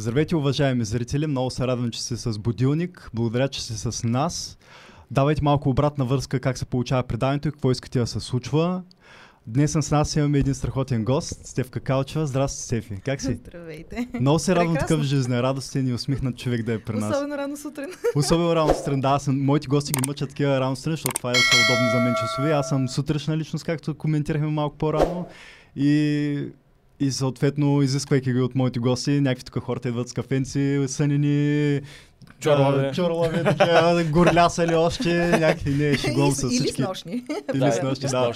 Здравейте, уважаеми зрители! Много се радвам, че сте с Будилник. Благодаря, че сте с нас. Давайте малко обратна връзка как се получава предаването и какво искате да се случва. Днес с нас имаме един страхотен гост, Стефка Калчева. Здрасти, Стефи. Как си? Здравейте. Много се радвам такъв жизнерадостен и усмихнат човек да е при нас. Особено рано сутрин. Особено рано сутрин, да. Съм, моите гости ги мъчат такива рано сутрин, защото това е са удобни за мен часове. Аз съм сутрешна личност, както коментирахме малко по-рано. И и съответно, изисквайки ги от моите гости, някакви тук хората идват с кафенци, сънени, Чорлове. Чорлове, такива, горляса ли още, някакви, не, шегувам с Или всички. с нощни. Или Да, с нощни, с да.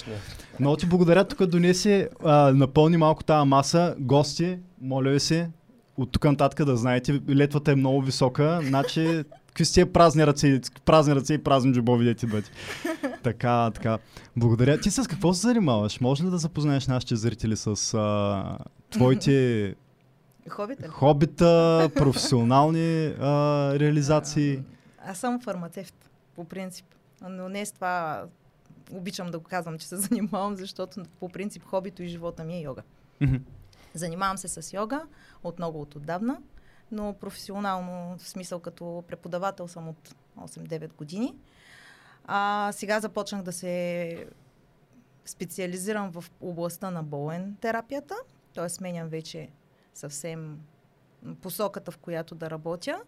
Много ти благодаря, тук донеси, а, напълни малко тази маса. Гости, моля ви се, от тук нататък да знаете, летвата е много висока, значи какви сте празни ръце, празни ръце и празни джобови да ти бъде. така, така. Благодаря. Ти с какво се занимаваш? Може ли да запознаеш нашите зрители с а, твоите Хобите ли? хобита, професионални а, реализации? Аз съм фармацевт, по принцип. Но не с това обичам да го казвам, че се занимавам, защото по принцип хобито и живота ми е йога. Занимавам се с йога от много от отдавна, но професионално, в смисъл като преподавател съм от 8-9 години. А сега започнах да се специализирам в областта на болен терапията, т.е. сменям вече съвсем посоката, в която да работя.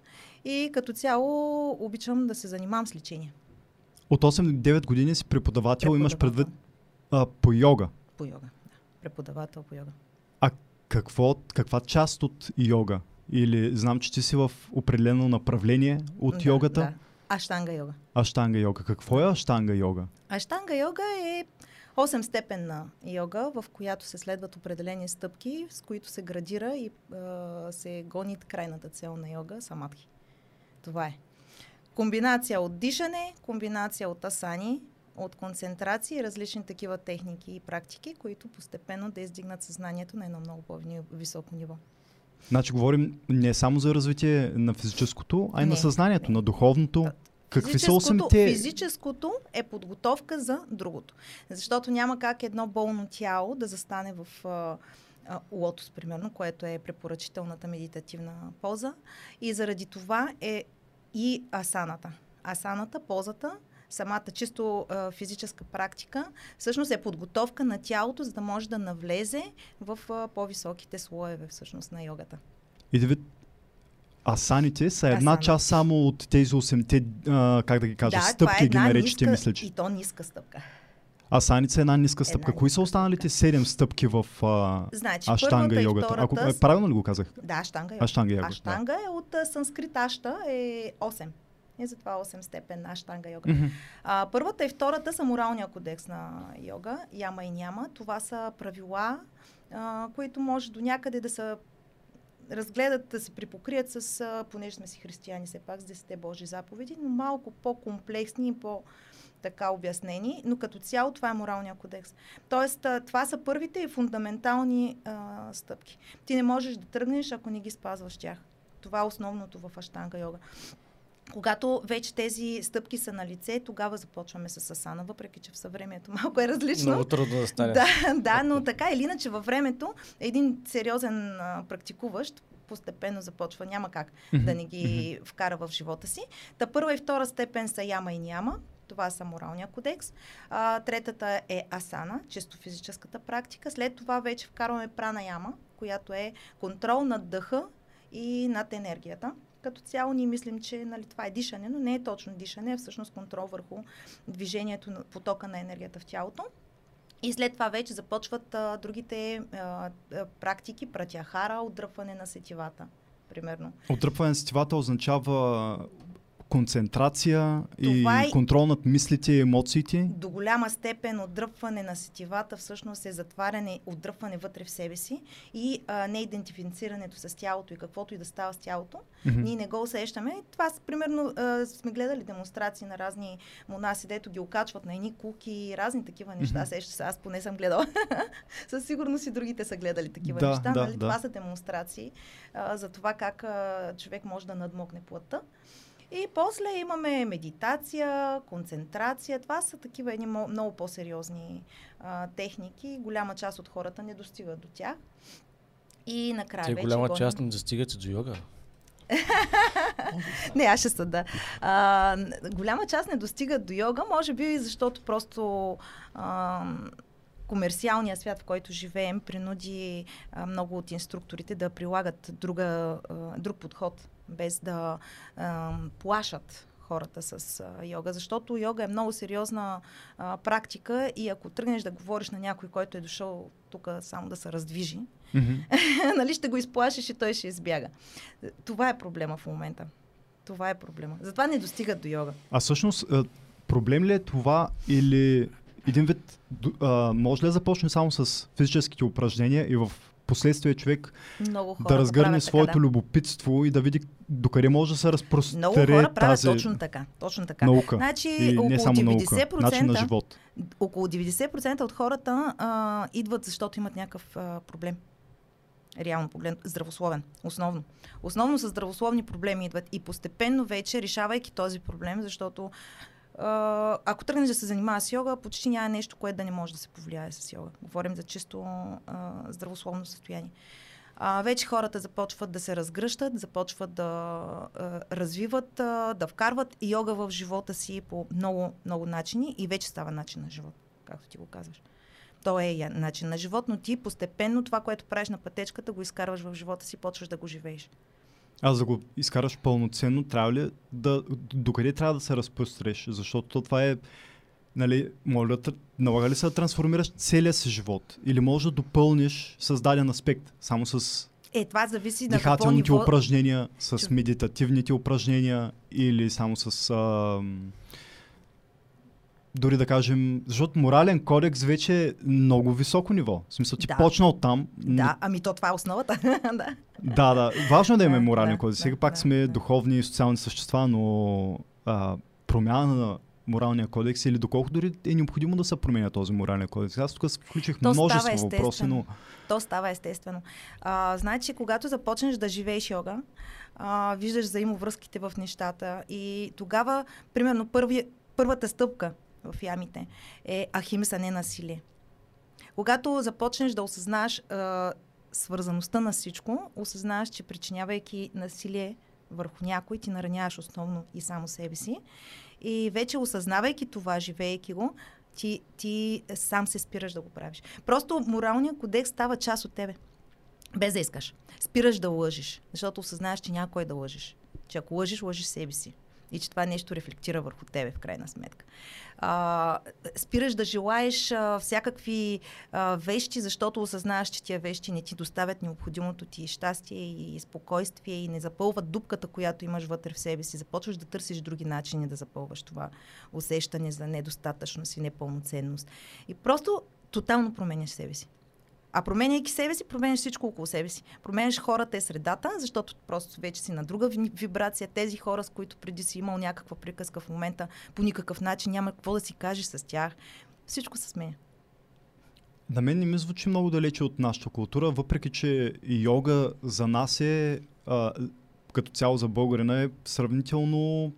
И като цяло обичам да се занимавам с лечение От 8-9 години си преподавател, имаш предвид а, по йога. по йога. Да. Преподавател по йога. Какво, каква част от йога? Или знам, че ти си в определено направление от да, йогата? Да. Аштанга йога. Аштанга йога. Какво е аштанга йога? Аштанга йога е 8 степенна йога, в която се следват определени стъпки, с които се градира и а, се гони крайната цел на йога самадхи. Това е. Комбинация от дишане, комбинация от асани, от концентрация и различни такива техники и практики, които постепенно да издигнат съзнанието на едно много по-високо ниво. Значи говорим не само за развитие на физическото, а и на Не, съзнанието, не. на духовното. Какви са осемте? Физическото е подготовка за другото. Защото няма как едно болно тяло да застане в а, а, лотос, примерно, което е препоръчителната медитативна поза. И заради това е и асаната. Асаната, позата, самата чисто а, физическа практика, всъщност е подготовка на тялото, за да може да навлезе в а, по-високите слоеве всъщност на йогата. И да ви... Асаните са една Асана. част само от тези 8-те, а, как да ги кажа, да, това стъпки е ги наречете, ниска, мисля, че. И то ниска стъпка. Асаните е една ниска стъпка. Една Кои са ниска останалите стъпка. 7 стъпки в а, Значи, аштанга и йогата? втората Ако, е, са- правилно ли го казах? Да, аштанга йога. Аштанга йога. Аштанга е от санскрит ашта е 8. И затова 8 степен на аштанга йога. Мгм. А, първата и втората са моралния кодекс на йога, яма и няма. Това са правила, а, които може до някъде да са разгледат, да се припокрият с, понеже сме си християни все пак, с 10 Божи заповеди, но малко по-комплексни и по- така обяснени, но като цяло това е моралния кодекс. Тоест, това са първите и фундаментални а, стъпки. Ти не можеш да тръгнеш, ако не ги спазваш тях. Това е основното в аштанга йога. Когато вече тези стъпки са на лице, тогава започваме с асана, въпреки че в съвремието малко е различно. Много трудно да стане. Да, да, но така или иначе във времето един сериозен а, практикуващ постепенно започва, няма как да не ги вкара в живота си. Та първа и втора степен са яма и няма. Това са моралния кодекс. А, третата е асана, чисто физическата практика. След това вече вкарваме прана яма, която е контрол над дъха и над енергията. Като цяло ние мислим, че нали, това е дишане, но не е точно дишане, а всъщност контрол върху движението на потока на енергията в тялото. И след това вече започват а, другите а, а, практики, пратяхара, отдръпване на сетивата, примерно. Отдръпване на сетивата означава концентрация Това и е- контрол над мислите и емоциите. До голяма степен отдръпване на сетивата всъщност е затваряне, отдръпване вътре в себе си и а, не идентифицирането с тялото и каквото и да става с тялото. Мгм. Ние не го усещаме. Това примерно а, сме гледали демонстрации на разни монаси, дето ги окачват на едни куки и разни такива неща. Мгм. Сеща се, аз поне съм гледала. Със сигурност и другите са гледали такива Да, неща. да, нали? да. Това са демонстрации а, за това как а, човек може да надмогне плътта. И после имаме медитация, концентрация. Това са такива едни много по-сериозни а, техники. Голяма част от хората не достигат до тях. И накрая Те вече голяма гоним- част не достигат и до йога. Не, аз ще съда. А, голяма част не достигат до йога, може би защото просто а, комерциалният свят, в който живеем, принуди а, много от инструкторите да прилагат друга, а, друг подход, без да а, плашат хората с а, йога, защото йога е много сериозна а, практика и ако тръгнеш да говориш на някой, който е дошъл тук само да се раздвижи, Мгм. нали ще го изплашиш и той ще избяга. Това е проблема в момента. Това е проблема. Затова не достигат до йога. А всъщност, проблем ли е това или един вид, а, може ли да започне само с физическите упражнения и в последствие човек Много хора да разгърне своето така, да. любопитство и да види докъде може да се разпростре Много хора правят тази точно така. Точно така. наука. Значи, и около не само наука, 90%, начин на живот. около 90% от хората а, идват, защото имат някакъв а, проблем. Реално погледно, здравословен, основно. Основно с здравословни проблеми идват и постепенно вече, решавайки този проблем, защото ако тръгнеш да се занимава с йога, почти няма нещо, което да не може да се повлияе с йога. Говорим за чисто а, здравословно състояние. А, вече хората започват да се разгръщат, започват да а, развиват, а, да вкарват йога в живота си по много, много начини и вече става начин на живот, както ти го казваш. То е начин на живот, но ти постепенно това, което правиш на пътечката, го изкарваш в живота си, почваш да го живееш. Аз да го изкараш пълноценно, трябва ли да, докъде трябва да се разпростреш? Защото това е, нали, моля, да налага ли се да трансформираш целия си живот? Или може да допълниш с даден аспект, само с Е, това зависи на какво ниво... упражнения, с медитативните упражнения или само с... А, дори да кажем, защото морален кодекс вече е много високо ниво. В смисъл, ти Да. почна от там. Да, ами то това е основата. да. Да, да. Важно е да имаме Да, морален да, кодекс. да, Сега пак да, сме да. духовни и социални същества, но а, промяна на моралния кодекс или доколко дори е необходимо да се променя този морален кодекс. Аз тук включих То множество въпроси, но То става естествено. А, значи, когато започнеш да живееш йога, а, виждаш взаимовръзките в нещата и тогава, примерно, първи, първата стъпка в ямите е ахимса, не насилие. Когато започнеш да осъзнаеш а, свързаността на всичко, осъзнаеш, че причинявайки насилие върху някой, ти нараняваш основно и само себе си. И вече осъзнавайки това, живеейки го, ти, ти сам се спираш да го правиш. Просто моралният кодекс става част от тебе. Без да искаш. Спираш да лъжиш, защото осъзнаеш, че някой да лъжиш. Че ако лъжиш, лъжиш себе си. И че това нещо рефлектира върху тебе, в крайна сметка. А, спираш да желаеш а, всякакви а, вещи, защото осъзнаваш, че тия вещи не ти доставят необходимото ти щастие и спокойствие и не запълват дупката, която имаш вътре в себе си. Започваш да търсиш други начини да запълваш това усещане за недостатъчност и непълноценност. И просто тотално променяш себе си. А променяйки себе си, променяш всичко около себе си. Променяш хората и средата, защото просто вече си на друга ви- вибрация. Тези хора, с които преди си имал някаква приказка в момента, по никакъв начин няма какво да си кажеш с тях. Всичко се сменя. на мен не ми звучи много далече от нашата култура, въпреки че йога за нас е, а, като цяло за българина е сравнително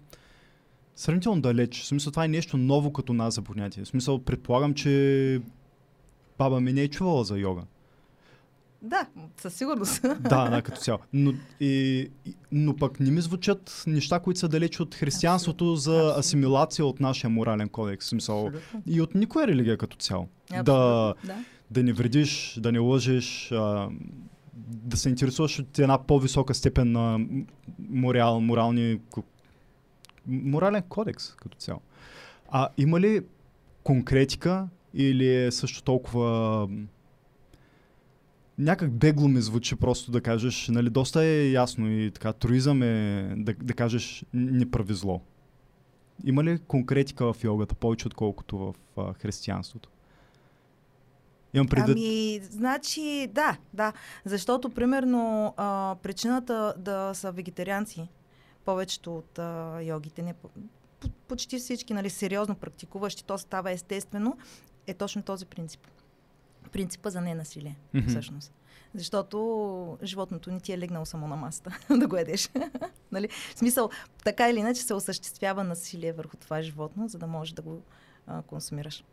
сравнително далеч. В смисъл това е нещо ново като нас за понятие. В смисъл предполагам, че баба ми не е чувала за йога. Да, със сигурност. Да, да, като цяло. Но, и, но пък не ми звучат неща, които са далеч от християнството за асимилация от нашия морален кодекс. Смисъл, Абсолютно. и от никоя религия като цяло. Да, да. да не вредиш, да не лъжеш, а, да се интересуваш от една по-висока степен на морал, морални, морален кодекс като цяло. А има ли конкретика или е също толкова някак бегло ми звучи просто да кажеш, нали, доста е ясно и така, труизъм е да, да кажеш не прави зло. Има ли конкретика в йогата повече отколкото в а, християнството? Имам предвид... Ами, значи, да, да. Защото, примерно, а, причината да са вегетарианци, повечето от а, йогите, не, по- по- почти всички, нали, сериозно практикуващи, то става естествено, е точно този принцип. Принципа за ненасилие, Мгм. всъщност. Защото животното не ти е легнало само на масата да го едеш. нали? В смисъл, така или иначе се осъществява насилие върху това животно, за да можеш да го а, консумираш.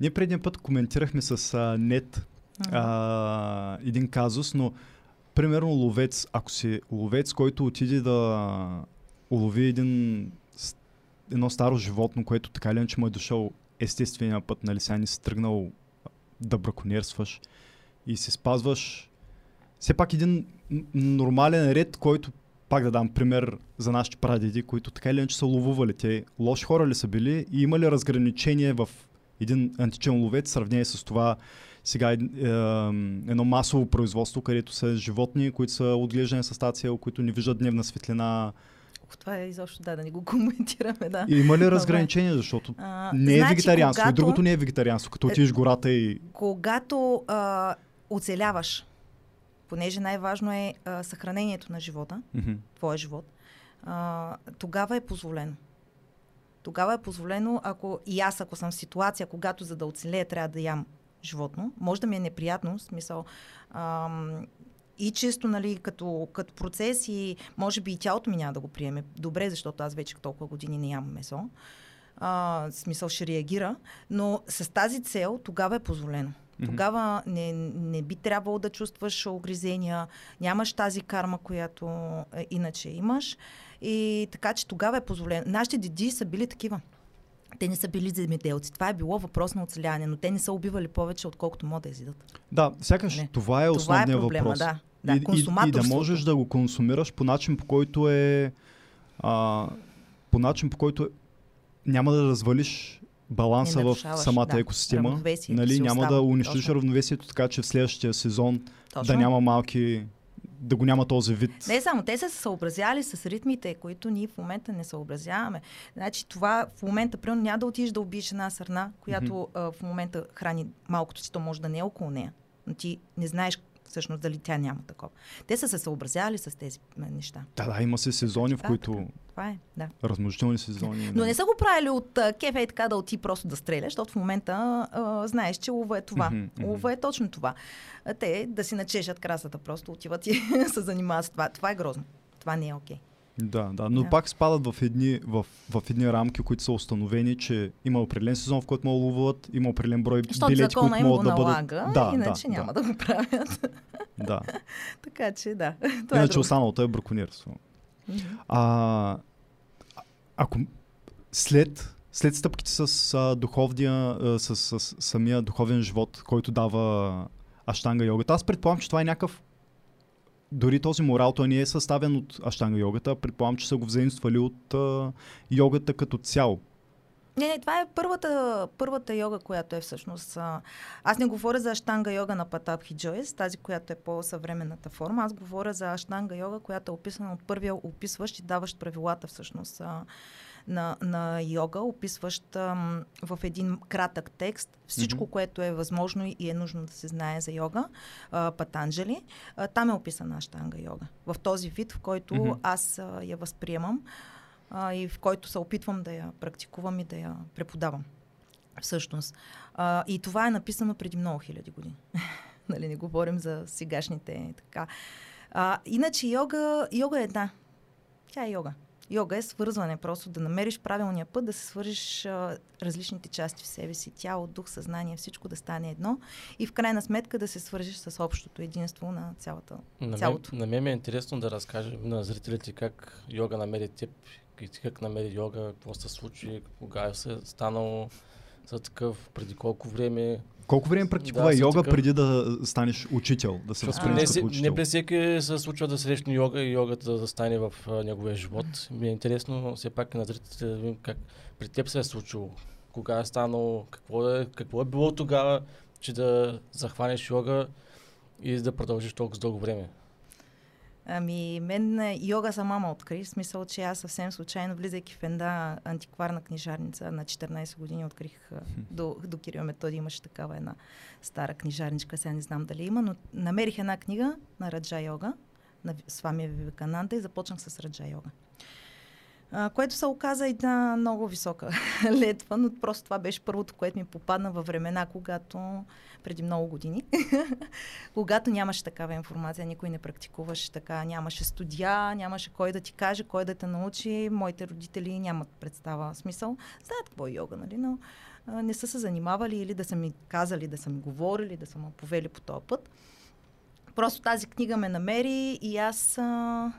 Ние предния път коментирахме с а, нет а, един казус, но примерно ловец, ако си ловец, който отиде да улови един, едно старо животно, което така или иначе му е дошъл естествения път, нали сега не си тръгнал да браконьерстваш и се спазваш все пак един нормален ред, който пак да дам пример за нашите прадеди, които така или иначе са ловували. Те лоши хора ли са били и има ли разграничение в един античен ловец сравнение с това сега е, е, едно масово производство, където са животни, които са отглеждани с тази които не виждат дневна светлина. Ух, Това е изобщо, да, да не го коментираме, да. И има ли разграничение, защото А, не е значи, вегетарианство. И когато- другото не е вегетарианство. Като Е, отидеш гората и... Когато а, оцеляваш, понеже най-важно е а, съхранението на живота, Мгм. твоя живот, а, тогава е позволено. Тогава е позволено, ако и аз, ако съм в ситуация, когато за да оцелея трябва да ям животно, може да ми е неприятно, в смисъл, ам, и чисто, нали, като, като процес и може би и тялото ми няма да го приеме добре, защото аз вече толкова години не ям месо. А, смисъл ще реагира, но с тази цел тогава е позволено. Тогава не, не би трябвало да чувстваш огризения, нямаш тази карма, която е, иначе имаш. И така, че тогава е позволено. Нашите деди са били такива. Те не са били земеделци. Това е било въпрос на оцеляване, но те не са убивали повече, отколкото могат да изидат. Да, сякаш Не. това е Това е основният проблема, въпрос. да. Да, и, и, и да можеш да го консумираш по начин, по който е... А, по начин, по който е, няма да развалиш баланса в самата да, екосистема. Нали, няма да унищожиш равновесието, така че в следващия сезон Точно. да няма малки... да го няма този вид. Не само, те са се съобразяли с ритмите, които ние в момента не съобразяваме. Значи това в момента, примерно, няма да отидеш да убиеш една сърна, която а, в момента храни малкото си, то може да не е около нея. Но ти не знаеш всъщност дали тя няма такова. Те са се съобразяли с тези неща. Да, да, има се сезони, в които... така. Това е, да. Размножителни сезони. Но нали. не са го правили от кефе и така да оти просто да стреляш, защото в момента а, знаеш, че лова е това. Мгм, мгм. Лова е точно това. Те да си начешат красата, просто отиват и се занимават с това. Това е грозно. Това не е окей. Да, да, но Да. пак спадат в едни, в, в едни рамки, които са установени, че има определен сезон, в който могат да ловуват, има определен брой Защото билети, които им го могат да бъдат... налага, да, иначе да, няма да, да, го правят. да. така че да. Това е Иначе друго. останалото е браконьерство. А, ако след, след стъпките с а, духовния, а, с, с, с самия духовен живот, който дава аштанга йогата, аз предполагам, че това е някакъв дори този морал, той не е съставен от аштанга йогата, предполагам, че са го взаимствали от а, йогата като цяло. Не, не, това е първата, първата йога, която е всъщност. Аз не говоря за аштанга йога на Патапхи Джойс, тази, която е по-съвременната форма. Аз говоря за аштанга йога, която е описана от първия описващ и даващ правилата всъщност а, на, на йога, описващ ам, в един кратък текст всичко, Мгм. което е възможно и е нужно да се знае за йога. А, Патанджали. А, там е описана аштанга йога. В този вид, в който Мгм. аз а, я възприемам а, и в който се опитвам да я практикувам и да я преподавам. Всъщност. А, и това е написано преди много хиляди години. нали, не говорим за сегашните така. А, иначе йога, йога е една. Тя е йога. Йога е свързване, просто да намериш правилния път, да се свържиш а, различните части в себе си, тяло, дух, съзнание, всичко да стане едно и в крайна сметка да се свържиш с общото единство на цялата. На мен, Цялото. на мен ми е интересно да разкажем на зрителите как йога намери теб, и как намери йога, какво се случи, кога е се станало за такъв, преди колко време. Колко време практикува Да, йога такъв. преди да станеш учител, да се възприемеш като учител? не при всеки се случва да срещне йога и йогата да стане в а, неговия живот. Ми е интересно все пак на зрителите да видим как при теб се е случило, кога е станало, какво е, какво е било тогава, че да захванеш йога и да продължиш толкова дълго време. Ами, мен е, йога сама ме откри, в смисъл, че аз съвсем случайно, влизайки в една антикварна книжарница на 14 години, открих а, до, до Кирил Методи, имаше такава една стара книжарничка, сега не знам дали има, но намерих една книга на Раджа йога, на Свами Вивекананда и започнах с Раджа йога. Което се оказа една много висока летва, но просто това беше първото, което ми попадна във времена, когато преди много години, когато нямаше такава информация, никой не практикуваше така, нямаше студия, нямаше кой да ти каже, кой да те научи. Моите родители нямат представа смисъл. Знаят какво е йога, нали? но а, не са се занимавали или да са ми казали, да са ми говорили, да са ме повели по този път. Просто тази книга ме намери и аз а,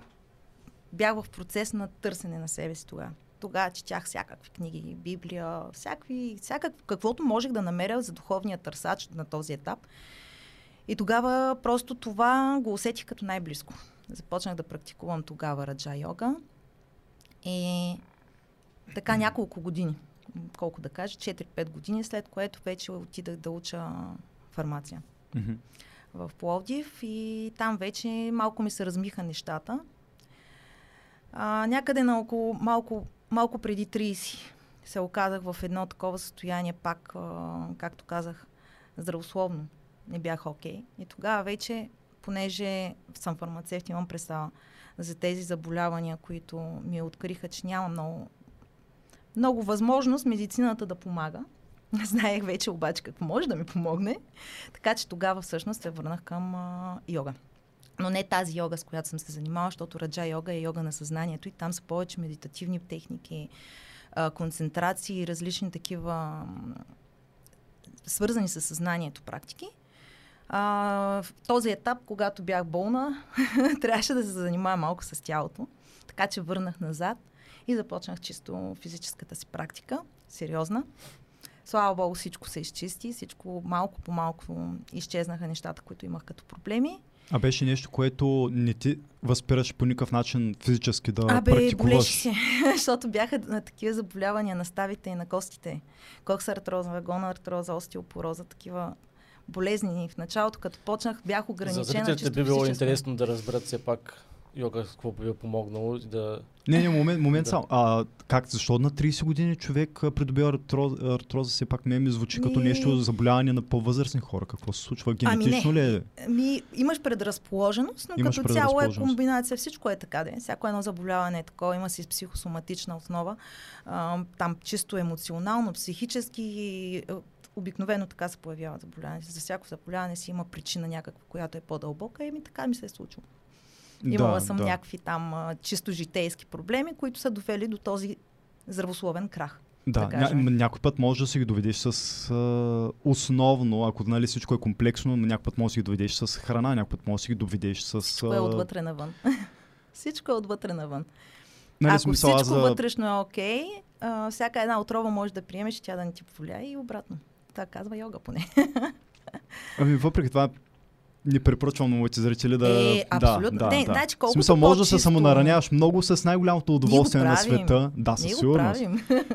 бях в процес на търсене на себе си тогава. Тогава четях всякакви книги, Библия, всякакви, всякак, каквото можех да намеря за духовния търсач на този етап. И тогава просто това го усетих като най-близко. Започнах да практикувам тогава раджа йога. И така няколко години, колко да кажа, 4-5 години, след което вече отидах да уча фармация Мгм. в Пловдив и там вече малко ми се размиха нещата. А, някъде на около, малко, малко преди 30 се оказах в едно такова състояние, пак, а, както казах, здравословно. Не бях окей. И тогава вече, понеже съм фармацевт, имам представа за тези заболявания, които ми откриха, че няма много, много възможност медицината да помага. Знаех вече обаче какво може да ми помогне. Така че тогава всъщност се върнах към а, йога. Но не тази йога, с която съм се занимавала, защото раджа йога е йога на съзнанието и там са повече медитативни техники, концентрации и различни такива свързани с съзнанието практики. А, в този етап, когато бях болна, трябваше да се занимавам малко с тялото. Така че върнах назад и започнах чисто физическата си практика, сериозна. Слава Богу, всичко се изчисти, всичко малко по малко изчезнаха нещата, които имах като проблеми. А беше нещо, което не ти възпираше по никакъв начин физически да Абе, практикуваш. се, защото бяха на такива заболявания на ставите и на костите. Коксартроза, вагона артроза, остеопороза, такива болезни. В началото, като почнах, бях За ограничена зрителите чисто би било интересно да разберат все пак йога какво би е помогнало да... Не, не, момент, момент Да. само. А, как, защо на 30 години човек придобива артроза, артроза все пак не ми звучи като Ми- нещо заболяване на по-възрастни хора. Какво се случва? Ами не. Генетично ли е? Ми, имаш предразположеност, но Имаш като цяло е комбинация. Всичко е така. Де. Всяко едно заболяване е такова. Има си психосоматична основа. А, там чисто емоционално, психически. и, Обикновено така се появяват заболявания. За всяко заболяване си има причина някаква, която е по-дълбока. И ми така ми се е случило. Имала да, съм да. някакви там а, чисто житейски проблеми, които са довели до този здравословен крах. Да, да ня, някой път може да си ги доведеш с а, основно, ако нали, всичко е комплексно, но някой път може да си ги доведеш с храна, някой път може да си ги доведеш с... Всичко е отвътре навън. всичко е отвътре навън. Нали, Ако смисъл, всичко за... вътрешно е окей, а, всяка една отрова може да приемеш тя да не ти повлияе и обратно. Така казва йога поне. Ами въпреки това не препоръчвам на моите зрители да... Е, абсолютно. Да, да, Не, да. значи, В колкото смисъл, може да се самонараняваш много с най-голямото удоволствие на света. Да, със сигурност.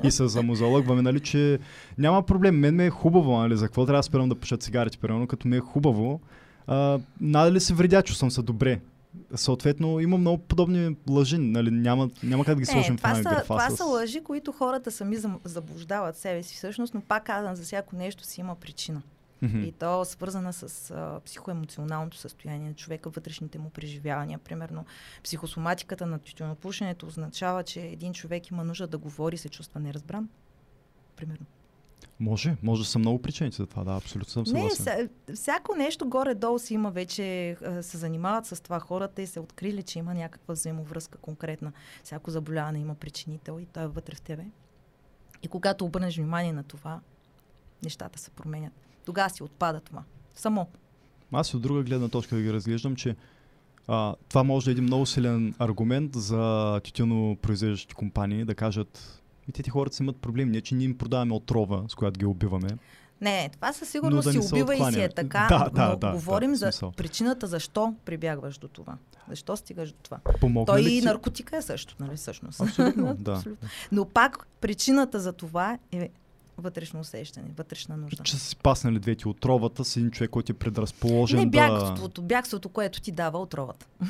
И се самозалъгваме, нали, че няма проблем. Мен ми е хубаво, нали, за какво трябва да спирам да пуша цигарите, примерно, като ми е хубаво. А, надали се вредя, че съм се добре. Съответно, има много подобни лъжи, нали, няма, няма как да ги сложим е, в една графа. това с... са лъжи, които хората сами заблуждават себе си всъщност, но пак казвам, за всяко нещо си има причина. Мгм. И то свързана с а, психоемоционалното състояние на човека, вътрешните му преживявания. Примерно, психосоматиката на тютюнопушенето означава, че един човек има нужда да говори и се чувства неразбран. Примерно. Може, може да са много причините за това, да, абсолютно съм Не, съгласен. ся, всяко нещо горе-долу си има вече, се занимават с това хората и се открили, че има някаква взаимовръзка конкретна. Всяко заболяване има причинител и той е вътре в тебе. И когато обърнеш внимание на това, нещата се променят. Тогава си отпада това. Само. Аз от друга гледна точка да ги разглеждам, че а, това може да е един много силен аргумент за тютюнопроизвеждащи компании да кажат и те, хората си имат проблем, не че ние им продаваме отрова, с която ги убиваме. Не, това със Но сигурност да си убива и си е така, Да, да, но да, говорим да, за смисъл. причината защо прибягваш до това. Защо стигаш до това? Помогна Той и ти? наркотика е също, нали всъщност? Абсолютно, да. Абсолютно. Но пак причината за това е вътрешно усещане, вътрешна нужда. Че са си паснали двете отровата с един човек, който е предразположен Не да... бягството, бягството, което ти дава отровата.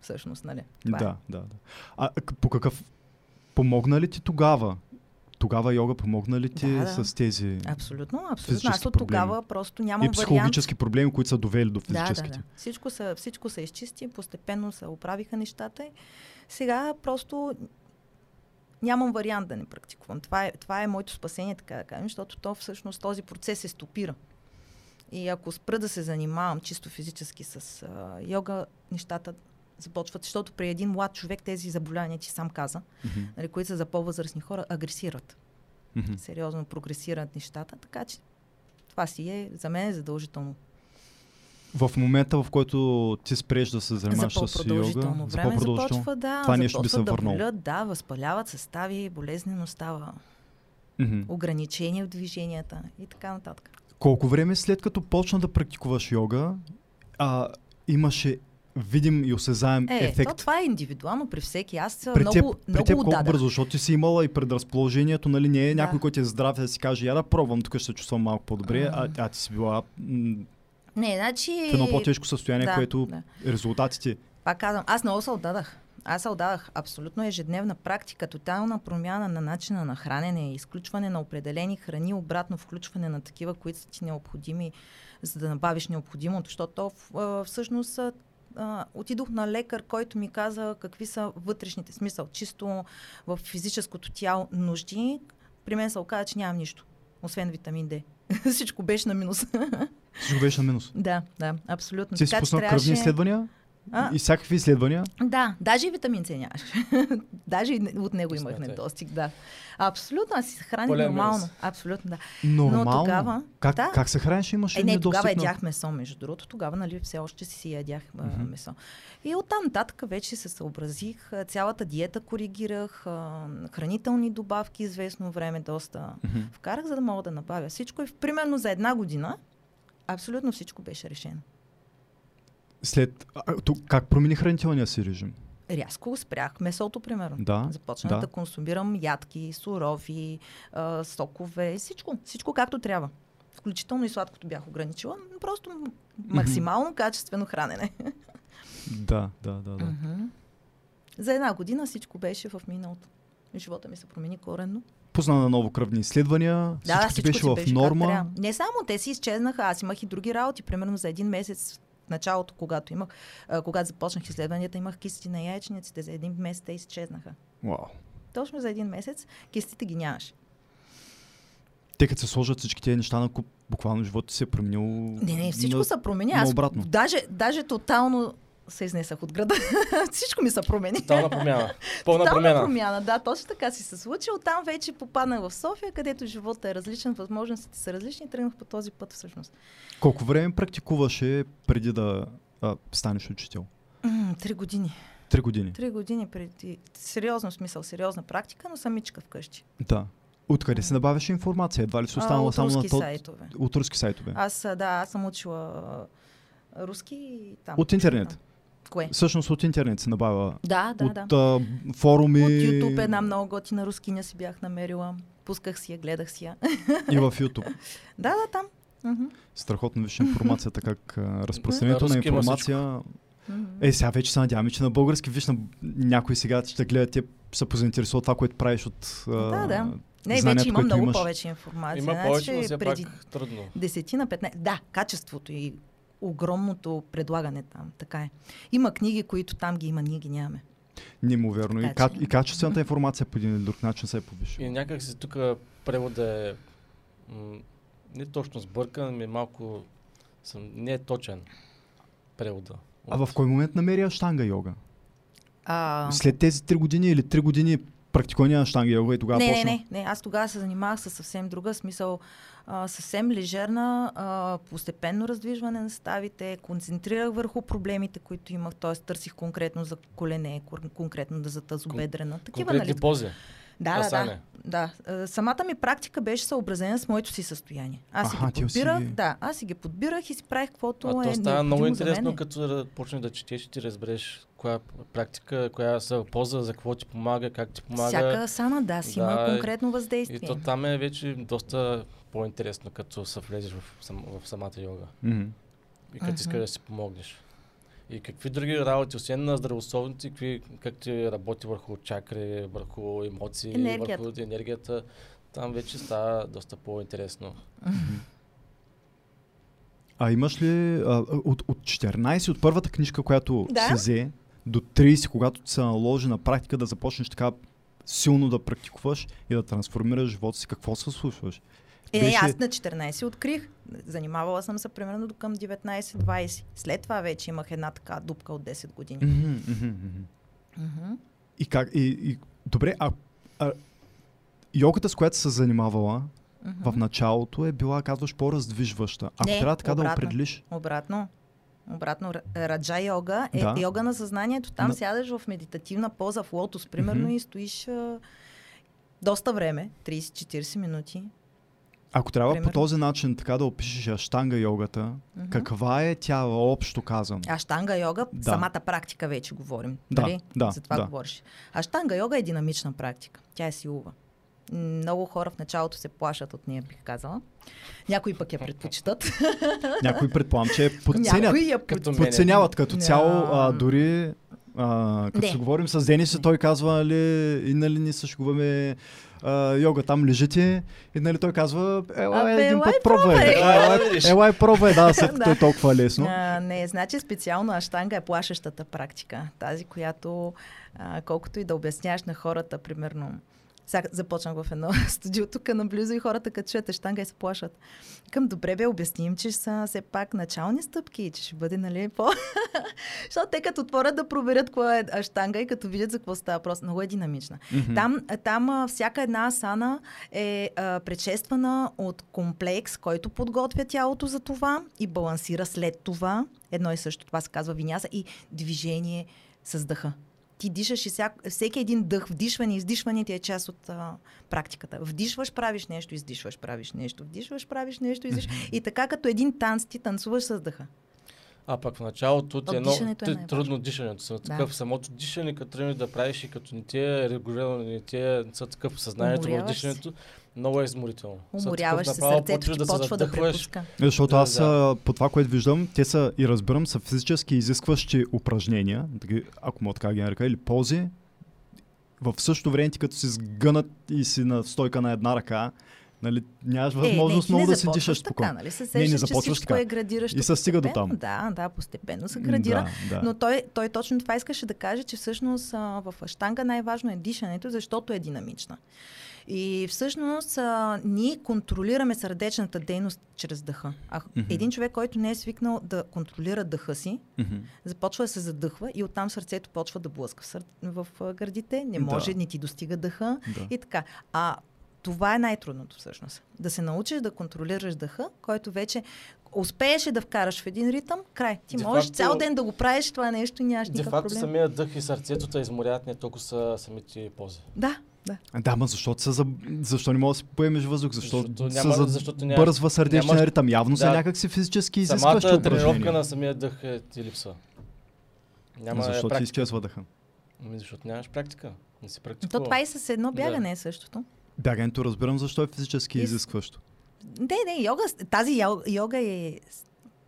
Всъщност, нали? Това е. Да, да, да. А по какъв... Помогна ли ти тогава? Тогава йога помогна ли ти Да, да. с тези Абсолютно, абсолютно. Аз от проблеми. тогава просто нямам и вариант. психологически проблеми, които са довели до Да, да, физическите? да. Всичко, са, всичко се изчисти, постепенно се оправиха нещата. и Сега просто нямам вариант да не практикувам. Това е, това е моето спасение, така да кажем, защото то всъщност този процес се стопира. И ако спра да се занимавам чисто физически с а, йога, нещата започват, защото при един млад човек тези заболявания, ти сам каза, Мгм, нали, които са за по-възрастни хора, агресират. мгм. Сериозно прогресират нещата, така че това си е за мен е задължително. В момента, в който ти спреш да се занимаваш за с йога, по-продължително за време по-продължително, започва да, това нещо би се да върнало. болят, да, възпаляват състави, болезнено става, Мгм. ограничения в движенията и така нататък. колко време след като почна да практикуваш йога, а, имаше видим и осезаем Е, ефект? то това е индивидуално при всеки. Аз При много, теб, много при теб колко отдадах. бързо, защото ти си имала и предразположението, нали, не е Да. някой, който е здрав да си каже, я да пробвам, тук ще се чувствам малко по-добре, а, М. а ти си била м, Не, значи... в едно по-тежко състояние, да, което да. резултатите... Пак казвам, аз много се отдадах. Аз се отдадах абсолютно ежедневна практика, тотална промяна на начина на хранене, изключване на определени храни, обратно включване на такива, които са ти необходими, за да набавиш необходимото, защото всъщност а, отидох на лекар, който ми каза какви са вътрешните смисъл, чисто в физическото тяло нужди. При мен се оказа, че нямам нищо, освен витамин D. Всичко беше на минус. Всичко беше на минус. да, да, абсолютно. Ти си трябваше- кръвни изследвания А, и всякакви изследвания. да, даже и витамин С нямаш. даже и не- от него имах недостиг, да. Абсолютно, аз си се храних нормално. Абсолютно, да. Нормално. тогава- как, да. как се храниш? Имаше Е, не, недостиг тогава на- ядях месо, между другото. Тогава, нали, все още си ядях Мгм. месо. И оттам нататък вече се съобразих. Цялата диета коригирах, хранителни добавки известно време доста Мгм. вкарах, за да мога да набавя всичко. И в- примерно за една година абсолютно всичко беше решено. След... А, то, как промени хранителния си режим? Рязко спрях. Месото, примерно. Да, Започнах да. да. консумирам ядки, сурови, а, сокове, всичко. Всичко както трябва. Включително и сладкото бях ограничила. Просто максимално качествено хранене. Да, да, да. да. Мгм. За една година всичко беше в миналото. Живота ми се промени коренно. Пусна на ново кръвни изследвания, Да, всичко всичко беше в беше норма. Не само те си изчезнаха, аз имах и други работи. Примерно за един месец в началото, когато имах, а, когато започнах изследванията, имах кисти на яйчниците. За един месец те изчезнаха. Вау. Точно за един месец кистите ги нямаше. Те като се сложат всички тези неща на куп, буквално живота се е променил. Не, не, всичко на... се промени. Аз даже, даже тотално се изнесах от града. всичко ми се промени. Тотална промяна. Пълна Тотална промяна. промяна, да, точно така си се случи. Оттам вече попаднах в София, където живота е различен, възможностите са различни и тръгнах по този път всъщност. Колко време практикуваше преди да а, станеш учител? М, Три години. Три години. Три години преди. Сериозно смисъл, сериозна практика, но самичка вкъщи. Да. Откъде се набавяше информация? Едва ли си останала а, само на руски то... сайтове. От руски сайтове. Аз, да, аз съм учила руски и там. От интернет. Там. Кое? Всъщност от интернет се набавя. Да, да, от да. а, форуми. От YouTube една много готина рускиня си бях намерила. Пусках си я, гледах си я. И в YouTube. да, да, там. Страхотно виж информацията, как разпространението На на информация. Е, сега вече се надяваме, че на български виж на някой сега ще гледа те се позаинтересува това, което правиш от Да, да. Не, вече има много имаш. повече информация. Има Значи, повече, но все преди пак трудно. десетина, 15. Да, качеството и огромното предлагане там. Така е. Има книги, които там ги има, ние ги нямаме. Неимоверно. И, Така ка- че- и качествената информация по един или друг начин се е повишила. И някак си тук превода е м- не точно сбъркан, ми малко съм, не е точен превода. А в кой момент намери аштанга йога? А, След тези три години или три години практикуване на аштанга йога и тогава не, почна? не, не, не. Аз тогава се занимавах с съвсем друга смисъл. А, съвсем лежерна, а, постепенно раздвижване на ставите, концентрирах върху проблемите, които имах, т.е. търсих конкретно за колене, кон- конкретно да за тазобедрена. Такива, Конкретни нали? пози. Да, да, да. Асане. да. А, Самата ми практика беше съобразена с моето си състояние. Аз си Аха, ги си подбирах, ги- да, аз си ги подбирах и си правих каквото А е то става много интересно, като да почнеш да четеш и ти разбереш коя практика, коя са полза, за какво ти помага, как ти помага. Всяка асана, да, си има Да, конкретно И въздействие. то там е вече доста по-интересно, като се влезеш в, сам, в самата йога. Мгм. И като искаш да си помогнеш. И какви други работи, освен на здравословните, какви, как ти работи върху чакри, върху емоции, Енергията. върху енергията, там вече става доста по-интересно. А имаш ли а, от, от 14, от първата книжка, която Да. се взе, до 30, когато ти се наложи на практика да започнеш така силно да практикуваш и да трансформираш живота си, какво се случваш? Е, Беше- аз на 14 открих. Занимавала съм се примерно до към 19-20. След това вече имах една така дупка от 10 години. И как? И, и, добре, а, а йогата, с която се занимавала в началото е била, казваш, по-раздвижваща. Ако Не, трябва така да обратно. определиш, Обратно. Обратно, ра- раджа йога е Да. йога на съзнанието. Там На- сядаш в медитативна поза в лотос, примерно, Мгм. и стоиш а, доста време, 30-40 минути. Ако трябва Примерно. по този начин така да опишеш аштанга йогата, Мгм. каква е тя общо казано? Аштанга йога, Да. самата практика вече говорим. Да, нали? да, За това да. говориш. Аштанга йога е динамична практика. Тя е силова. Много хора в началото се плашат от нея, бих казала. Някои пък я предпочитат. Някои предполагам, че я подценят. Някои я. Подценяват като цяло, а, дори а, като се говорим с Денис, Не. той казва, нали, и нали ни се шегуваме а, йога, там лежите, и нали той казва, ела Абе, един път пробвай. Ела, и пробвай, да, след като е толкова лесно. А, не, значи специално аштанга е плашещата практика. Тази, която а, колкото и да обясняваш на хората, примерно, сега започнах в едно студио тук наблизо и хората като чуят аштанга и се плашат. Към добре бе, обясним, че са все пак начални стъпки, че ще бъде, нали, по... Защото те като отворят да проверят кое е аштанга и като видят за какво става въпрос, много е динамична. Мгм. Там, там всяка една асана е а, предшествана от комплекс, който подготвя тялото за това и балансира след това. Едно и също това се казва виняса и движение с дъха. Ти дишаш и всяк, всеки един дъх, вдишване и издишване ти е част от а, практиката. Вдишваш, правиш нещо, издишваш, правиш нещо, вдишваш, правиш нещо, издишваш. И така като един танц ти танцуваш с дъха. А пък в началото ти То е дишането е ти- трудно дишането. Са такъв самото дишане, като тръгнеш да правиш и като не ти е регулирано, не ти е са такъв съзнанието в Уморяваш се. Много е изморително. Уморяваш се, сърцето ти се почва да препуска. Защото Да, аз да. по това, което виждам, те са и разбирам, са физически изискващи упражнения, ако мога така да ги нарека, или пози. В същото време ти като си сгънат и си на стойка на една ръка, нали, нямаш възможност ти много Е, не да си започваш дишаш така, спокойно. нали? Се Не, сещаш, не че започваш всичко така. е градиращо. И се стига до там. Да, да, постепенно се градира. Да, да. Но той, той точно това искаше да каже, че всъщност а, в аштанга най-важно е дишането, защото е динамична. И всъщност а, ние контролираме сърдечната дейност чрез дъха. А Мгм. един човек, който не е свикнал да контролира дъха си, Мгм. започва да се задъхва и оттам сърцето почва да блъска в, сър... в гърдите, не Да. може, не ти достига дъха Да. и така. А това е най-трудното всъщност. Да се научиш да контролираш дъха, който вече успееш ли да вкараш в един ритъм, край. Ти Де можеш факто- цял ден да го правиш това нещо и нямаш Де никакъв факто проблем. самия дъх и сърцето те изморят не толкова са самите пози. Да, да. Да, ма защото са за... защо не можеш да си поемеш въздух? Защо Защото са няма- за защото нямаш- бързва сърдечния нямаш- ритъм? Явно са Да. някакси физически Самата изискващи тренировка упражнения. на самия дъх е, ти липсва. Няма Защо ти практика. изчезва дъха? Ами защото нямаш практика. Не си То практикувал. това и с едно Да. бягане е същото. Бягането разбирам защо е физически И с- изискващо. Не, не, йога, тази йо- йога е,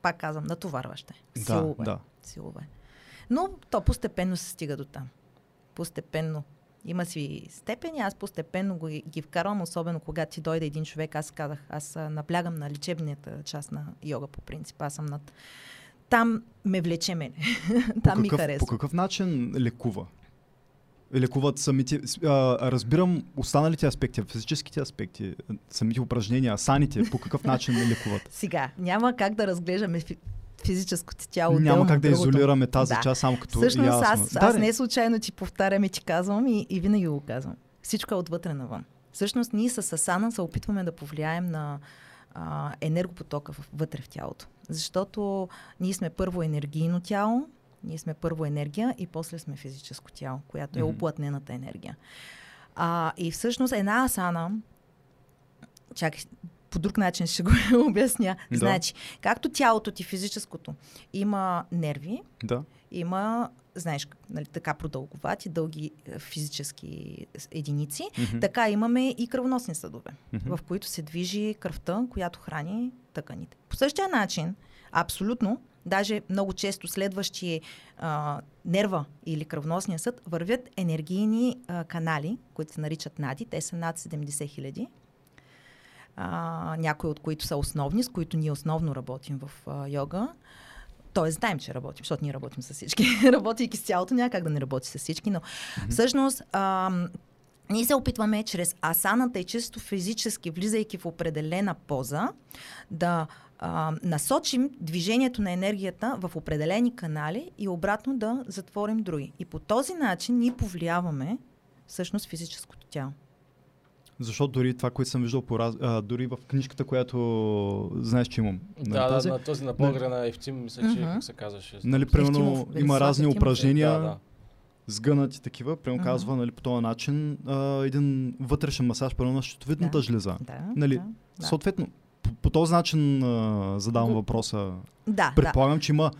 пак казвам, натоварваща. Да, Силова е. да. Силова е. Но то постепенно се стига до там. Постепенно. Има си степени, аз постепенно го, ги вкарвам, особено когато ти дойде един човек. Аз казах, аз наблягам на лечебната част на йога по принцип. Аз съм над... Там ме влече мене. Там ми какъв, харесва. по какъв начин лекува? Лекуват самите... А, разбирам останалите аспекти, физическите аспекти, самите упражнения, асаните, по какъв начин лекуват? Сега, няма как да разглеждаме физическото тяло. Няма как да другото. изолираме тази Да. част само като Всъщност ясно. аз, аз не случайно ти повтарям и ти казвам и, и винаги го казвам. Всичко е отвътре навън. Всъщност ние с Асана се опитваме да повлияем на а, енергопотока вътре в тялото. Защото ние сме първо енергийно тяло, ние сме първо енергия и после сме физическо тяло, която е Мгм. оплътнената енергия. А, и всъщност една асана, чакай, по друг начин ще го обясня. Да. Значи, както тялото ти физическото има нерви, Да. има, знаеш, нали, така продълговати, дълги е, физически единици, Мгм. така имаме и кръвоносни съдове, Мгм. в които се движи кръвта, която храни тъканите. По същия начин, абсолютно, даже много често следващи а, нерва или кръвоносния съд, вървят енергийни а, канали, които се наричат нади. Те са над 70 хиляди. А, някои от които са основни, с които ние основно работим в а, йога. Тоест, знаем, че работим, защото ние работим с всички. Работейки с цялото, няма как да не работи с всички, но всъщност ам, ние се опитваме чрез асаната и чисто физически, влизайки в определена поза, да а, насочим движението на енергията в определени канали и обратно да затворим други. И по този начин ние повлияваме всъщност физическото тяло. Защото дори това, което съм виждал по раз... а, дори в книжката, която знаеш, че имам. нали, Да, да, тази, на този на българа на Ефтим, мисля, че Мгм. как се казваше. Нали, примерно Ефтимов, има разни упражнения, Да, да. сгънати такива, примерно Мгм. казва нали, по този начин а, един вътрешен масаж, примерно на щитовидната Да. жлеза. Да, Нали, да, да. Съответно, по, по този начин а, задавам въпроса. Да, да. Предполагам, че има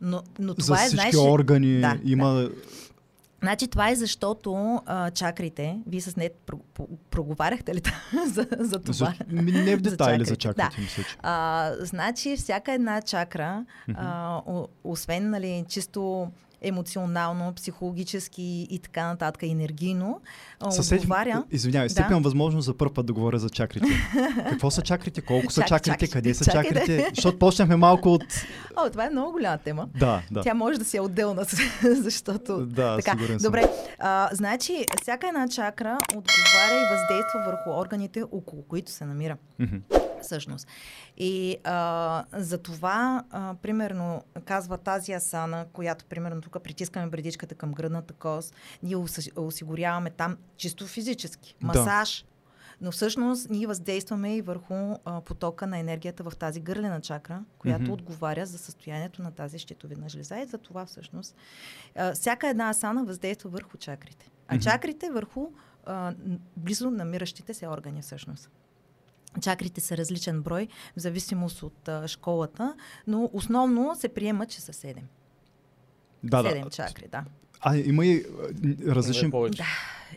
Но, но за това е, всички знаеш, органи, Да, има... Значи това е защото а, чакрите, вие с нет про- про- проговаряхте ли за, за това? За, не в За детайли за чакрите, чакрите, мисля, че. А, значи всяка една чакра, а, о, освен нали, чисто емоционално, психологически и така нататък, енергийно, Съсед... отговаря... Извинявай, Да. имам възможност за първ път да говоря за чакрите. Какво са чакрите? Колко са Чак- чакрите? чак- Къде са чакай да- чакрите? Защото почнахме малко от... О, това е много голяма тема. Да, да. Тя може да си е отделна, защото... Да, така, сигурен съм. добре. А, значи, всяка една чакра отговаря и въздейства върху органите, около които се намира. Мгм. Всъщност. И а, за това, а, примерно, казва тази асана, която, примерно, тук притискаме бредичката към гръдната кост, ние осигуряваме там чисто физически, Да. масаж, но всъщност ние въздействаме и върху а, потока на енергията в тази гърлена чакра, която Мгм. отговаря за състоянието на тази щитовидна жлеза и за това всъщност а, всяка една асана въздейства върху чакрите. А Мгм. чакрите върху а, близо намиращите се органи всъщност. Чакрите са различен брой, в зависимост от а, школата, но основно се приема, че са 7. Да, 7 да. чакри, да. А, има и различни. Да,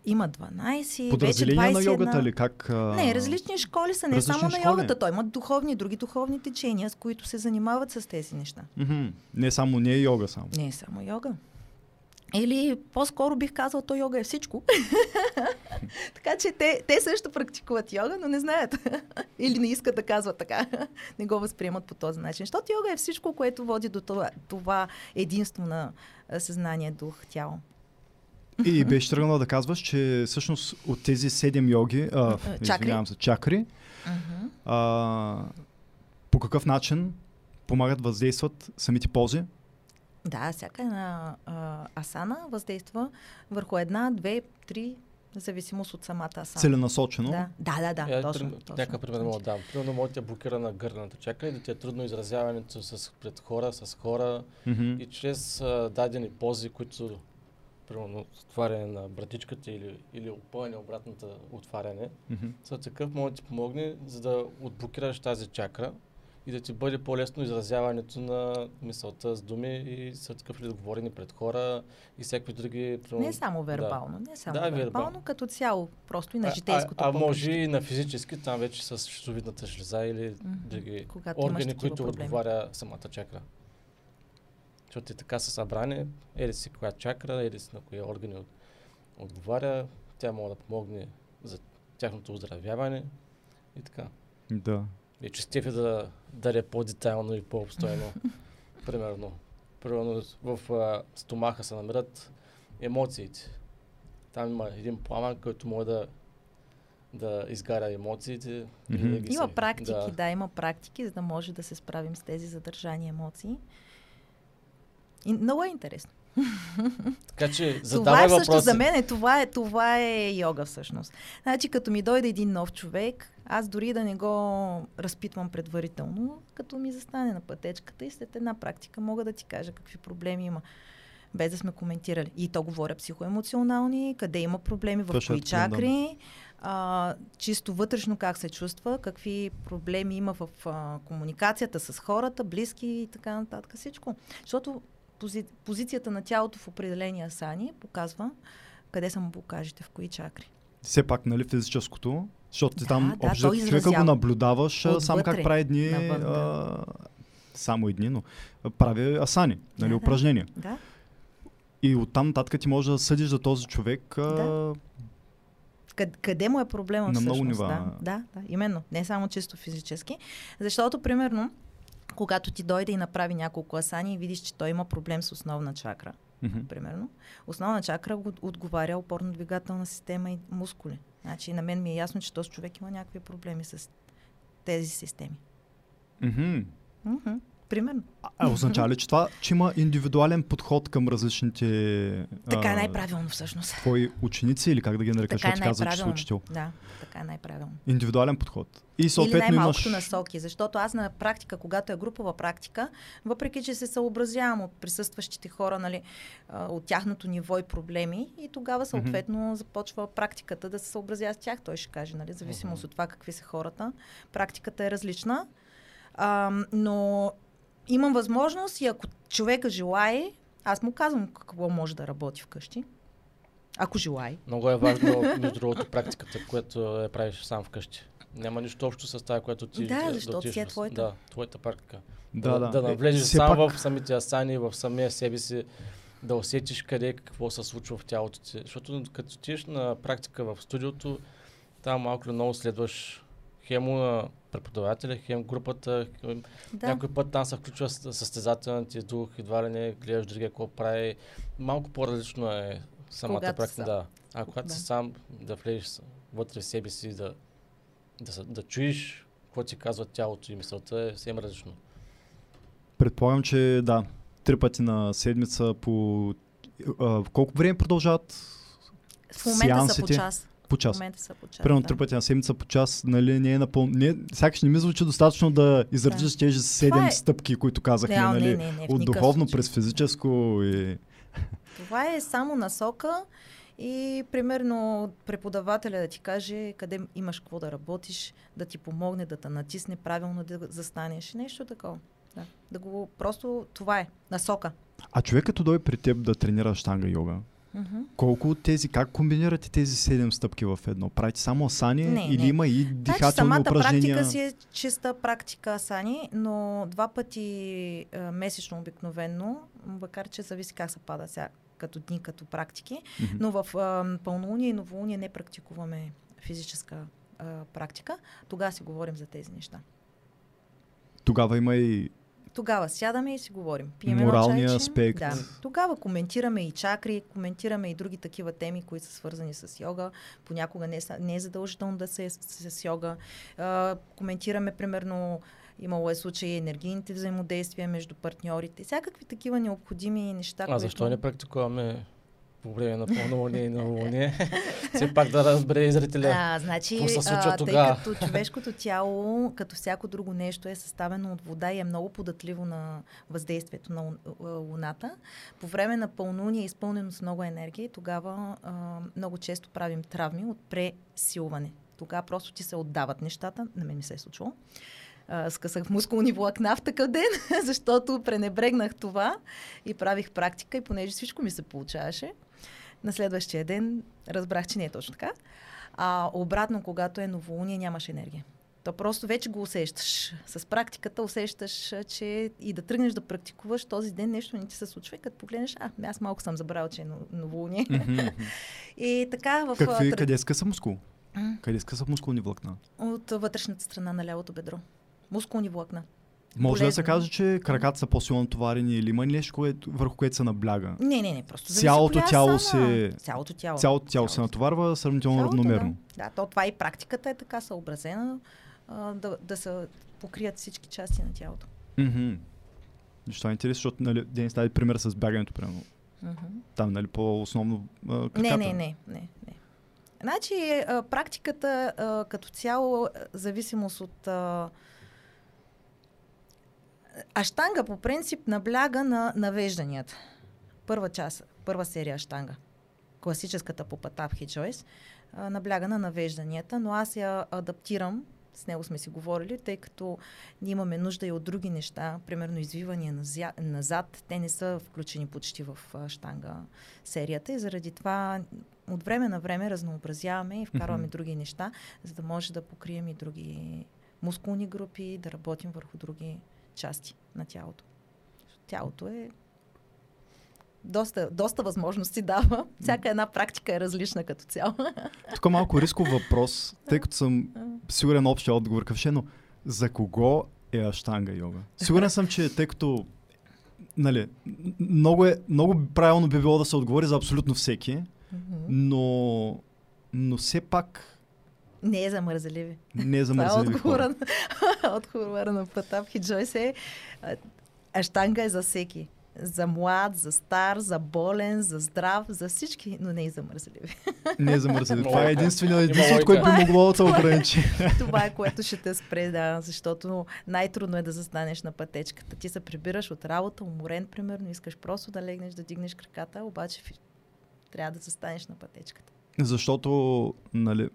има 12, подразделения вече 21. на йогата ли? Как, а... Не, различни школи са, не различни само на школи. йогата. Той имат духовни, други духовни течения, с които се занимават с тези неща. Мгм. Не само, не е йога само. Не е само йога. Или по-скоро бих казал, то йога е всичко. така че те, те също практикуват йога, но не знаят. Или не искат да казват така. не го възприемат по този начин. Защото йога е всичко, което води до това, това единство на съзнание, дух, тяло. И беше тръгнала да казваш, че всъщност от тези седем йоги, а, Чакри. извинявам се, чакри, Uh-huh. а, по какъв начин помагат, въздействат самите ползи? Да, всяка една а, асана въздейства върху една, две, три, в зависимост от самата асана. Целенасочено. Да, да, да, да Я точно. Някакъв пример мога да дам. Примерно може да ти е блокирана гърдната чакра и да ти е трудно изразяването с, пред хора, с хора Мгм. и чрез а, дадени пози, които примерно отваряне на братичката или, или опъване обратната отваряне, Мгм. са такъв може да ти помогне, за да отблокираш тази чакра и да ти бъде по-лесно изразяването на мисълта с думи и са такъв ли да говорене пред хора и всякакви други... Не само вербално, не само Да, вербално, вербално. като цяло, просто и на А- житейското А, а поприще. може и на физически, там вече с щитовидната жлеза или Мгм. други Когато органи, които проблеми. отговаря самата чакра. Защото и така са събрани, еди си коя чакра, еди си на кои органи от- отговаря, тя може да помогне за тяхното оздравяване и така. Да. И че Стефи да даде по-детайлно и по-обстойно. примерно. Примерно в а, стомаха се намират емоциите. Там има един пламък, който може да, да изгаря емоциите. и Мгм. да ги Има се- практики, да. да, има практики, за да може да се справим с тези задържани емоции. И много е интересно. Така че това е всъщност въпроси. за мен, е, това, е, това е йога всъщност. Значи, като ми дойде един нов човек, аз дори да не го разпитвам предварително, като ми застане на пътечката и след една практика мога да ти кажа какви проблеми има без да сме коментирали. И то говоря психоемоционални, къде има проблеми, в Точно кои чакри, а, чисто вътрешно как се чувства, какви проблеми има в а, комуникацията с хората, близки и така нататък. Всичко. Защото пози, позицията на тялото в определени асани показва къде са му блокажите, в кои чакри. Все пак, нали, физическото, защото ти Да, там да, общо човека го наблюдаваш а, сам как Отвътре, прави едни, навън, да. а, само едни, но прави асани, нали, Да, упражнения. Да, И оттам нататък ти можеш да съдиш за този човек а, Да. къде, къде му е проблема На всъщност? много нива. Да, да, да, именно. Не само чисто физически. Защото, примерно, когато ти дойде и направи няколко асани и видиш, че той има проблем с основна чакра, мгм. примерно, основна чакра го отговаря опорно-двигателна система и мускули. Значи на мен ми е ясно, че този човек има някакви проблеми с тези системи. Мгм. Мгм. Примерно. А, означава ли, че това, че има индивидуален подход към различните Така е най-правилно всъщност. твои ученици или как да ги нарека, Така е каза, че си учител? Да, така е най-правилно. Индивидуален подход. И Или съответно най-малкото имаш... насоки, защото аз на практика, когато е групова практика, въпреки че се съобразявам от присъстващите хора, нали, от тяхното ниво и проблеми, и тогава съответно започва практиката да се съобразява с тях. Той ще каже, нали, зависимост от това какви са хората. Практиката е различна. А, но имам възможност и ако човека желае, аз му казвам какво може да работи вкъщи. Ако желае. Много е важно, между другото, практиката, която я правиш сам вкъщи. Няма нищо общо с тази, която ти Да, да защото си е твоята. Да, твоята практика. Да, да. да Е, навлезеш сам пак- в самите асани, в самия себе си, да усетиш къде какво се случва в тялото ти. Защото като отидеш на практика в студиото, там малко или много следваш хемо на преподавателя, хем групата, хем... Да. някой път там се включва с- състезателният ти дух, едва ли не гледаш другия какво прави. Малко по-различно е самата Когато практика. Да. А когато Да. си сам, да влезеш вътре в себе си, да, да, се- да чуеш какво ти казва тялото и мисълта е съвсем различно. Предполагам, че да, три пъти на седмица по... А, колко време продължават В момента са по сеансите? час. По час? са по час. Примерно да. три пъти на седмица по час, нали, не е напълно... Не, сякаш не ми звучи достатъчно да изредиш Да. тези седем е- стъпки, които казахме, нали? не, не, не, от духовно през физическо и... Това е само насока и примерно преподавателя да ти каже къде имаш какво да работиш, да ти помогне да те натисне правилно да застанеш. Нещо такова. Да. да го, просто това е насока. А човек като дойде при теб да тренира штанга йога, Колко от тези, как комбинирате тези седем стъпки в едно? Правите само асани Не, или не. има и Значи дихателни самата упражнения? практика си е чиста практика, Сани, но два пъти а, месечно обикновенно, макар че зависи как се пада сега като дни, като практики, Мгм. но в а, пълнолуние и новолуние не практикуваме физическа а, практика. Тогава си говорим за тези неща. Тогава има и Тогава сядаме и си говорим. Пием Моралния чайче. аспект. Да. Тогава коментираме и чакри, коментираме и други такива теми, които са свързани с йога. Понякога не, не е задължително да се с, с йога. А, коментираме, примерно, имало е случаи енергийните взаимодействия между партньорите. Всякакви такива необходими неща. А които... защо не практикуваме по време на пълнолуние и новолуние? Все пак да разбере зрителя. А, значи, Какво се случва а, тъй като човешкото тяло, като всяко друго нещо, е съставено от вода и е много податливо на въздействието на Луната, по време на пълнолуние е изпълнено с много енергия и тогава а, много често правим травми от пресилване. Тогава просто ти се отдават нещата. На мен ми се е случило. Скъсах мускулни влакна в такъв ден, защото пренебрегнах това и правих практика и понеже всичко ми се получаваше, на следващия ден разбрах, че не е точно така. А обратно, когато е новолуние, нямаш енергия. То просто вече го усещаш. С практиката усещаш, че и да тръгнеш да практикуваш този ден нещо не ти се случва. И като погледнеш, а, аз малко съм забравил, че е но- новолуние. и така в... Какви, къде скъса мускул? Къде скъса мускулни влакна? От вътрешната страна на лявото бедро. Мускулни влакна. Може да се каже, че краката са по-силно натоварени или има нещо, което, върху което се набляга? Не, не, не, просто Цялото тяло се- Цялото тяло. Цялото тяло се натоварва сравнително Цялото, равномерно. Да. да, то това и практиката е така съобразена, а, да, да се покрият всички части на тялото. Мгм. Защо е интересно, защото нали, Денис даде пример с бягането, примерно. Мгм. Там, нали, по-основно а, Не, краката. не, не, не, не. Значи, а, практиката а, като цяло, а, зависимост от... А, аштанга по принцип набляга на навежданията. Първа част, първа серия аштанга. Класическата по Патапхи Джойс набляга на навежданията, но аз я адаптирам, с него сме си говорили, тъй като ние имаме нужда и от други неща, примерно извивания назад, те не са включени почти в штанга серията и заради това от време на време разнообразяваме и вкарваме Мгм. други неща, за да може да покрием и други мускулни групи, да работим върху други части на тялото. Тялото е доста, доста възможности дава. Всяка една практика е различна като цяло. Тук малко рисков въпрос, тъй като съм сигурен общия отговор какъв ще е, но за кого е аштанга йога? Сигурен съм, че тъй като нали, много, е, много правилно би било да се отговори за абсолютно всеки, но, но все пак Не е за мързеливи. Не е за Това е отговора, хора. на, отговора на Патап и Джойс е а, Аштанга е за всеки. За млад, за стар, за болен, за здрав, за всички, но не и за мързеливи. Не е за мързеливи. Това е единствено, единственото, което би могло да се ограничи. Това е което ще те спре, да, защото най-трудно е да застанеш на пътечката. Ти се прибираш от работа, уморен, примерно, искаш просто да легнеш, да дигнеш краката, обаче трябва да застанеш на пътечката. Защото, нали,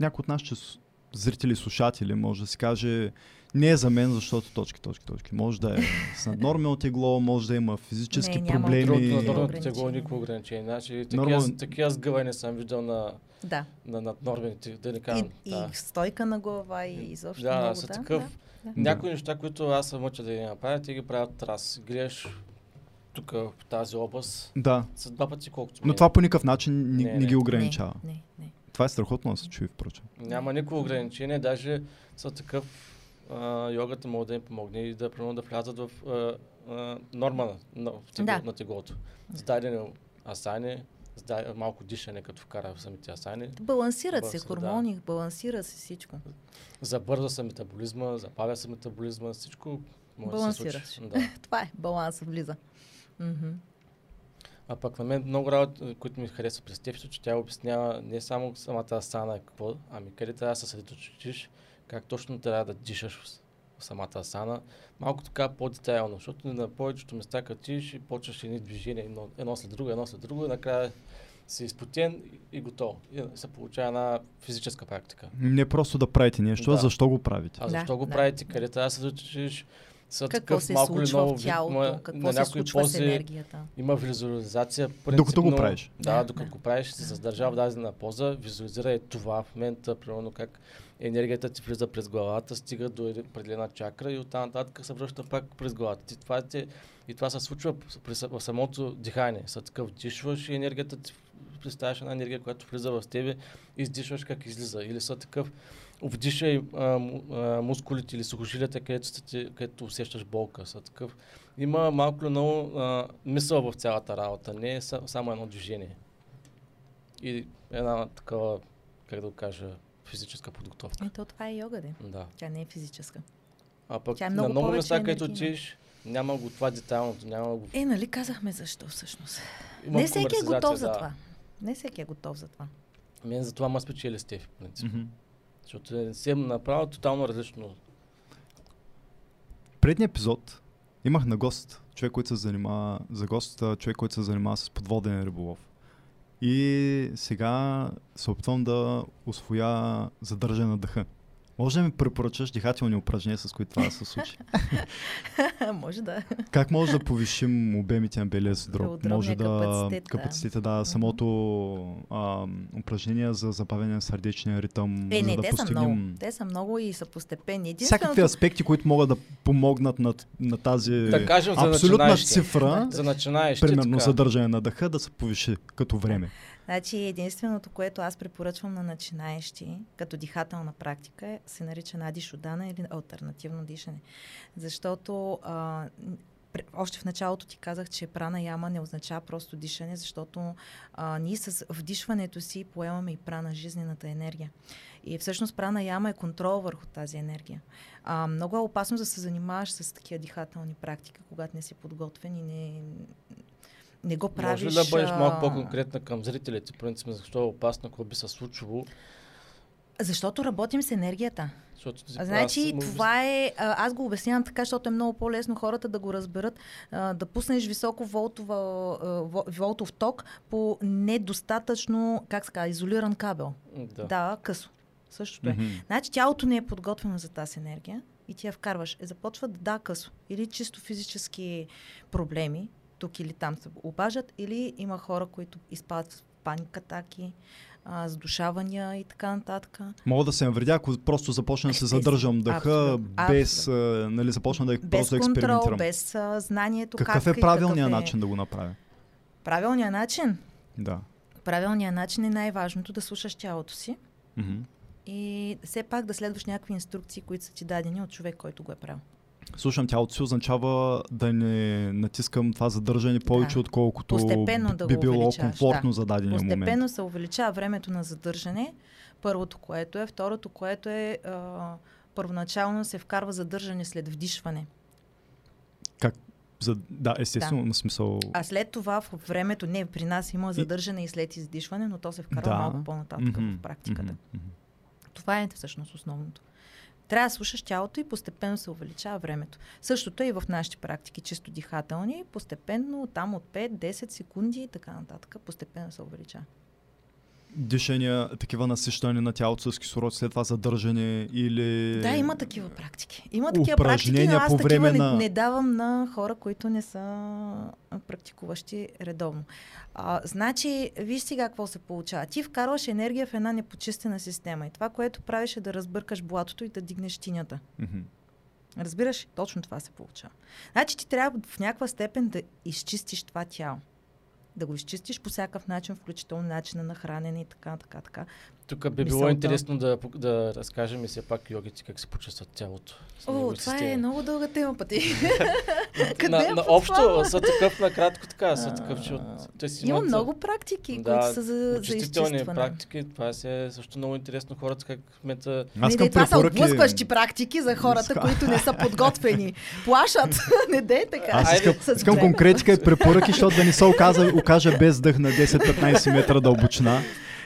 някой от нашите с- зрители, слушатели може да си каже не е за мен, защото точки, точки, точки. Може да е с наднормално тегло, може да има физически Не, проблеми. Другото на Има нормалното ограничения. тегло никакво ограничение. Значи, Нормал- такива, такива сгъвания съм виждал на, Да. на наднормените, да не И, казвам. и да. стойка на глава и изобщо Да, много, са да. такъв. да, да. Някои неща, които аз съм мъча да ги направя, те ги правят раз. Грееш тук в тази област Да, са два пъти колкото но мен. това по никакъв начин не, Не, не, не. ги ограничава. Не, не, не. Това е страхотно да се чуи, впрочем. Няма никакво ограничение, даже са такъв а, йогата може да им помогне и да, примерно, да влязат в а, а, норма на, на, в тегло, Да. на теглото. С дадени асани, с дай- малко дишане, като вкара в самите асани. Балансират се Бързо, да. хормони, балансира се всичко. Забърза се метаболизма, забавя се метаболизма, всичко може да се Балансира случи. Да. Това е, балансът влиза. Мгм. А пък на мен много работи, които ми харесва през теб, че тя обяснява не само самата асана какво, ами къде трябва да се съсредоточиш, как точно трябва да дишаш в, самата асана. Малко така по-детайлно, защото на повечето места като тиш и почваш едни движения, едно, едно след друго, едно след друго и накрая си изпотен и, и готово. И се получава една физическа практика. Не просто да правите нещо, а Да. защо го правите. А Да, защо го да, правите? да. Къде трябва да се съсредоточиш? Са Какво такъв се малко случва много в тялото, ма- какво на се случва с пози, енергията. има визуализация. Докато го правиш. Да, Да, докато да. го правиш, се задържава в да. дадена поза, визуализирай това в момента, примерно как енергията ти влиза през главата, стига до определена чакра и оттам нататък се връща пак през главата. Ти, това ти, и това се случва при, с- в самото дихание. Са такъв дишваш и енергията ти представяш една енергия, която влиза в тебе и издишваш как излиза. Или са такъв обдишай а, а, мускулите или сухожилията, където, където усещаш болка. Са такъв. Има малко много а, мисъл в цялата работа, не е са- само едно движение. И една такава, как да го кажа, физическа подготовка. И то това е йога, де. Да. Тя не е физическа. А пък Тя е на много много повече места, където енергийна. отидеш, няма го това детайлното, няма го... Е, нали казахме защо всъщност? Има не всеки е готов за да. това. Не всеки е готов за това. Мен за това ма спечели с теб, в принцип. Мгм. Защото е съм направил тотално различно. Предния епизод имах на гост, човек, който се занимава, за гост, човек, който се занимава с подводен риболов. И сега се опитвам да освоя задържане на дъха. Може да ми препоръчаш дихателни упражнения, с които това да се случи? Може да. Как може да повишим обемите на белия си дроб? Може да... капацитет, да. капацитета, да. Самото а, упражнение за забавяне на сърдечния ритъм, Е, за не, да те са постигнем много. Те са много и са постепенни. всякакви Единственото, аспекти, които могат да помогнат на, на тази Да кажем за абсолютна начинаещи. цифра, За начинаещи. примерно така. задържане на дъха, да се повиши като време. Значи единственото, което аз препоръчвам на начинаещи, като дихателна практика, се нарича надишодана или альтернативно дишане. Защото а, още в началото ти казах, че прана яма не означава просто дишане, защото а, ние с вдишването си поемаме и прана, жизнената енергия. И всъщност прана яма е контрол върху тази енергия. А, много е опасно да се занимаваш с такива дихателни практики, когато не си подготвен и не, не го правиш. Може ли да бъдеш а, малко по-конкретна към зрителите, принцип, защо е опасно, какво би се случило? Защото работим с енергията. Защото ти- значи, му това е. Аз го обяснявам така, защото е много по-лесно хората да го разберат. Да пуснеш високо волтова, волтов ток по недостатъчно, как ска, изолиран кабел. Да, Да. късо. Същото е. Мгм. Значи тялото не е подготвено за тази енергия и ти я вкарваш. Е, започва да да късо. Или чисто физически проблеми, тук или там се обажат, или има хора, които изпадат в паника атаки, а, задушавания и така нататък. Мога да се навредя, ако просто започна да се задържам дъха, абсолютно, без, а, нали, започна да Без просто контрол, експериментирам. без а, знанието Какъв как е правилният какъв е... начин да го направя? Правилният начин? Да. Правилният начин е най-важното да слушаш тялото си Мгм. и все пак да следваш някакви инструкции, които са ти дадени от човек, който го е правил. Слушам тялото си означава да не натискам това задържане повече, Да. отколкото Постепенно би- да би било комфортно да. за дадения Постепенно момент. се увеличава времето на задържане, Първото, което е. Второто, което е а, първоначално се вкарва задържане след вдишване. За, да, естествено, на смисъл... А след това в времето, не, при нас има задържане и след издишване, но то се вкарва Да. малко по-нататък Мгм, в практиката. мгм. Това е всъщност основното. Трябва да слушаш тялото и постепенно се увеличава времето. Същото е и в нашите практики, чисто дихателни, постепенно там от 5-10 секунди и така нататък, постепенно се увеличава. Дишания, такива насищане на тялото с кислород, след това задържане или... Да, има такива практики. Има такива практики, но аз по такива време не, на- не давам на хора, които не са практикуващи редовно. А, значи, виж сега какво се получава. Ти вкарваш енергия в една непочистена система и това, което правиш е да разбъркаш блатото и да дигнеш тинята. Разбираш? Точно това се получава. Значи ти трябва в някаква степен да изчистиш това тяло. Да го изчистиш по всякакъв начин, включително начина на хранене и така, така, така. Тук би било интересно да, да разкажем и все пак йогите как се почувстват тялото. О, това е много дълга тема пъти. Къде на, я на общо, са такъв накратко така, са такъв, че от... Те си Има много практики, да, които са за, за изчистване. практики. Това си е също много интересно хората как в момента Аз не, не, това са отблъскващи практики за хората, които не са подготвени. Плашат. не дей така. Аз искам, искам конкретика и препоръки, защото да не се оказа, окажа без дъх на 10-15 метра дълбочина.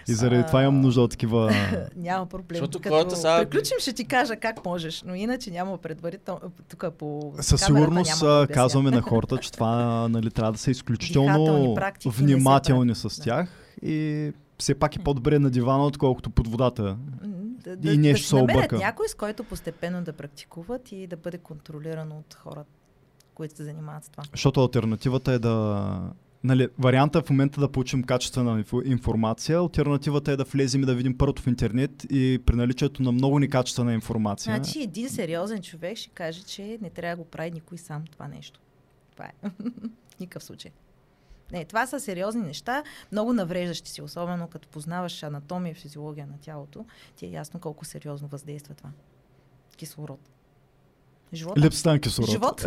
И заради това имам нужда от такива... Няма проблем. Защото Като хората сега- приключим, ще ти кажа как можеш, но иначе няма предварително. Тук по Със сигурност няма да а, казваме на хората, че това нали, трябва да са изключително практики внимателни с Да. тях и все пак е по-добре на дивана, отколкото под водата. Да, И да, да нещо си се обърка. някой, с който постепенно да практикуват и да бъде контролирано от хората, които се занимават с това. Защото альтернативата е да... Нали, варианта в момента да получим качествена инфо- информация, альтернативата е да влезем и да видим първото в интернет и при наличието на много некачествена информация. Значи един сериозен човек ще каже, че не трябва да го прави никой сам това нещо. Това е. Никакъв случай. Не, това са сериозни неща, много навреждащи си, особено като познаваш анатомия и физиология на тялото, ти е ясно колко сериозно въздейства това. Кислород. Живот. Липсата на кислород. Живот.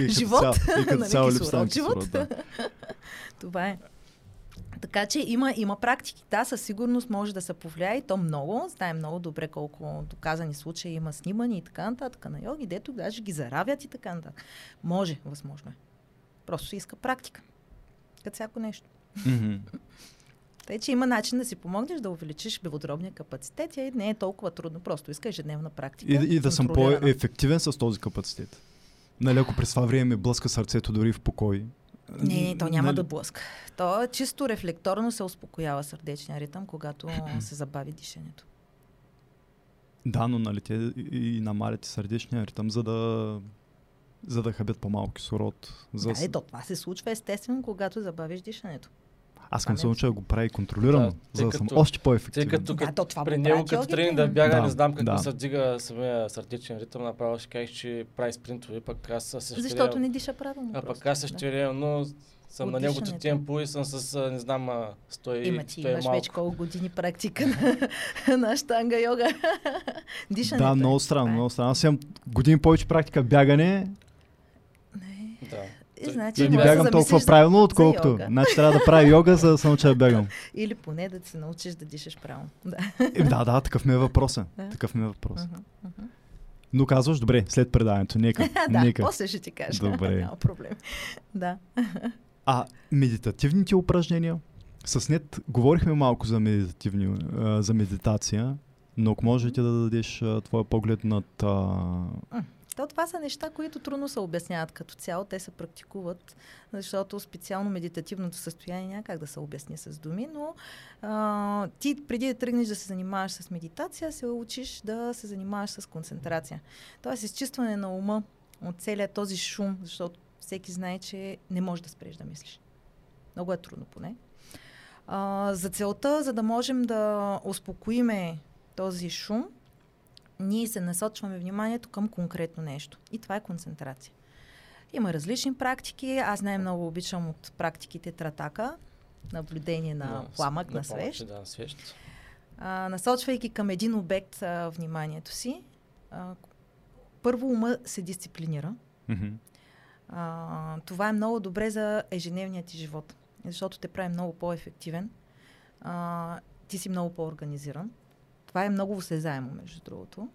Живот. цяло- И като цяло кислород, липсата на кислород. Това е. Така че има, има практики. Да, със сигурност може да се повлияе и то много. Знаем много добре колко доказани случаи има снимани и така нататък на йоги, дето даже ги заравят и така нататък. Може, възможно е. Просто се иска практика. Като всяко нещо. Мгм. Тъй, че има начин да си помогнеш да увеличиш белодробния капацитет и не е толкова трудно. Просто иска ежедневна практика. И, и да съм по-ефективен с този капацитет. Нали, ако през това време блъска сърцето дори в покой. Не, не, то няма нали, да блъска. То чисто рефлекторно се успокоява сърдечния ритъм, когато се забави дишането. Да, но нали те и, и намалят и сърдечния ритъм, за да за да хабят по-малко кислород. За... Да, е, то това се случва естествено, когато забавиш дишането. Аз се не- науча да го прави контролирано, Да, за тъй да съм като- още Тъй по-ефективен. като, Да, като то това при го него като тренинг да бяга, Да, не знам какво да. се дига самия сърдечен ритъм, направо ще кажеш, че прави спринтове, пък аз се Защото не диша правилно. А пък аз да. ще но съм От на неговото дишането. темпо и съм с, не знам, а, 100 Има ти, и имаш малко. вече колко години практика на, на штанга йога. Дишането. Да, е. много странно, е. много странно. Аз имам години повече практика бягане. Да. И, значи, и не да бягам се толкова правилно, отколкото. Значи трябва да правя йога, за да се науча да бягам. Или поне да се научиш да дишаш правилно. Да. Е, да, да, такъв ми е въпросът. Да. Такъв ми е въпрос. Мгм, мгм. Но казваш, добре, след предаването, нека. да, нека. после ще ти кажа. Добре. Няма проблем. Да. А медитативните упражнения? С нет говорихме малко за, медитативни, за медитация, но ако можете да дадеш твоя поглед над... А... То това са неща, които трудно се обясняват като цяло. Те се практикуват, защото специално медитативното състояние няма как да се обясни с думи, но а, ти преди да тръгнеш да се занимаваш с медитация, се учиш да се занимаваш с концентрация. Тоест изчистване на ума от целият този шум, защото всеки знае, че не можеш да спреш да мислиш. Много е трудно поне. А, за целта, за да можем да успокоиме този шум, ние се насочваме вниманието към конкретно нещо. И това е концентрация. Има различни практики. Аз най-много обичам от практиките тратака, наблюдение на Да, пламък, на, на свещ. Да, на свещ. А, насочвайки към един обект а, вниманието си, а, първо ума се дисциплинира. мгм. А, това е много добре за ежедневният ти живот, защото те прави много по-ефективен. А, ти си много по-организиран. Това е много осезаемо, между другото.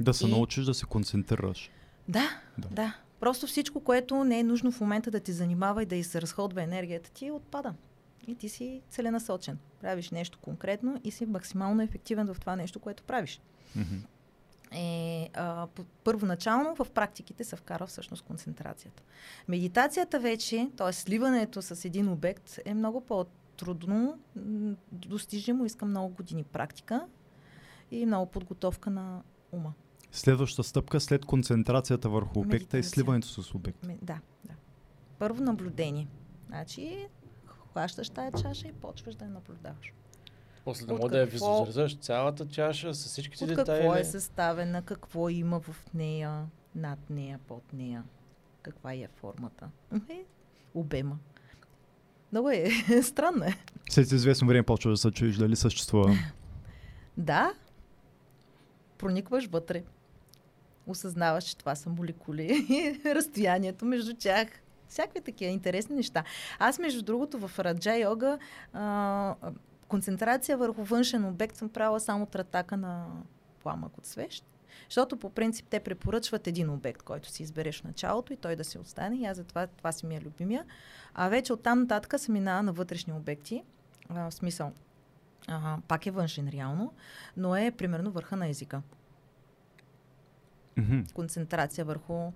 Да се И- научиш да се концентрираш. Да, Да. да. Просто всичко, което не е нужно в момента да ти занимава и да се разходва енергията ти, отпада. И ти си целенасочен. Правиш нещо конкретно и си максимално ефективен в това нещо, което правиш. Мгм. е, а, първоначално в практиките се вкара всъщност концентрацията. Медитацията вече, т.е. сливането с един обект е много по-трудно, достижимо, иска много години практика и много подготовка на ума. Следваща стъпка след концентрацията върху обекта е Медитация. сливането с обекта. Ме- Да, да. Първо наблюдение. Значи, хващаш тая чаша и почваш да я наблюдаваш. После да мога да я визуализираш цялата чаша с всичките От детайли. какво е съставена, какво има в нея, над нея, под нея, каква е формата, е, обема. Много е странно е. След известно време почва да се чуеш дали съществува. Да, проникваш вътре. Осъзнаваш, че това са молекули и разстоянието между тях. Всякакви такива интересни неща. Аз, между другото, в Раджа йога а, концентрация върху външен обект съм правила само тратака на пламък от свещ. Защото по принцип те препоръчват един обект, който си избереш в началото и той да се остане. И аз затова това си ми е любимия. А вече оттам нататък се минава на вътрешни обекти. А, в смисъл, а, пак е външен реално, но е примерно върха на езика. Мгм. Концентрация върху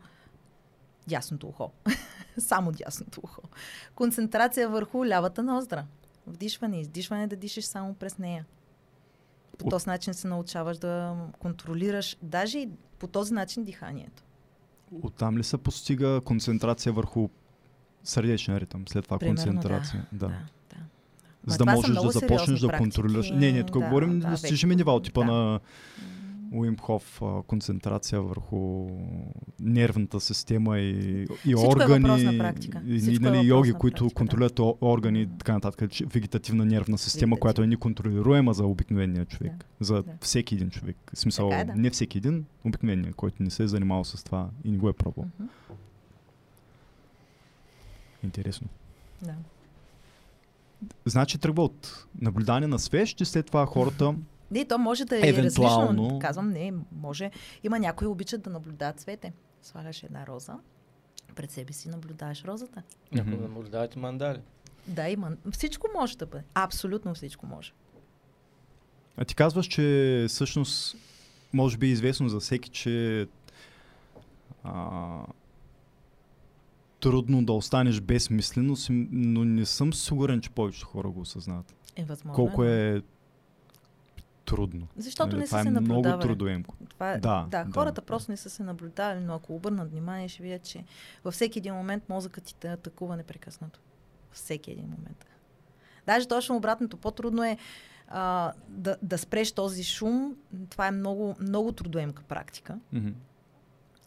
дясното ухо. Само дясното ухо. Концентрация върху лявата ноздра. Вдишване, издишване, да дишаш само през нея. По този начин се научаваш да контролираш даже и по този начин диханието. Оттам ли се постига концентрация върху сърдечен ритъм, след това Примерно, концентрация? Да, Да. Да. да. За да можеш да започнеш да контролираш. Не, не, тук Да, говорим да, достижими вече- нива от типа да. на М, Уим Хоф, а, концентрация върху нервната система и, и Всичко е органи, въпрос на практика. и, е нали, въпрос йоги, които практика, да. контролират о- органи и така нататък, вегетативна нервна система, която е неконтролируема за обикновения човек, за да. всеки един човек. В смисъл, Така е, да. не всеки един, обикновения, който не се е занимавал с това и не го е пробвал. мгм. Интересно. Да. Значи тръгва от наблюдание на свещ и след това хората Не, то може да е Евентуално. различно. Казвам, не, може. Има някои обичат да наблюдават цвете. Слагаш една роза, пред себе си наблюдаваш розата. Някой Мгм. да наблюдавате мандали. Да, има. Всичко може да бъде. Абсолютно всичко може. А ти казваш, че всъщност може би е известно за всеки, че а, трудно да останеш без мисленост, но не съм сигурен, че повечето хора го осъзнават. Е възможно. Колко да. е трудно. Защото Нали, не това са е се много наблюдавали. трудоемко. Това е, Да, да, да. хората просто не са се наблюдавали, но ако обърнат внимание, ще видят, че във всеки един момент мозъкът ти те атакува непрекъснато. Всеки един момент. Даже точно обратното. По-трудно е а, да, да спреш този шум. Това е много, много трудоемка практика.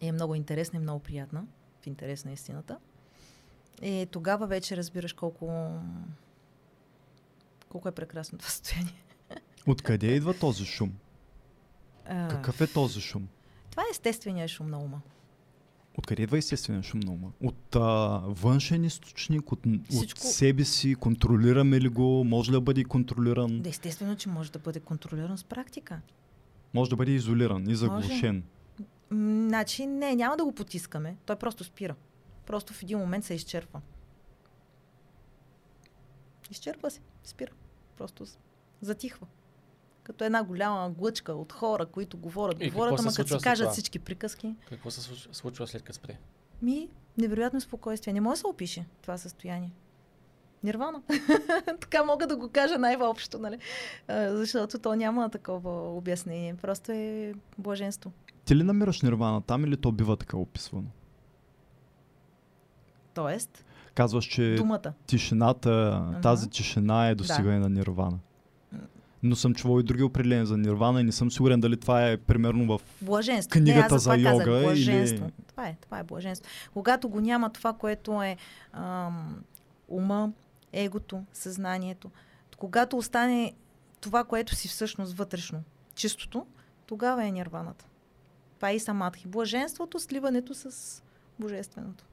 И е много интересна и много приятна, в интерес на истината. И тогава вече разбираш колко, колко е прекрасно това състояние. Откъде идва този шум? А, Какъв е този шум? Това е естественият шум на ума. Откъде идва естествен шум на ума? От а, външен източник, от, Всичко- от себе си, контролираме ли го, може ли да бъде контролиран, Да, естествено, че може да бъде контролиран с практика. може да бъде изолиран и заглушен. М, Значи, не, няма да го потискаме. Той просто спира. Просто в един момент се изчерпва. Изчерпва се, спира. Просто затихва. Като една голяма глъчка от хора, които говорят, И говорят, ама като си кажат това? всички приказки. Какво се случва, след като спре? Ми, невероятно спокойствие. Не може да се опише това състояние. Нирвана. така мога да го кажа най-общо, нали? Защото то няма такова обяснение. Просто е блаженство. Ти ли намираш нирвана там или то бива така описвано? Тоест, Казваш, че думата. тишината, Мгм. тази тишина е достигане на нирвана. Но съм чувал и други определения за нирвана и не съм сигурен дали това е примерно в Блаженство. Книгата не, аз за затова казах, йога или-. Това е, това е блаженство. Когато го няма това, което е ам, ума, егото, съзнанието, когато остане това, което си всъщност вътрешно, чистото, тогава е нирваната. Това е и самадхи. Блаженството, сливането с божественото.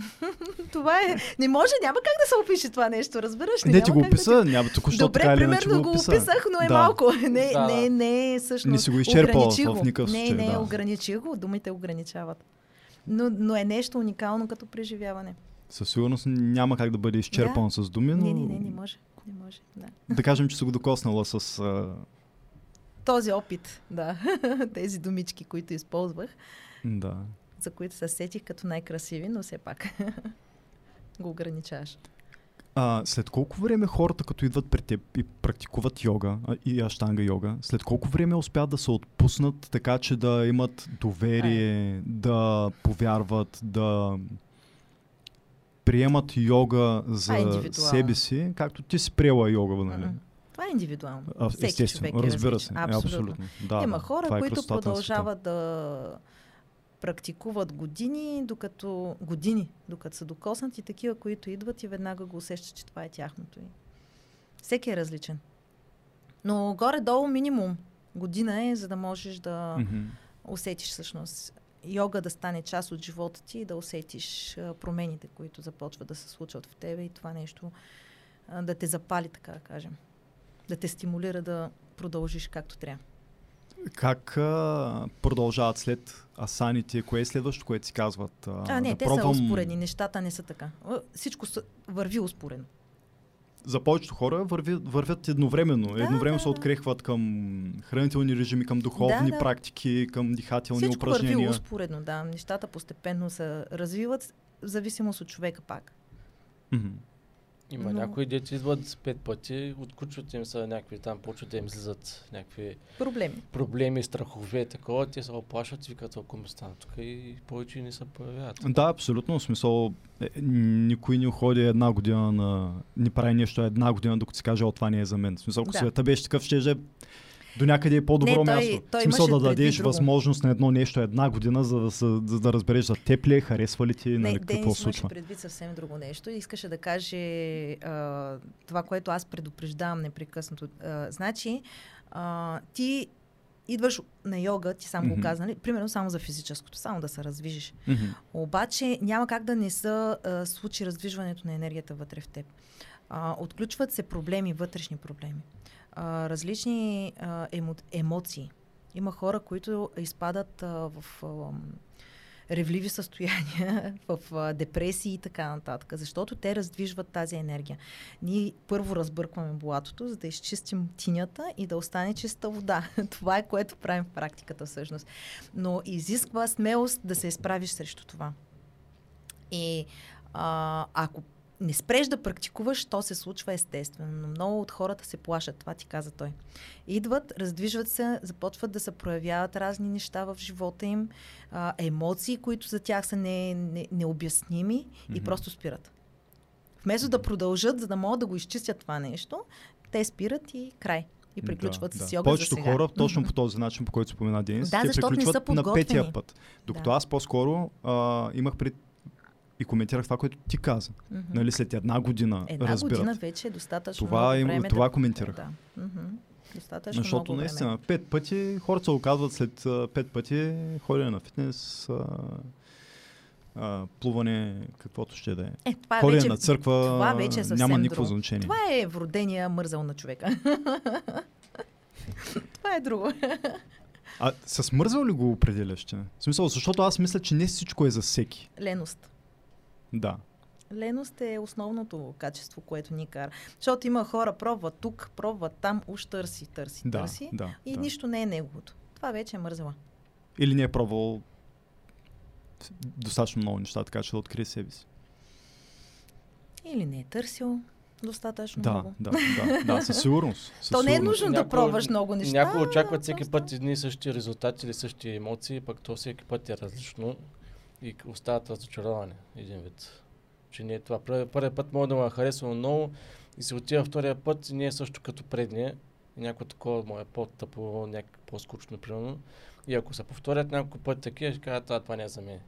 това е. Не може, няма как да се опише това нещо, разбираш ли? Не, ти го как да описа, няма тук, що Добре, така или примерно го го описа. описах, но е Да. малко. Не, Да, не, да. не, всъщност. Не си го ограничи в никакъв Не, случай, не, да. ограничи го, думите ограничават. Но, но е нещо уникално като преживяване. Със сигурност няма как да бъде изчерпан с думи, но Не, не, не, не може. Не може, да. да кажем, че си го докоснала с... А... Този опит, да. Тези думички, които използвах, Да. за които се сетих като най-красиви, но все пак го ограничаваш. А, след колко време хората, като идват при теб и практикуват йога а, и аштанга йога, след колко време успяват да се отпуснат така, че да имат доверие, да повярват, да приемат йога за индивидуално. себе си, както ти си приела йога, нали? Мгм. Това е индивидуално. А, Всеки Естествено, човек е разбира различен. се. Абсолютно. Абсолютно. Да, Има да. хора, е които продължават да практикуват години, докато години, докато са докоснати, такива, които идват и веднага го усещат, че това е тяхното. Всеки е различен. Но горе-долу минимум година е, за да можеш да Мгм. усетиш всъщност йога да стане част от живота ти и да усетиш промените, които започват да се случват в тебе и това нещо да те запали, така да кажем. Да те стимулира да продължиш както трябва. Как а, продължават след асаните? Кое е следващото, което си казват? А, А, не, да те пробвам... са успоредни, нещата не са така. Всичко са, върви успоредно. За повечето хора върви, вървят едновременно. Да, едновременно да, се открехват към хранителни режими, към духовни Да, да. практики, към дихателни Всичко върви упражнения. успоредно, да. Нещата постепенно се развиват в зависимост от човека пак. Мгм. Има Но- някои дети идват с пет пъти, отключват им са някакви там, почват да им слизат някакви Проблеми. проблеми, страхове, такова, те се оплашват и викат, ако ми стана тук и повече не се появяват. Да, абсолютно. В смисъл, е, никой не ходи една година на... Не прави нещо една година, докато си каже, о, това не е за мен. В смисъл, ако Да. света беше такъв, ще е до някъде е по-добро Не, той- място. той в смисъл да дадеш друго. възможност на едно нещо една година, за да, се, за да разбереш за теб ли е, харесва ли ти, нали, Не, какво Денис имаше случва. предвид съвсем друго нещо искаше да каже а, това, което аз предупреждавам непрекъснато. А, значи, а, ти идваш на йога, ти сам Мгм. го каза, нали? примерно само за физическото, само да се раздвижиш. Мгм. Обаче няма как да не се случи раздвижването на енергията вътре в теб. А, отключват се проблеми, вътрешни проблеми. А, различни а, емо, емоции. Има хора, които изпадат а, в а, ревливи състояния, в а, депресии и така нататък, защото те раздвижват тази енергия. Ние първо разбъркваме блатото, за да изчистим тинята и да остане чиста вода. Това е което правим в практиката всъщност. Но изисква смелост да се изправиш срещу това. И а, ако не спреш да практикуваш, то се случва естествено. Но много от хората се плашат, това ти каза той. Идват, раздвижват се, започват да се проявяват разни неща в живота им, а, емоции, които за тях са не, не, необясними и Мгм. просто спират. Вместо да продължат, за да могат да го изчистят това нещо, те спират и край. И приключват Да, с да. йога Повечето сега. хора, точно по този начин, по който спомена Денис, Да, те защото не са приключват на петия път. Докато Да. аз по-скоро а, имах пред и коментирах това, което ти каза. Мгм. Нали, след една година Една разбират. година вече е достатъчно Това им- време. това да... коментирах. Да. Мгм. Достатъчно Защото много наистина, време. пет пъти хората се оказват след пет пъти ходене на фитнес, а, а, плуване, каквото ще да е. Е, това Ходене вече, на църква това вече е няма никакво друго. значение. Това е вродения мързел на човека. това е друго. А с мързел ли го определяш? В смисъл, защото аз мисля, че не всичко е за всеки. Леност. Да. Леност е основното качество, което ни кара. Защото има хора, пробват тук, пробват там, уж търси, търси, Да, търси. да, и да. нищо не е неговото. Това вече е мързела. Или не е пробвал достатъчно много неща, така че да открие себе си. Или не е търсил достатъчно Да, много. да, да, да, със сигурност. Със То не е сигурност. нужно да пробваш много неща. Някои очакват всеки път едни и същи резултати или същи емоции, пък то всеки път е различно и остават разочаровани един вид. Че не е това. Първи, първият път може да му е харесало много и се отива втория път и не е също като предния. Някой такова му е по-тъпо, някак по-скучно, примерно. И ако се повторят няколко пъти такива, ще кажат, а това не е за мен.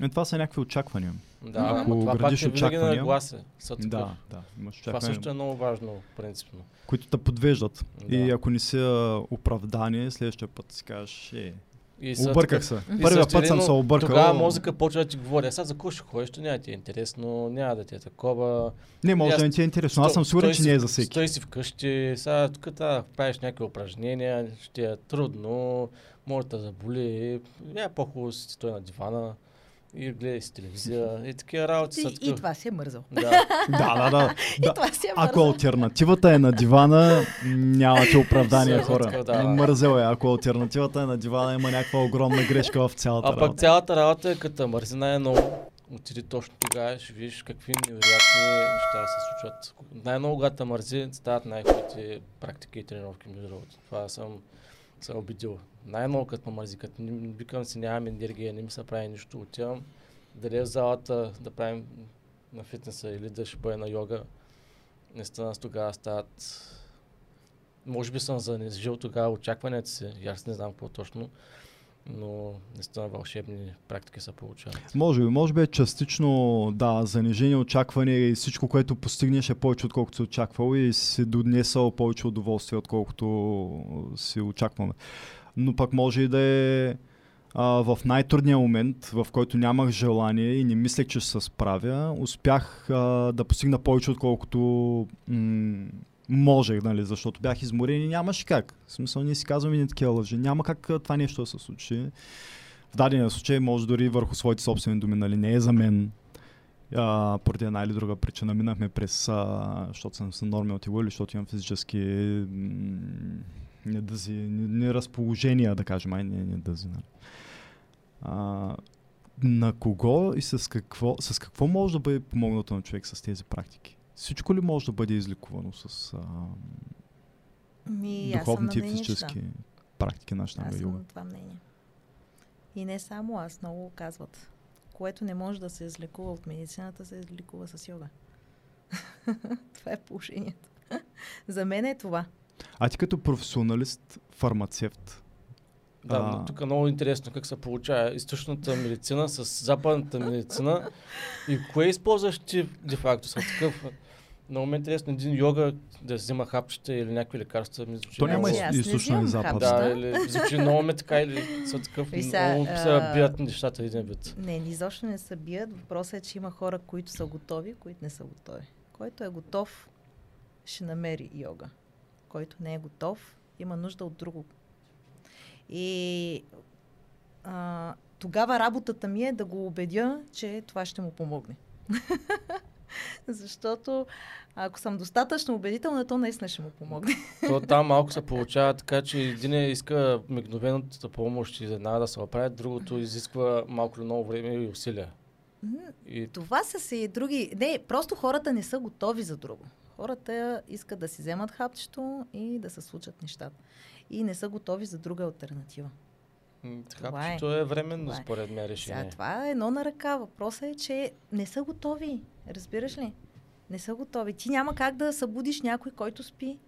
Е, това са някакви очаквания. Да, Ако ама това пак е винаги на гласа. Да, да. Имаш Това очаквания, също е много важно, принципно. които те подвеждат. Да. И ако не са оправдани, следващия път си кажеш, е, И са Обърках се. Първия път съм се объркал. Тогава мозъка почва да ти говори. А сега за какво ще ходиш? То няма ти е интересно, няма да ти е такова. Не, може Аз- да не ти е интересно. Аз съм сигурен, че не е за всеки. Стой си вкъщи, сега тук да правиш някакви упражнения, ще е трудно, може да заболи, е по-хубаво си стой на дивана и гледай си телевизия и такива работи са И, и това си е мързал. Да. Да, да, да. И да. това си е Ако мързал. альтернативата е на дивана, нямате оправдание, хора. да. Мързел е. Ако алтернативата е на дивана, има някаква огромна грешка в цялата А пък работа. цялата работа е като мързи най-много. Отиди точно тогава ще видиш какви невероятни неща се случват. Най-много когато те мързи, стават най-хубавите практики и тренировки, между другото. Това съм се убедил. Най-много като ме мързи, като викам си нямам енергия, не ми се прави нищо, отивам дали в залата да правим на фитнеса или да ще бъде на йога. Наистина с тогава стават може би съм занижил тогава очакванията си, аз не знам какво точно, но наистина вълшебни практики се получават. Може би, може би е частично, да, занижени очаквания и всичко, което постигнеш е повече отколкото си очаквал и си донесъл повече удоволствие, отколкото си очакваме. Но пък може и да е а, в най-трудния момент, в който нямах желание и не мислех, че ще се справя, успях а, да постигна повече, отколкото м- можех, нали, защото бях изморен и нямаше как. В смисъл, ние си казваме не такива лъжи. Няма как това нещо да се случи в дадения случай може дори върху своите собствени думи, нали, не е за мен. А, поради една или друга причина минахме през, а, защото съм с норми от или защото имам физически м, недъзи, не- неразположения, да кажем, ай не недъзи. Нали. А, на кого и с какво, с какво може да бъде помогнато на човек с тези практики? Всичко ли може да бъде изликувано с а, Ми, духовните и физически практики на Да. Аз Штанга йога? на това мнение. И не само аз, много го казват. Което не може да се излекува от медицината, се излекува с йога. това е положението. За мен е това. А ти като професионалист, фармацевт, Да, А. но тук е много интересно как се получава източната медицина с западната медицина и кое използваш ти де-факто? Са такъв, много ме е интересно един йога да взима хапчета или някакви лекарства. Ми звучи То няма много- източна и хапчета. Да, или звучи много ме така или са такъв, сега, много се бият нещата един вид. Не, изобщо не се бият. Въпросът е, че има хора, които са готови, които не са готови. Който е готов, ще намери йога. Който не е готов, има нужда от друго. И а, тогава работата ми е да го убедя, че това ще му помогне. Защото ако съм достатъчно убедителна, то наистина ще му помогне. То там малко се получава така, че един е иска мигновената помощ и веднага да се оправи, другото изисква малко или много време и усилия. И Това са си други. Не, просто хората не са готови за друго. Хората искат да си вземат хапчето и да се случат нещата. И не са готови за друга альтернатива. Това е. хапчето е временно, е. според мен, Сега, решение. това е едно на ръка. Въпросът е, че не са готови. Разбираш ли? Не са готови. Ти няма как да събудиш някой, който спи.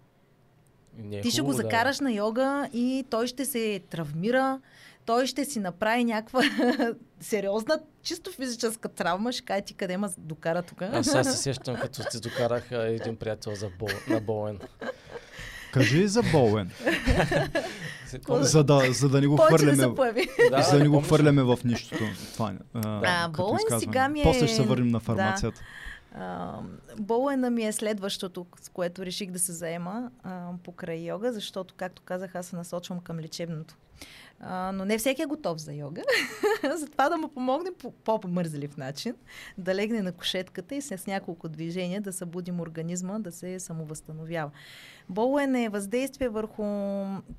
Не е Ти ще го хубаво, да. закараш на йога и той ще се травмира, той ще си направи някаква сериозна, чисто физическа травма. Ще каже ти къде ма докара тук. Аз сега се сещам, като ти докарах един приятел за бол, на болен. Кажи за болен, Кой- за да, за да не го хвърляме. Да, за да не го хвърляме в нищото. Това, е, А, болен изказване. сега ми е- После ще се върнем на да. фармацията. А, Болена ми е следващото, с което реших да се заема а, покрай йога, защото, както казах, аз се насочвам към лечебното. А, но не всеки е готов за йога. Затова да му помогне по по-мързелив начин, да легне на кошетката и с няколко движения да събудим организма да се самовъзстановява. Болен е въздействие върху...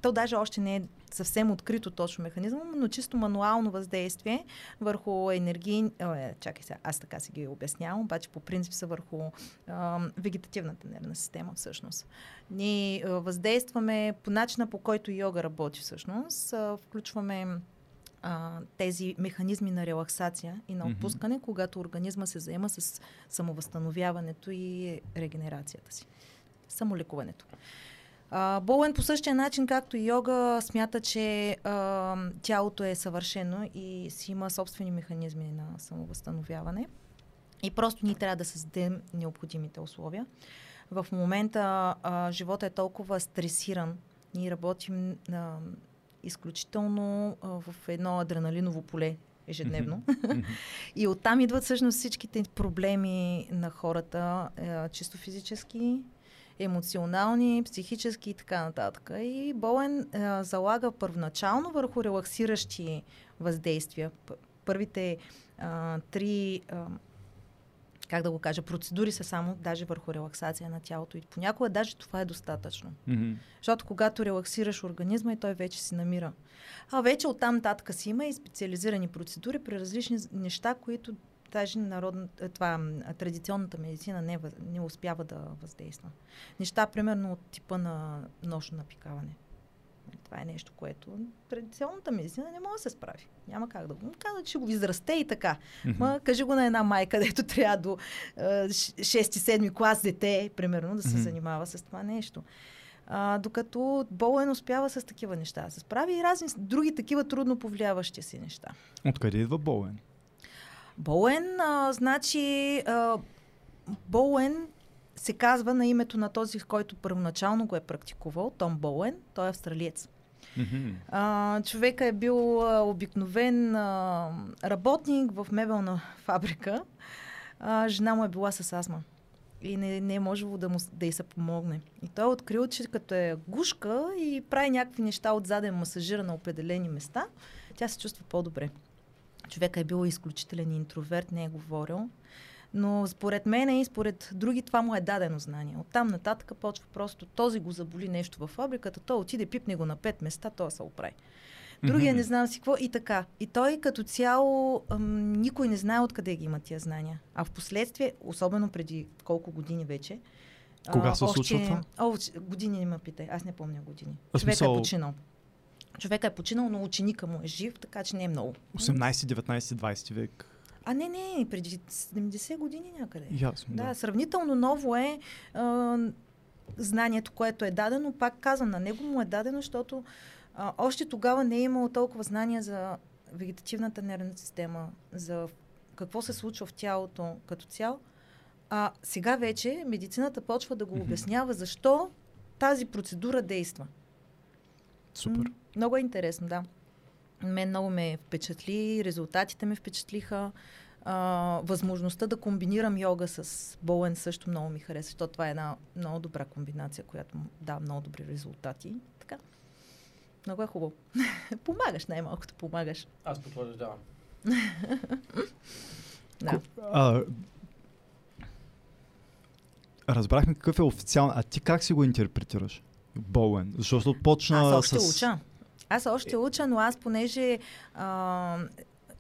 То даже още не е съвсем открито точно механизъм, но чисто мануално въздействие върху енергии... Е, чакай сега, аз така си ги обяснявам, обаче по принцип са върху а, вегетативната нервна система всъщност. Ние а, въздействаме по начина по който йога работи всъщност. А, включваме а, тези механизми на релаксация и на отпускане, когато организма се заема с самовъзстановяването и регенерацията си. Самолекуването. А, болен по същия начин, както и йога, смята, че а, тялото е съвършено и си има собствени механизми на самовъзстановяване. И просто ние трябва да създадем необходимите условия. В момента а, живота е толкова стресиран. Ние работим а, изключително а, в едно адреналиново поле ежедневно. И оттам идват всъщност всичките проблеми на хората, е, чисто физически, емоционални, психически и така нататък. И Боен е, залага първоначално върху релаксиращи въздействия. Първите а, три, а, как да го кажа, процедури са само даже върху релаксация на тялото. И понякога даже това е достатъчно. Мгм. Защото когато релаксираш организма и той вече си намира. А вече оттам нататък си има и специализирани процедури при различни неща, които даже народна, е, това, традиционната медицина не, не успява да въздейства. Неща, примерно от типа на нощно напикаване. Това е нещо, което традиционната медицина не може да се справи. Няма как да го казва, че го израсте и така. Ма, кажи го на една майка, дето трябва до 6-7 клас дете, примерно, да се занимава с това нещо. А, докато Боуен успява с такива неща да се справи и разни други такива трудно повлияващи си неща. Откъде идва Боуен? Боуен, а, значи, а, Боуен се казва на името на този, който първоначално го е практикувал, Том Боуен, той е австралиец. А, човека е бил а, обикновен а, работник в мебелна фабрика. А, жена му е била с астма. И не, не е можело да, му, да й се помогне. И той е открил, че като е гушка и прави някакви неща отзаден, масажира на определени места, тя се чувства по-добре. Човека е бил изключителен интроверт, не е говорил. Но според мен и според други това му е дадено знание. Оттам нататък почва просто този го заболи нещо във фабриката, той отиде, пипне го на пет места, той се оправи. Другия Мгм. не знам си какво и така. И той като цяло ам, никой не знае откъде ги има тия знания. А в последствие, особено преди колко години вече. Кога се случва това? О, години не ме питай, аз не помня години. А смисъл- е починал. Човека е починал, но ученика му е жив, така че не е много. 18, 19, 20 век. А не, не, преди 70 години някъде. Ясно, Да, да. сравнително ново е а, знанието, което е дадено. Пак казвам, на него му е дадено, защото а, още тогава не е имало толкова знания за вегетативната нервна система, за какво се случва в тялото като цяло. А сега вече медицината почва да го обяснява защо тази процедура действа. Супер. Много е интересно, да. Мен много ме впечатли, резултатите ме впечатлиха. А, възможността да комбинирам йога с болен също много ми хареса, защото това е една много добра комбинация, която дава много добри резултати. Така. Много е хубаво. помагаш, най-малкото помагаш. Аз потвърждавам. Да. А, разбрахме какъв е официален. А ти как си го интерпретираш? Боуен. Защото почна Аз още с... уча. Аз още уча, но аз понеже а,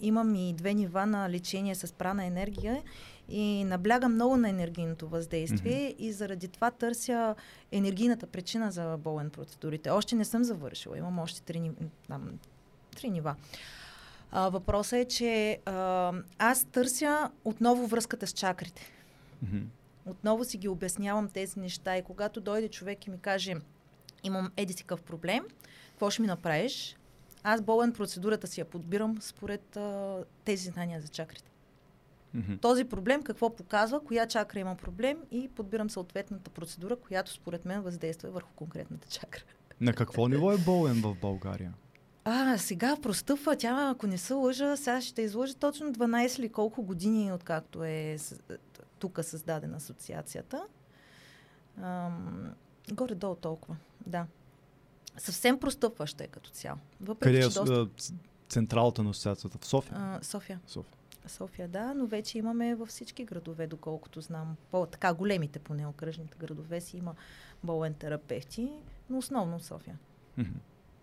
имам и две нива на лечение с прана енергия и наблягам много на енергийното въздействие mm-hmm. и заради това търся енергийната причина за болен процедурите. Още не съм завършила, имам още три, там, три нива. А, въпросът е, че а, аз търся отново връзката с чакрите. Мгм. Отново си ги обяснявам тези неща и когато дойде човек и ми каже, имам еди си какъв проблем, какво ще ми направиш? Аз болен процедурата си я подбирам според а, тези знания за чакрите. Мгм. Този проблем какво показва, коя чакра има проблем и подбирам съответната процедура, която според мен въздейства върху конкретната чакра. На какво ниво е Боуен в България? А, сега простъпва тя, ако не се лъжа, сега ще излъжа точно 12 или колко години, откакто е с- тук създадена асоциацията. Ам, горе-долу толкова, да. Съвсем простъпваща е като цяло. Въпреки, Къде е доста... централата на асоциацията? В София? А, София. София. София, да, но вече имаме във всички градове, доколкото знам. По, така големите поне окръжните градове си има болен терапевти, но основно София.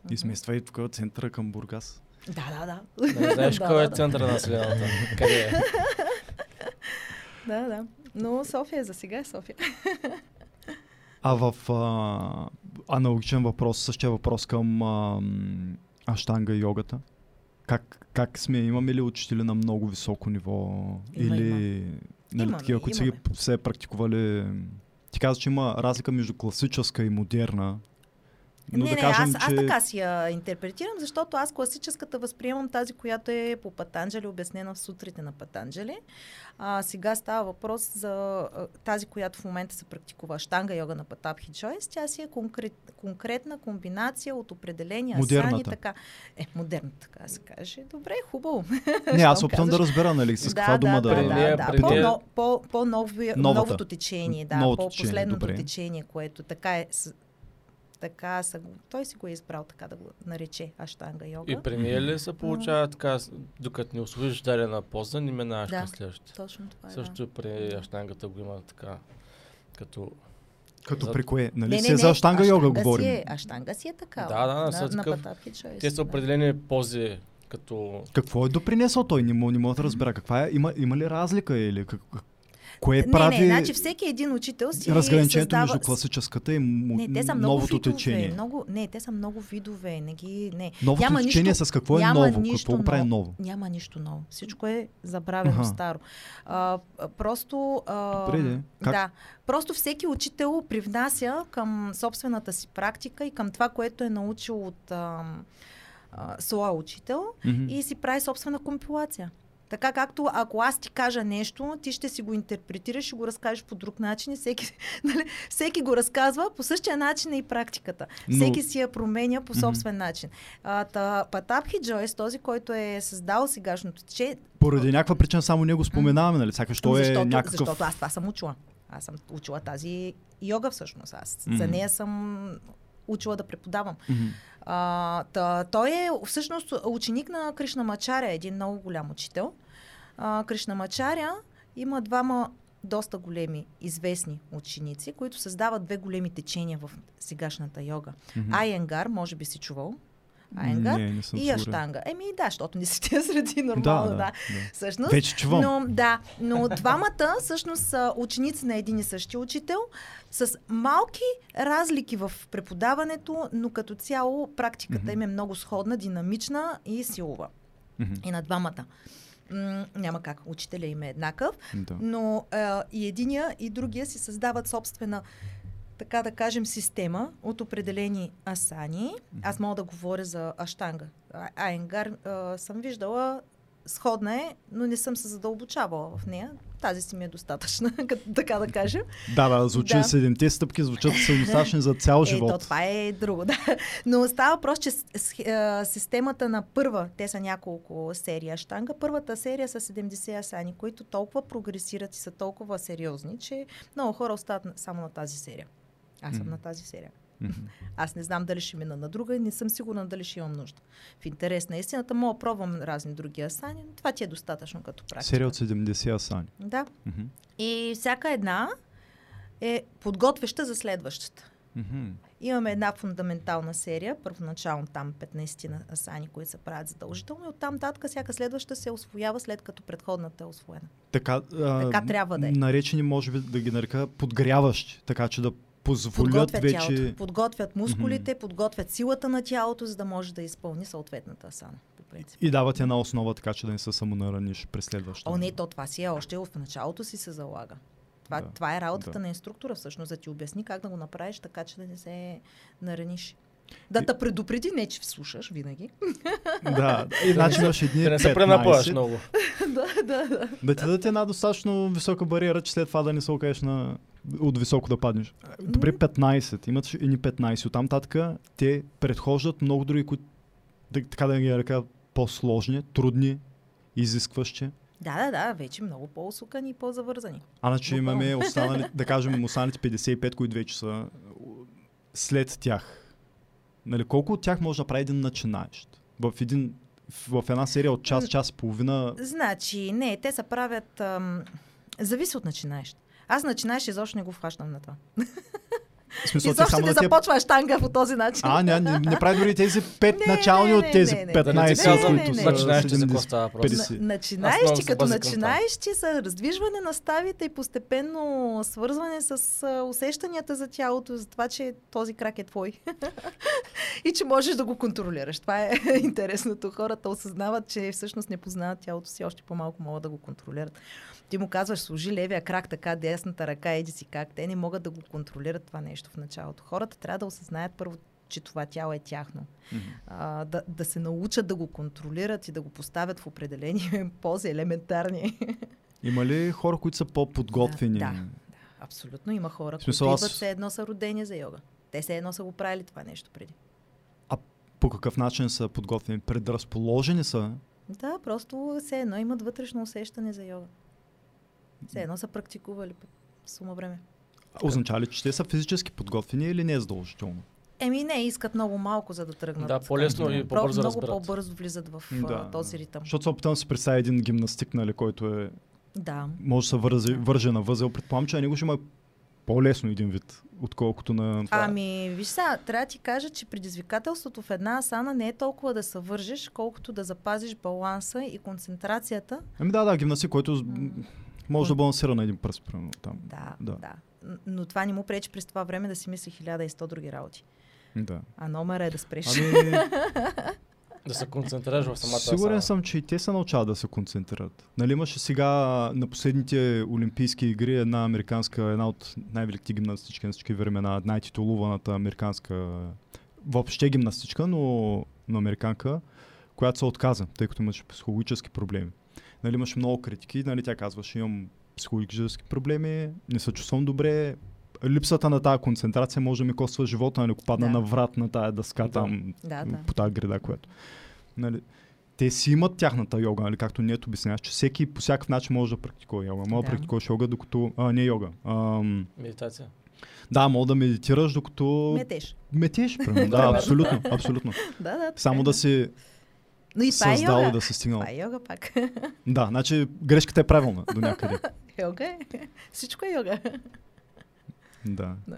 И смества и тук центъра към Бургас. Да, да, да. Не знаеш кой е центъра на Вселената? Къде е? Да, да. Но София за сега е София. А в а, аналогичен въпрос, същия въпрос към а, аштанга и йогата. Как, как сме, имаме ли учители на много високо ниво? Има, или нали, Имаме, такива, които са ги имаме. се е практикували? Ти каза, че има разлика между класическа и модерна. Но не, да не, кажем, аз, аз че... така си я интерпретирам, защото аз класическата възприемам тази, която е по Патанджали, обяснена в сутрите на Патанджали. А, сега става въпрос за а, тази, която в момента се практикува штанга йога на Патапхи Джойс. Тя си е конкрет, конкретна комбинация от определени асани. Модерната. Така. Е, модерна, така да се каже. Добре, хубаво. Не, аз Щом опитвам да разбера, нали, с каква да, дума да, да... да, да, при По, новото течение, да, Новото по течение, последното добре. течение, което така е. Така са, го- той си го е избрал така да го нарече аштанга йога. И при нея ли се получава така, докато не освоиш дадена поза, не минаваш Да. към следващата? Точно това е. Също и при аштангата го има така, като... Като За- при кое? Нали Не, се не, не, за аштанга йога аштанга говорим? Си е, аштанга си е така. Да, да, да, на, са на такъв- Те са да. определени пози, като... Какво е допринесъл той? Не мога, не мога да разбера. Каква е? Има, има ли разлика или как- кое Не, прави не, значи всеки един учител си разграничението създава... между класическата и му, Не, те са много новото видове. течение? Много, не, те са много видове. Не ги, не. Новото Няма течение нищо- с какво е няма ново? нищо Какво го прави ново. Няма нищо ново. Всичко е забравено Аха. старо. А, просто. А, Добре, де. Как? Да. Просто всеки учител привнася към собствената си практика и към това, което е научил от а, а, своя учител Мгм. и си прави собствена компилация. Така както ако аз ти кажа нещо, ти ще си го интерпретираш и го разкажеш по друг начин и всеки, нали, всеки го разказва по същия начин и практиката. Но- Всеки си я променя по собствен начин. А, та, Патапхи Джойс, този, който е създал сегашното тече, Поради някаква причина само него споменаваме, нали? Сякаш той е някакъв... защото аз това съм учила. Аз съм учила тази йога всъщност. Аз за Мгм. нея съм учила да преподавам. Мгм. А, та, той е всъщност ученик на Кришнамачаря, един много голям учител. А, Кришнамачаря има двама доста големи, известни ученици, които създават две големи течения в сегашната йога. Мгм. Айенгар, може би си чувал. Айенгар Не, не и. Аштанга. Еми да, защото не тия среди нормално, да, да. да. Всъщност, Вече чувам. но, да, но двамата всъщност са ученици на един и същи учител с малки разлики в преподаването, но като цяло практиката Мгм. им е много сходна, динамична и силова. Мгм. И на двамата. Няма как, учителя им е еднакъв, Да. но а, и единия и другия си създават собствена така да кажем, система от определени асани. Аз мога да говоря за аштанга. А- Айенгар а, съм виждала, сходна е, но не съм се задълбочавала в нея. Тази си ми е достатъчна, така да кажем. Да, да, звучи Да. седемте стъпки, звучат са достатъчни за цял Е, живот. то това е друго, да. Но става въпрос, че системата на първа, те са няколко серии аштанга, първата серия са 70 асани, които толкова прогресират и са толкова сериозни, че много хора остават само на тази серия. Аз съм Мгм. на тази серия. Аз не знам дали ще мина на друга и не съм сигурна дали ще имам нужда. В интерес на истината, мога да пробвам разни други асани, но това ти е достатъчно като практика. Серия от 70 асани. Да. Мгм. И всяка една е подготвяща за следващата. Мгм. Имаме една фундаментална серия, първоначално там 15 на асани, които се правят задължително и оттам татък всяка следваща се освоява след като предходната е освоена. Така, а, Така трябва да е. Наречени, може би, да ги нарека подгряващи, така че да позволят Подготвят вече... тялото, подготвят мускулите, подготвят силата на тялото, за да може да изпълни съответната асана. По принцип. И дават една основа, така че да не се самонараниш през следващата. О, не, то това си е още в началото си се залага. Това, Да, това е работата да. на инструктора всъщност, да ти обясни как да го направиш така, че да не се нараниш. Да те предупреди, не че слушаш винаги. Да, иначе имаш едни Да не се 15, пренапъваш много. да, да, да. Да ти дадат една достатъчно висока бариера, че след това да не се окажеш на... от високо да паднеш. Добре, 15. Имат едни 15. Оттам татък те предхождат много други, които така да ги ръка по-сложни, трудни, изискващи. Да, да, да, вече много по-усукани и по-завързани. А значи Но имаме останали, да кажем, останалите 55, които вече са след тях. Нали, колко от тях може да прави един начинаещ? В, един, в една серия от час, час и половина. Значи, не, те се правят... Ам, зависи от начинаещ. Аз начинаещ изобщо не го хващам на това. В смисъл, Изобщо само не да те... започва штанга по този начин. А, не, не, не прави дори тези пет Не, начални не, от тези не, не. 15, Да не ти не, казвам, не, които са начинаещи за какво 70. става въпрос. 50. На, Аз много начинаещи, се като там. начинаещи са раздвижване на ставите и постепенно свързване с усещанията за тялото, за това, че този крак е твой. и че можеш да го контролираш. Това е интересното. Хората осъзнават, че всъщност не познават тялото си, още по-малко могат да го контролират. Ти му казваш, служи левия крак така, десната ръка, еди си как. Те не могат да го контролират това нещо в началото. Хората трябва да осъзнаят първо че това тяло е тяхно. Мгм. А, да, да се научат да го контролират и да го поставят в определени пози, елементарни. Има ли хора, които са по-подготвени? Да, Абсолютно има хора, смисъл, които аз- идват все едно са родени за йога. Те все едно са го правили това нещо преди. По какъв начин са подготвени? Предразположени са? Да, просто все едно имат вътрешно усещане за йога. Все едно са практикували по сума време. Означава ли, че те са физически подготвени или не е задължително? Еми не, искат много малко, за да тръгнат. Да, по-лесно и по-бързо Много разбират. по-бързо влизат в Да, този ритъм. Защото се опитвам да се представя един гимнастик, нали, който е, Да. може да се вързи, върже на възел. Предполагам, че на него ще има е по-лесно един вид, отколкото на. Ами, виж сега, трябва да ти кажа, че предизвикателството в една асана не е толкова да се вържеш, колкото да запазиш баланса и концентрацията. Ами да, да, гимнастик, който М. може да балансира на един пръст, примерно там. Да, Да. да. Но това не му пречи през това време да си мисли 1100 други работи. Да. А номера е да спреш. Ами, Да се концентрираш в самата сигурен съм, че и те се научават да се концентрират. Нали имаше сега на последните Олимпийски игри една американска, една от най-великите гимнастички на всички времена, най-титулуваната американска въобще гимнастичка, но, но американка, която се отказа, тъй като имаше психологически проблеми. Нали, имаше много критики, нали, тя казваше, имам психологически проблеми, не се чувствам добре, липсата на тази концентрация може да ми коства живота, нали, ако падна Да. на врат на тая дъска Да. там, Да, да. по тази града, която. Нали, те си имат тяхната йога, нали, както ние обясняваш, че всеки по всякакъв начин може да практикува йога. Може да, Да. практикуваш йога, докато... А, не йога. Ам, Медитация. да, мога да медитираш, докато Метеш. метеш. примерно. да, абсолютно, абсолютно. Да, да. Само да си Но и това е създал йога. и да си стигнал. Това е йога пак. Да, значи грешката е правилна до някъде. йога е. Всичко е йога. да. Да.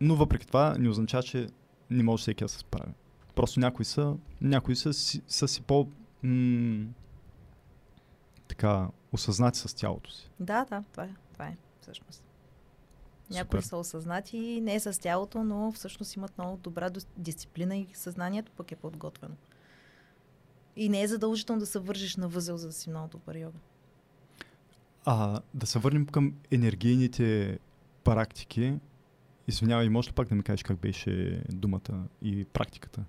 Но въпреки това не означава, че не може всеки да се справи. Просто някои са, някои са, си, са си по... М- така, осъзнати с тялото си. Да, да, това е. Това е всъщност. Някои са осъзнати не с тялото, но всъщност имат много добра дисциплина и съзнанието пък е подготвено. И не е задължително да се вържиш на възел, за да си много добър йога. А, да се върнем към енергийните практики. Извинявай, може ли пак да ми кажеш как беше думата и практиката?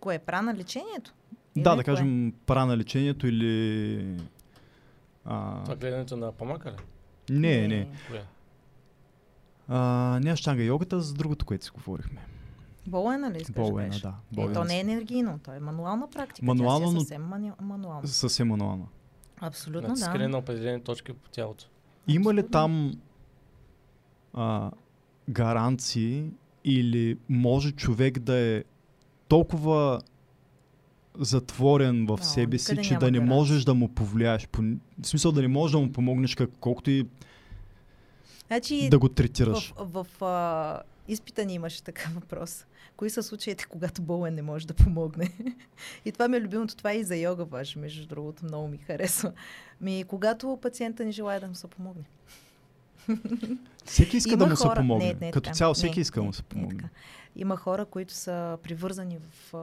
Кое е прана лечението? Или да, да кое? кажем пара на лечението или... А, Това гледането на памака ли? не, не. Кое? А, не аштанга йогата, за другото, което си говорихме. Болена ли искаш да Болена, кажеш? да. Е, Болена то не е енергийно, то е мануална практика. Мануално, Тя си е съвсем мани... мануална. Съвсем мануална. Абсолютно Натискане да. на определени точки по тялото. Има ли Абсолютно. там а, гаранции или може човек да е толкова затворен в Да, себе си, че да не гаранции. можеш да му повлияеш. По, в смисъл да не можеш да му помогнеш как, колкото и Значи, да го третираш. в, в а, изпита ни имаше такъв въпрос. Кои са случаите, когато болен не може да помогне? и това ми е любимото. Това е и за йога ваше, между другото. Много ми харесва. Ми, когато пациента не желая да му се помогне. Всеки иска Има да му се хора- помогне. Не, не Като така. цяло всеки Не, иска да не, му се не помогне. така. Има хора, които са привързани в,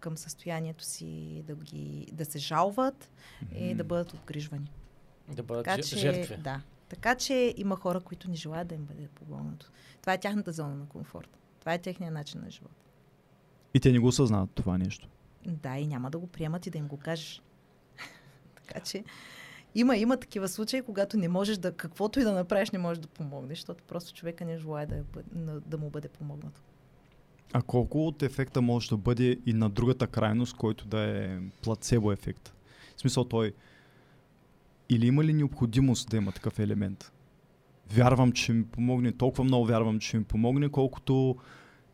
към състоянието си да, ги, да се жалват и да бъдат обгрижвани. Да бъдат Така че, жертви. да. Така че има хора, които не желаят да им бъде помогнато. Това е тяхната зона на комфорт. Това е техният начин на живот. И те не го осъзнават това нещо. Да, и няма да го приемат и да им го кажеш. така че има, има такива случаи, когато не можеш да, каквото и да направиш, не можеш да помогнеш, защото просто човека не желая да, да му бъде помогнато. А колко от ефекта може да бъде и на другата крайност, който да е плацебо ефект? В смисъл той или има ли необходимост да има такъв елемент? Вярвам, че ми помогне, толкова много вярвам, че ми помогне, колкото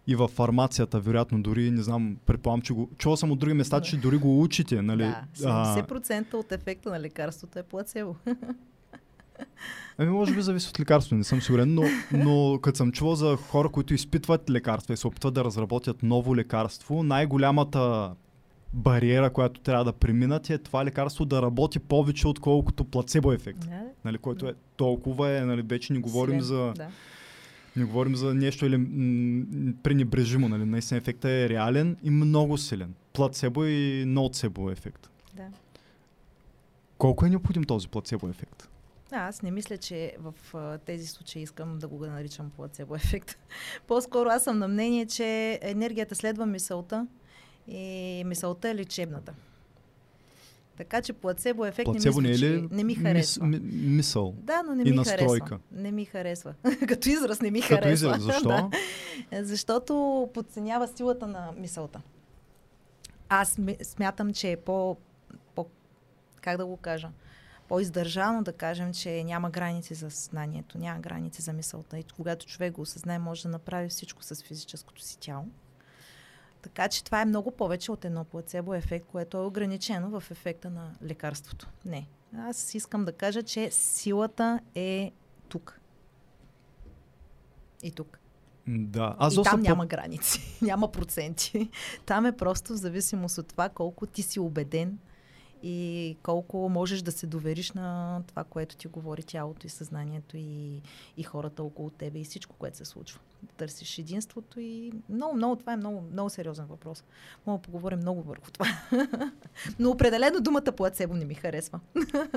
и във фармацията, вероятно дори, не знам, предполагам, че го... Чувал съм от други места, че дори го учите, нали? Да, 70% от ефекта на лекарството е плацебо. Ами може би зависи от лекарството, не съм сигурен, но, но като съм чувал за хора, които изпитват лекарства и се опитват да разработят ново лекарство, най-голямата бариера, която трябва да преминат е това лекарство да работи повече, отколкото плацебо ефект. Да, Нали, който е толкова е, нали, вече не говорим силен, за, Да. не говорим за нещо или м- пренебрежимо, нали, наистина ефектът е реален и много силен. Плацебо и ноцебо ефект. Да. Колко е необходим този плацебо ефект? Аз не мисля, че в а, тези случаи искам да го наричам плацебо ефект. По-скоро аз съм на мнение, че енергията следва мисълта и мисълта е лечебната. Така че плацебо ефект Плацебо не, не мисля, е ли не ми мис, харесва. ми, мисъл? Да, но не и ми настройка? харесва. Не ми харесва. Като израз не ми Като харесва. израз, защо? да. Защото подценява силата на мисълта. Аз смятам, че е по, по как да го кажа, по-издържано да кажем, че няма граници за съзнанието, няма граници за мисълта. И когато човек го осъзнае, може да направи всичко с физическото си тяло. Така че това е много повече от едно плацебо ефект, което е ограничено в ефекта на лекарството. Не. Аз искам да кажа, че силата е тук. И тук. Да. Аз и там по- няма граници, няма проценти. Там е просто в зависимост от това колко ти си убеден и колко можеш да се довериш на това, което ти говори тялото и съзнанието и, и хората около тебе и всичко, което се случва. Да търсиш единството и много, много, това е много, много сериозен въпрос. Мога да поговорим много върху това. Но определено думата плацебо не ми харесва.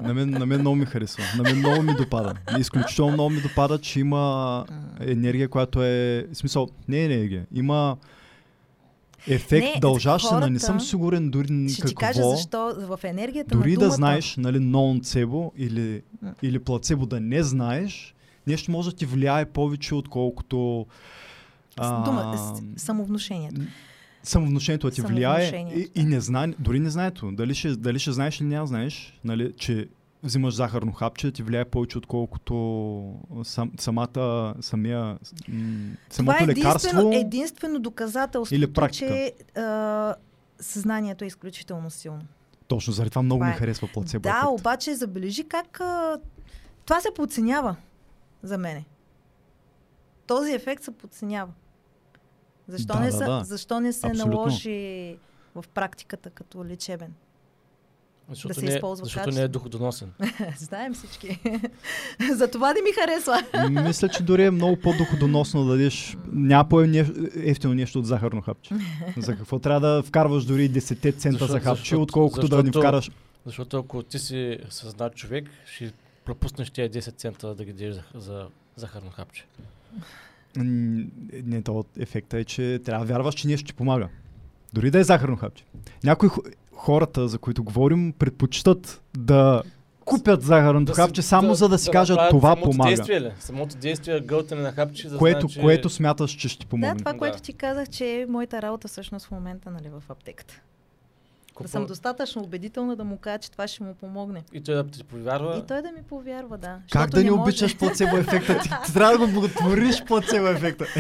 На мен, на мен много ми харесва. На мен много ми допада. Изключително много ми допада, че има енергия, която е... В смисъл, не е енергия. Има ефект, Не, дължащ се на... Не хората- съм сигурен дори Ще какво. ти кажа защо в енергията Дори на да думата... знаеш, нали, ноунцебо или, или плацебо да не знаеш, нещо може да ти влияе повече, отколкото... С- Дума, самовнушението. самовнушението да ти влияе и, и не знае, дори не знаето. Дали ще, дали ще знаеш или няма знаеш, нали, че взимаш захарно хапче, ти влияе повече, отколкото сам, самата, самия, самото Това е лекарство. единствено, доказателство, или практика. че а, съзнанието е изключително силно. Точно заради това много Това ми е. харесва плацебо да, ефект. обаче забележи как а, това се подценява за мене. Този ефект се подценява. Защо, Да, не, да, са, да. защо не се Абсолютно. наложи в практиката като лечебен? Защото, се не, е- използва защото не е доходоносен. Знаем всички. за това не ми харесва. Мисля, че дори е много по-доходоносно да дадеш няма по-ефтино нещо от захарно хапче. За какво трябва да вкарваш дори 10 цента Защо- за хапче, защото- отколкото да ни защото- вкараш Защото ако ти си съзнат човек, ще пропуснеш тия 10 цента да ги дадеш за, за захарно хапче. Не, то ефекта е, че трябва да вярваш, че нещо ти помага. Дори да е захарно хапче. Някои хо- хората, за които говорим, предпочитат да купят захарното си- хапче, само за да си кажат направят това самото помага. Действие, ли? Самото действие, гълтане на хапче, за Което, да че... което смяташ, че ще ти помогне. Да, това, Да. което ти казах, че е моята работа всъщност в момента нали, в аптеката. Да Купа- съм достатъчно убедителна да му кажа, че това ще му помогне. И той да ти повярва. И той да ми повярва, да. Как да не може- обичаш плацебо ефекта? Ти, ти трябва да го благотвориш плацебо ефекта.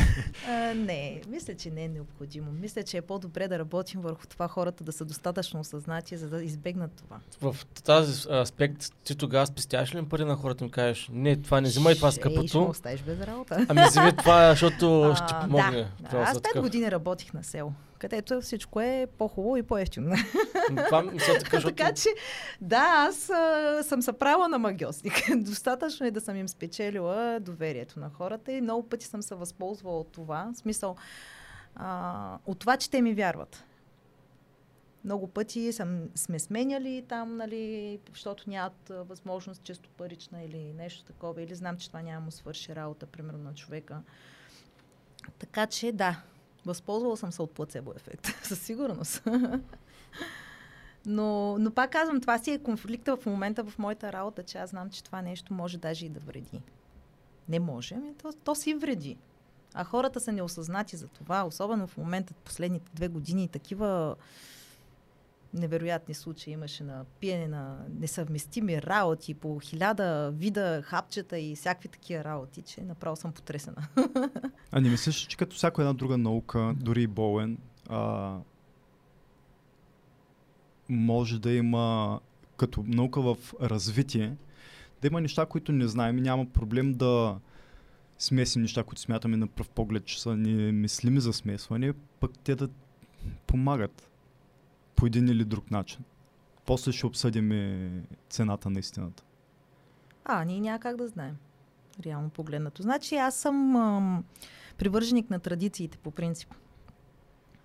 А, не, мисля, че не е необходимо. Мисля, че е по-добре да работим върху това хората да са достатъчно осъзнати, за да избегнат това. В този аспект ти тогава спестяваш ли пари на хората им кажеш, не, това не взимай това Ще- Ей, ще скъпото, оставиш без работа. ами вземи това, защото ще А, помогне. Да, да. Аз пет такъв. години работих на село, където всичко е по-хубаво и по-ефтино. Така, че, да, аз а, съм се правила на магиосник. Достатъчно е да съм им спечелила доверието на хората и много пъти съм се възползвала от това. В смисъл, а, от това, че те ми вярват. Много пъти съм, сме сменяли там, нали, защото нямат а, възможност често парична или нещо такова, или знам, че това няма му свърши работа, примерно на човека. Така че, да, възползвала съм се от плацебо ефект, със сигурност. Но, но пак казвам, това си е конфликта в момента в моята работа, че аз знам, че това нещо може даже и да вреди. Не може, ами то, то си вреди. А хората са неосъзнати за това, особено в момента, последните две години, такива невероятни случаи имаше на пиене на несъвместими работи по хиляда вида хапчета и всякакви такива работи, че направо съм потресена. А не мислиш, че като всяка една друга наука, дори и болен, а, може да има като наука в развитие, да има неща, които не знаем и няма проблем да смесим неща, които смятаме на пръв поглед, че са немислими за смесване, пък те да помагат по един или друг начин. После ще обсъдим и цената на истината. А, ние няма как да знаем. Реално погледнато. Значи аз съм ам, привърженик на традициите по принцип.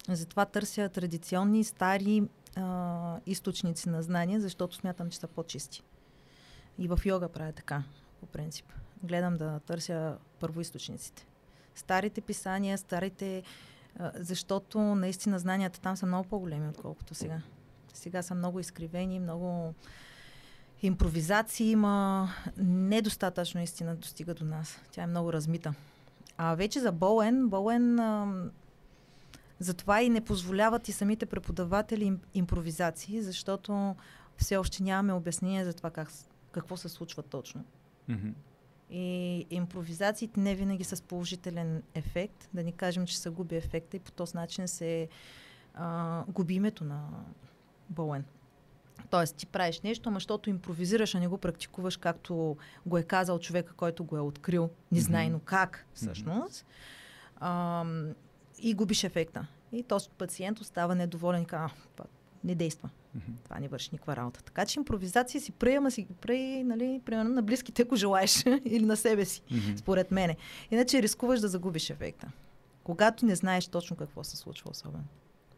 Затова търся традиционни, стари а, източници на знания, защото смятам, че са по-чисти. И в йога правя така, по принцип. Гледам да търся първоисточниците. Старите писания, старите... а, Защото наистина знанията там са много по-големи, отколкото сега. Сега са много изкривени, много импровизации има. Недостатъчно истина достига до нас. Тя е много размита. А вече за Боуен, Боуен ам, затова и не позволяват и самите преподаватели им, импровизации, защото все още нямаме обяснение за това как, какво се случва точно. Мгм. И импровизациите не винаги са с положителен ефект. Да ни кажем, че се губи ефекта и по този начин се а, губи името на Боуен. Тоест, ти правиш нещо, ама защото импровизираш, а не го практикуваш, както го е казал човека, който го е открил, незнайно как всъщност. Ам, и губиш ефекта. И този пациент остава недоволен и казва, «А, не действа. Мгм. Това не върши никаква работа. Така че импровизация си прей, ама си прей, нали, примерно на близките, ако желаеш, или на себе си, Мгм. според мене. Иначе рискуваш да загубиш ефекта. Когато не знаеш точно какво се случва особено.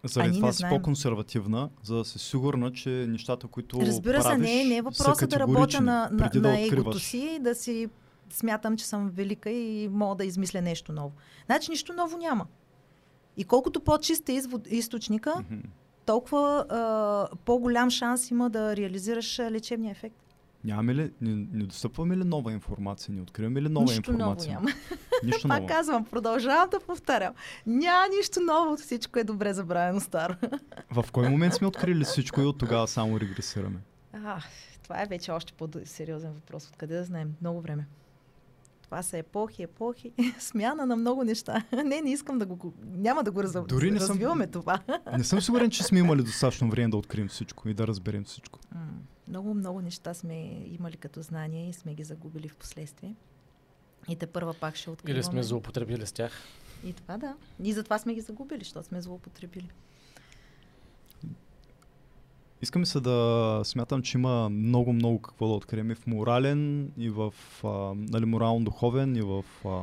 Заради ние това си по-консервативна, за да си сигурна, че нещата, които Разбира се, не, не е са въпросът да работя на, на, да на егото си и да си смятам, че съм велика и мога да измисля нещо ново. Значи нищо ново няма. И колкото по-чист е източника, Мгм. Толкова а, по-голям шанс има да реализираш лечебния ефект. Нямаме ли, не, не достъпваме ли нова информация? Не откриваме ли нова нищо ново информация? няма. Нищо Пак ново. казвам, продължавам да повтарям. Няма нищо ново, всичко е добре забравено старо. В кой момент сме открили всичко и от тогава само регресираме? А, това е вече още по-сериозен въпрос. Откъде да знаем? Много време. Това са епохи, епохи, смяна на много неща. Не, не искам да го... Няма да го раз... Дори не съм- развиваме това. Не съм сигурен, че сме имали достатъчно време да открием всичко и да разберем всичко. Много, много неща сме имали като знания и сме ги загубили в последствие. И те първа пак ще откриваме. Или сме злоупотребили с тях. И това да. И затова сме ги загубили, защото сме злоупотребили. Искам се да смятам, че има много, много какво да открием и в морален, и в а, нали, морално-духовен, и в а,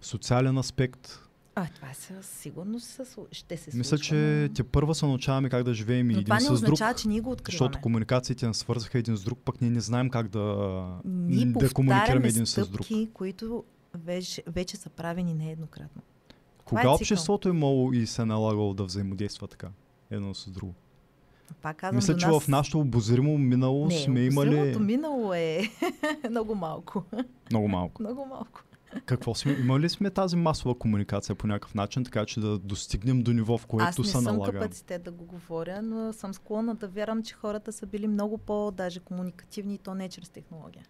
социален аспект. А, това със сигурност ще се Мисля, случва. че но- те първа се научаваме как да живеем Но един това не с друг. означава, че ние го откриваме. Защото комуникациите ни свързаха един с друг, пък ние не знаем как да, Ние да комуникираме един с друг. стъпки, които вече, вече са правени нееднократно. Кога е обществото е имало и се е налагало да взаимодейства така, едно с друго? Пак казвам, Мисля, че нас... в нашето обозримо минало не, сме имали минало е много малко. много малко. много малко. Какво сме, имали ли сме тази масова комуникация по някакъв начин, така че да достигнем до ниво, в което Аз не се съм налага? капацитет да го говоря, но съм склонна да вярвам, че хората са били много по-даже комуникативни и то не чрез технология.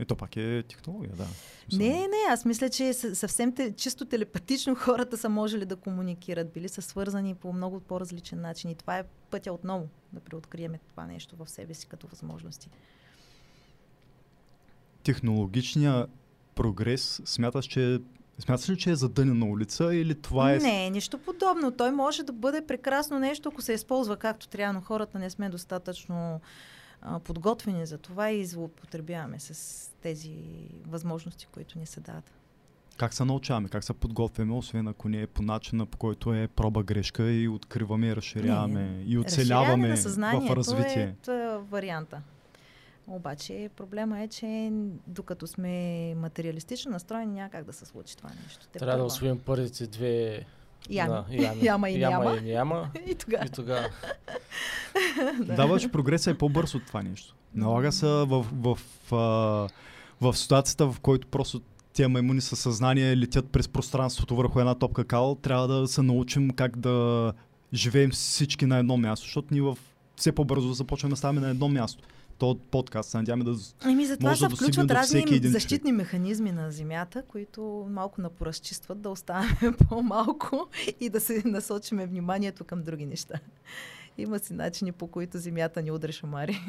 И то пак е технология, да. Смисъл, Не, не, аз мисля, че съ- съвсем те, чисто телепатично хората са можели да комуникират, били са свързани по много по-различен начин и това е пътя отново да преоткриеме това нещо в себе си като възможности. Технологичният прогрес, смяташ, че Смяташ ли, че е задънена улица или това е... Не, нищо подобно. Той може да бъде прекрасно нещо, ако се използва както трябва, но хората не сме достатъчно а, подготвени за това и злоупотребяваме с тези възможности, които ни се дават. Как се научаваме, как се подготвяме, освен ако не е по начина, по който е проба грешка и откриваме, разширяваме Не, и оцеляваме в развитие. Е, т- варианта. Обаче проблема е, че докато сме материалистично настроени, няма как да се случи това нещо. Те Трябва да първа. освоим първите две Ями. Да, ями. Яма и няма. и няма. И тогава. И тогава. Да, обаче прогресът е по-бърз от това нещо. Налага се в, в, в, в ситуацията, в който просто тия маймуни със съзнание летят през пространството върху една топка кал, трябва да се научим как да живеем всички на едно място, защото ние в все по-бързо започваме да ставаме на едно място. То подкаст надяваме да... Ами затова може се да включват разни защитни механизми на Земята, които малко напоразчистват да оставаме по-малко и да се насочиме вниманието към други неща. Има си начини, по които Земята ни удря шамари.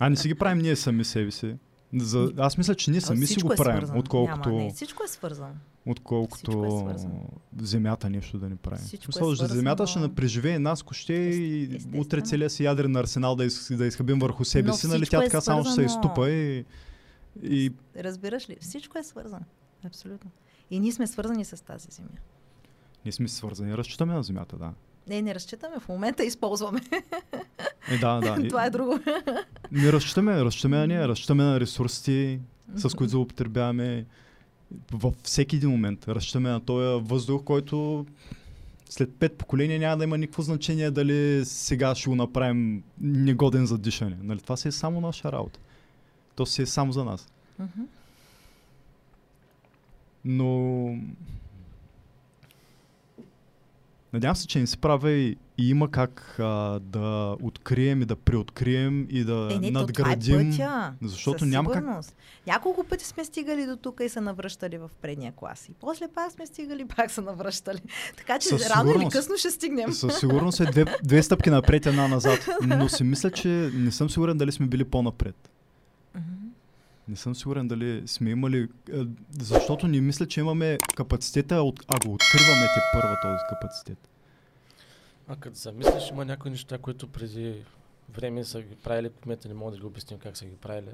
А не си ги правим ние сами себе си. За... Аз мисля, че ние сами си го е правим, свързано. отколкото, Няма, не, всичко е свързано. отколкото е свързано. земята нещо да ни прави. Всичко е земята ще свързано. напреживее нас коще и Ест- естествено. утре целият си ядрен арсенал да, из, да изхъбим върху себе Но си, нали тя е така само ще се свързано. изтупа и, и Разбираш ли? Всичко е свързано. Абсолютно. И ние сме свързани с тази земя. ние сме свързани, разчитаме на земята, да. Не, не разчитаме, в момента използваме. Е, да, да. Това е друго. Не разчитаме, разчитаме на нея, разчитаме на ресурсите, с които злоупотребяваме във всеки един момент. Разчитаме на този въздух, който след пет поколения няма да има никакво значение дали сега ще го направим негоден за дишане. Нали? Това си е само наша работа. То си е само за нас. Но надявам се, че не се правя и, и има как а, да открием и да преоткрием и да Е, не, то това е надградим. пътя. защото със няма как- сигурност. Няколко пъти сме стигали до тук и са навръщали в предния клас. И после пак сме стигали, пак са навръщали. Така че Със рано или късно ще стигнем. Със сигурност е две, две стъпки напред, една назад. Но си мисля, че не съм сигурен дали сме били по-напред. Не съм сигурен дали сме имали... е, Защото не мисля, че имаме капацитета, а го откриваме те първа този капацитет. А като замислиш, има някои неща, които преди време са ги правили, в момента не мога да ги обясним как са ги правили.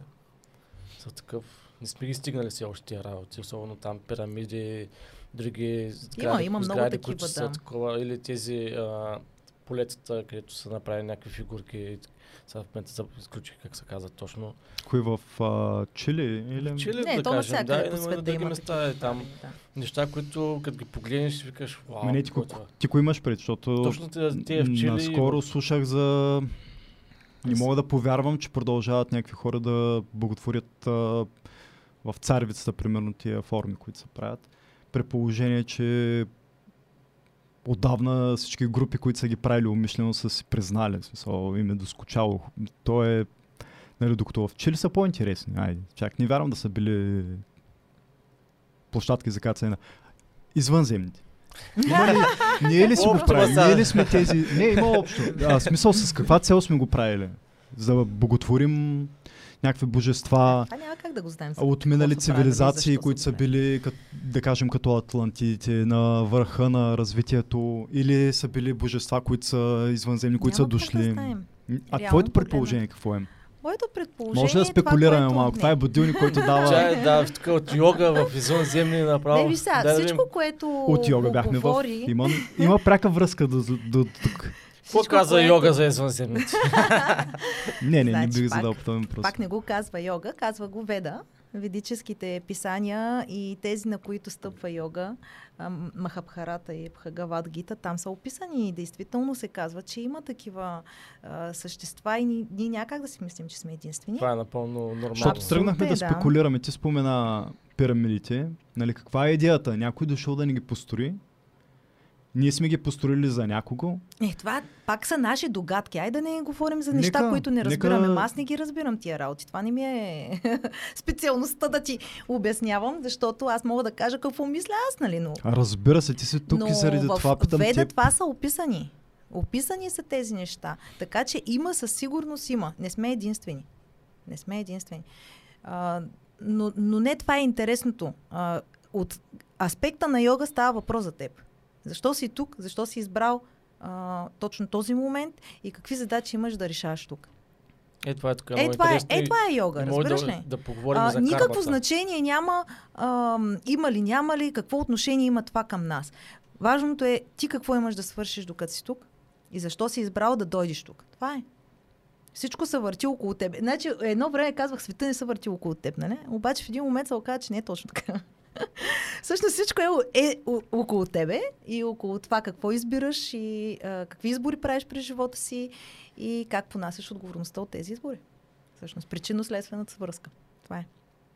Са такъв... Не сме ги стигнали все още тия работи, особено там пирамиди, други сгради, има много сгради такива, които са да. такова, или тези а, полетата, където са направили някакви фигурки. Сега в момента изключих как се казва точно. Кой в а, Чили? Или... Чили, Не, да то кажем, да, и по на света други има места е там. Да. Неща, които като ги погледнеш, си викаш, вау, Ма не, ти, какво е ко- това? ти го имаш пред, защото Точно тези, тези в Чили... наскоро слушах за... Не мога да повярвам, че продължават някакви хора да благотворят а, в царевицата, примерно, тия форми, които се правят. При положение, че отдавна всички групи, които са ги правили умишлено, са си признали. В смисъл, им е доскочало. То е... Нали, докато в Чили са по-интересни. Айде, чак не вярвам да са били площадки за кацане на извънземните. Има ли, ние ли си го са. Ние ли сме тези... Не, има общо. А, смисъл с каква цел сме го правили? За да боготворим някакви божества Това няма как да го знаем. а, от минали са цивилизации, защо които са били, кът, да кажем, като атлантидите, на върха на развитието, или са били божества, които са извънземни, които са Няма как дошли. Да знаем. а Реално твоето предположение какво е? Моето предположение Може да е спекулираме това, което... малко. Това е будилник, който дава... е, да, тук от йога в извънземни направо. Не, виж сега, да всичко, което От йога бяхме в... говори, Има, има пряка връзка до, до, до тук. Какво каза което- йога за извънземните? Не, не, не Значи бих пак- задал по този въпрос. пак не го казва йога, казва го Веда. Ведическите писания и тези, на които стъпва йога, Махабхарата и Бхагават Гита, там са описани и действително се казва, че има такива а, същества и ни- ние някак да си мислим, че сме единствени. Това е напълно нормално. Защото тръгнахме е, да да. спекулираме. Ти спомена пирамидите. Нали, каква е идеята? Някой дошъл да ни ги построи. Ние сме ги построили за някого. Е, това пак са наши догадки. Айде да не говорим за неща, Нека- които не нека- разбираме. Ама Аз не ги разбирам тия работи. Това не ми е специалността да ти обяснявам, защото аз мога да кажа какво мисля аз, нали? Но, разбира се, ти си тук но и заради в това питам Веда теб. това са описани. Описани са тези неща. Така че има, със сигурност има. Не сме единствени. Не сме единствени. А, но, но не това е интересното. А, от аспекта на йога става въпрос за теб. Защо си тук? Защо си избрал а, точно този момент и какви задачи имаш да решаваш тук? Е, това е тук Е, това е, е, това е йога, разбираш да, ли? да поговорим А, за никакво кармата. значение няма а, има ли, няма ли, какво отношение има това към нас. Важното е ти какво имаш да свършиш докато си тук и защо си избрал да дойдеш тук. Това е. Всичко се върти около теб. Значи, едно време казвах, света не се върти около теб, нали? Обаче в един момент се оказа, че не е точно така. Всъщност всичко е, е около тебе и около това какво избираш и а, какви избори правиш през живота си и как понасяш отговорността от тези избори. Всъщност, причинно-следствената свръзка. Това е.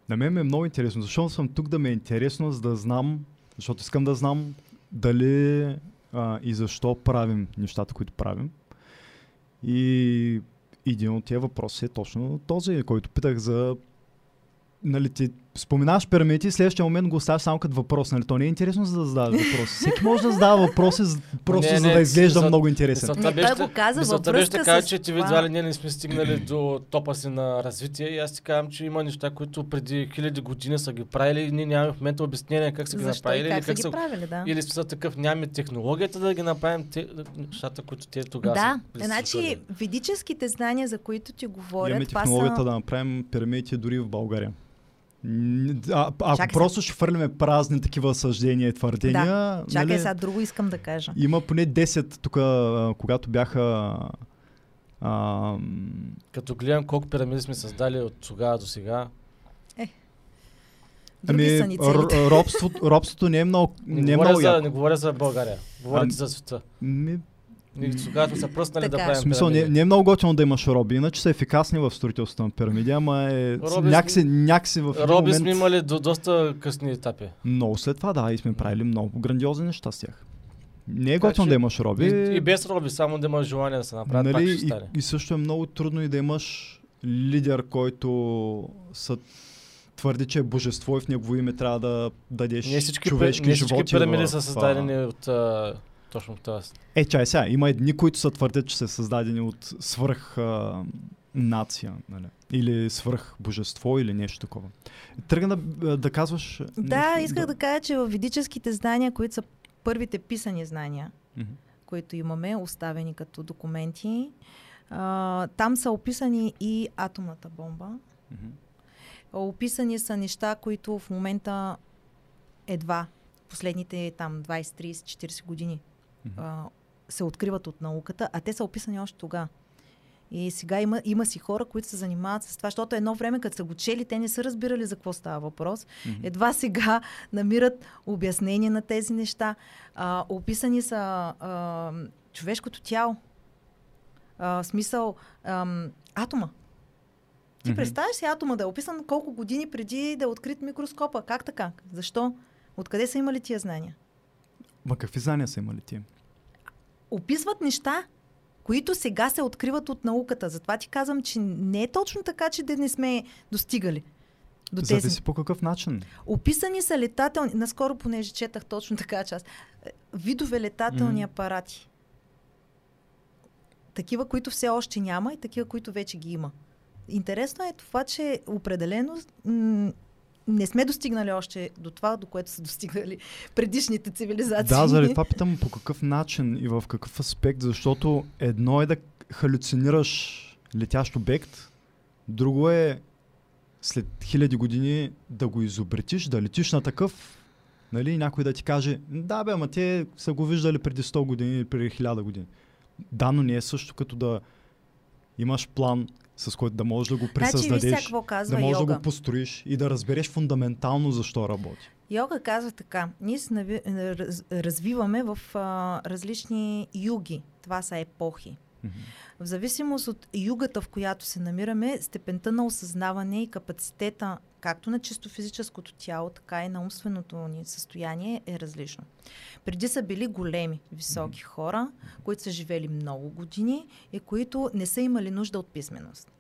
На мен ми е много интересно. Защо съм тук да ме е интересно, за да знам, защото искам да знам дали а, и защо правим нещата, които правим. И един от тия въпроси е точно този, който питах за нали, ти споменаваш пирамидите и следващия момент го оставяш само като въпрос. Нали? То не е интересно за да задаваш въпроси. Всеки може да задава въпроси, просто Не, за не, да изглежда за- много интересен. за- Не, Това беше- той го каза във Мисълта беше връзка така, с че ти това. едва ли ние не сме стигнали до топа си на развитие и аз ти казвам, че има неща, които преди хиляди години са ги правили и ние нямаме в момента обяснение как са ги Защо направили или как са как ги са... правили, да. Или смисъл такъв, нямаме технологията да ги направим те, нещата, които те тогава Да, са значи ведическите знания, за които ти говорят, Имаме технологията са... да направим пирамидите дори в България. А, ако Чакай просто ще хвърляме празни такива съждения и твърдения, Да, Чакай, нали, сега друго искам да кажа. има поне 10 тук, а, когато бяха А, Като гледам колко пирамиди сме създали от тогава до сега, Други ами, робството, робството не е много, не, не е говоря, много за, яко. не говоря за България, говоря Ами- за света. Ми, Ние тогава сме се пръснали да правим В смисъл, не, не е много готино да имаш роби, иначе са ефикасни в строителството на пирамиди, ама е Роби някакси, някакси в Роби момент... сме имали до доста късни етапи. Много след това, да, и сме правили много грандиозни неща с тях. Не е готино да имаш роби. И, и без роби, само да имаш желание да се направят, нали, пак ще и, стане. и също е много трудно и да имаш лидер, който са, твърди, че е божество и в негово име трябва да дадеш Не всички, човешки не всички животи. пирамиди в, са създадени от а, точно това. Е, чай сега, има едни, които са твърдят, че са създадени от свръх а, нация, нали? или свръх божество, или нещо такова. Тръгна да, да казваш... Да, нещо? исках да кажа, че в ведическите знания, които са първите писани знания, Мгм. които имаме, оставени като документи, а, там са описани и атомната бомба. Мгм. Описани са неща, които в момента едва последните там 20, 30, 40 години. А, се откриват от науката, а те са описани още тогава. И сега има, има си хора, които се занимават с това, защото едно време, като са го чели, те не са разбирали за какво става въпрос. Мгм. Едва сега намират обяснение на тези неща. А, описани са а, човешкото тяло. А, в смисъл ам, атома. Ти Мгм. представяш си атома да е описан колко години преди да е открит микроскопа? Как така? Защо? Откъде са имали тия знания? Ма какви знания са имали ти? Описват неща, които сега се откриват от науката. Затова ти казвам, че не е точно така, че да не сме достигали до тези. Зависи по какъв начин. Описани са летателни, наскоро понеже четах точно така част, видове летателни Мгм. апарати. Такива, които все още няма и такива, които вече ги има. Интересно е това, че определено м- не сме достигнали още до това, до което са достигнали предишните цивилизации. Да, заради това питам по какъв начин и в какъв аспект, защото едно е да халюцинираш летящ обект, друго е след хиляди години да го изобретиш, да летиш на такъв, нали, някой да ти каже, да бе, ама те са го виждали преди 100 години или преди 1000 години. Да, но не е също като да имаш план, с който да можеш да го Значи, пресъздадеш, какво казва да можеш йога. да го построиш и да разбереш фундаментално защо работи. Йога казва така. Ние се развиваме в а, различни юги. Това са епохи. В зависимост от югата, в която се намираме, степента на осъзнаване и капацитета както на чисто физическото тяло, така и на умственото ни състояние е различно. Преди са били големи, високи хора, които са живели много години и които не са имали нужда от писменост.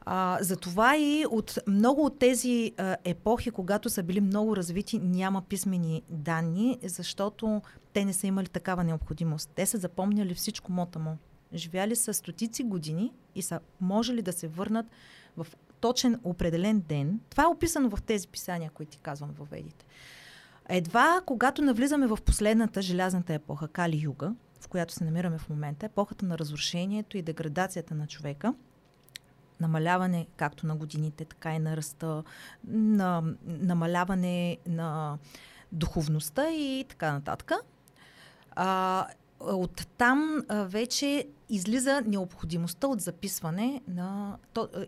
А, затова и от много от тези а, епохи, когато са били много развити, няма писмени данни, защото те не са имали такава необходимост. Те са запомняли всичко мотамо. Живяли са стотици години и са можели да се върнат в точен определен ден. Това е описано в тези писания, които ти казвам във ведите. Едва когато навлизаме в последната желязната епоха, Кали Юга, в която се намираме в момента, епохата на разрушението и деградацията на човека, намаляване както на годините, така и на ръста, на намаляване на духовността и така нататък. А, от там а, вече излиза необходимостта от записване на...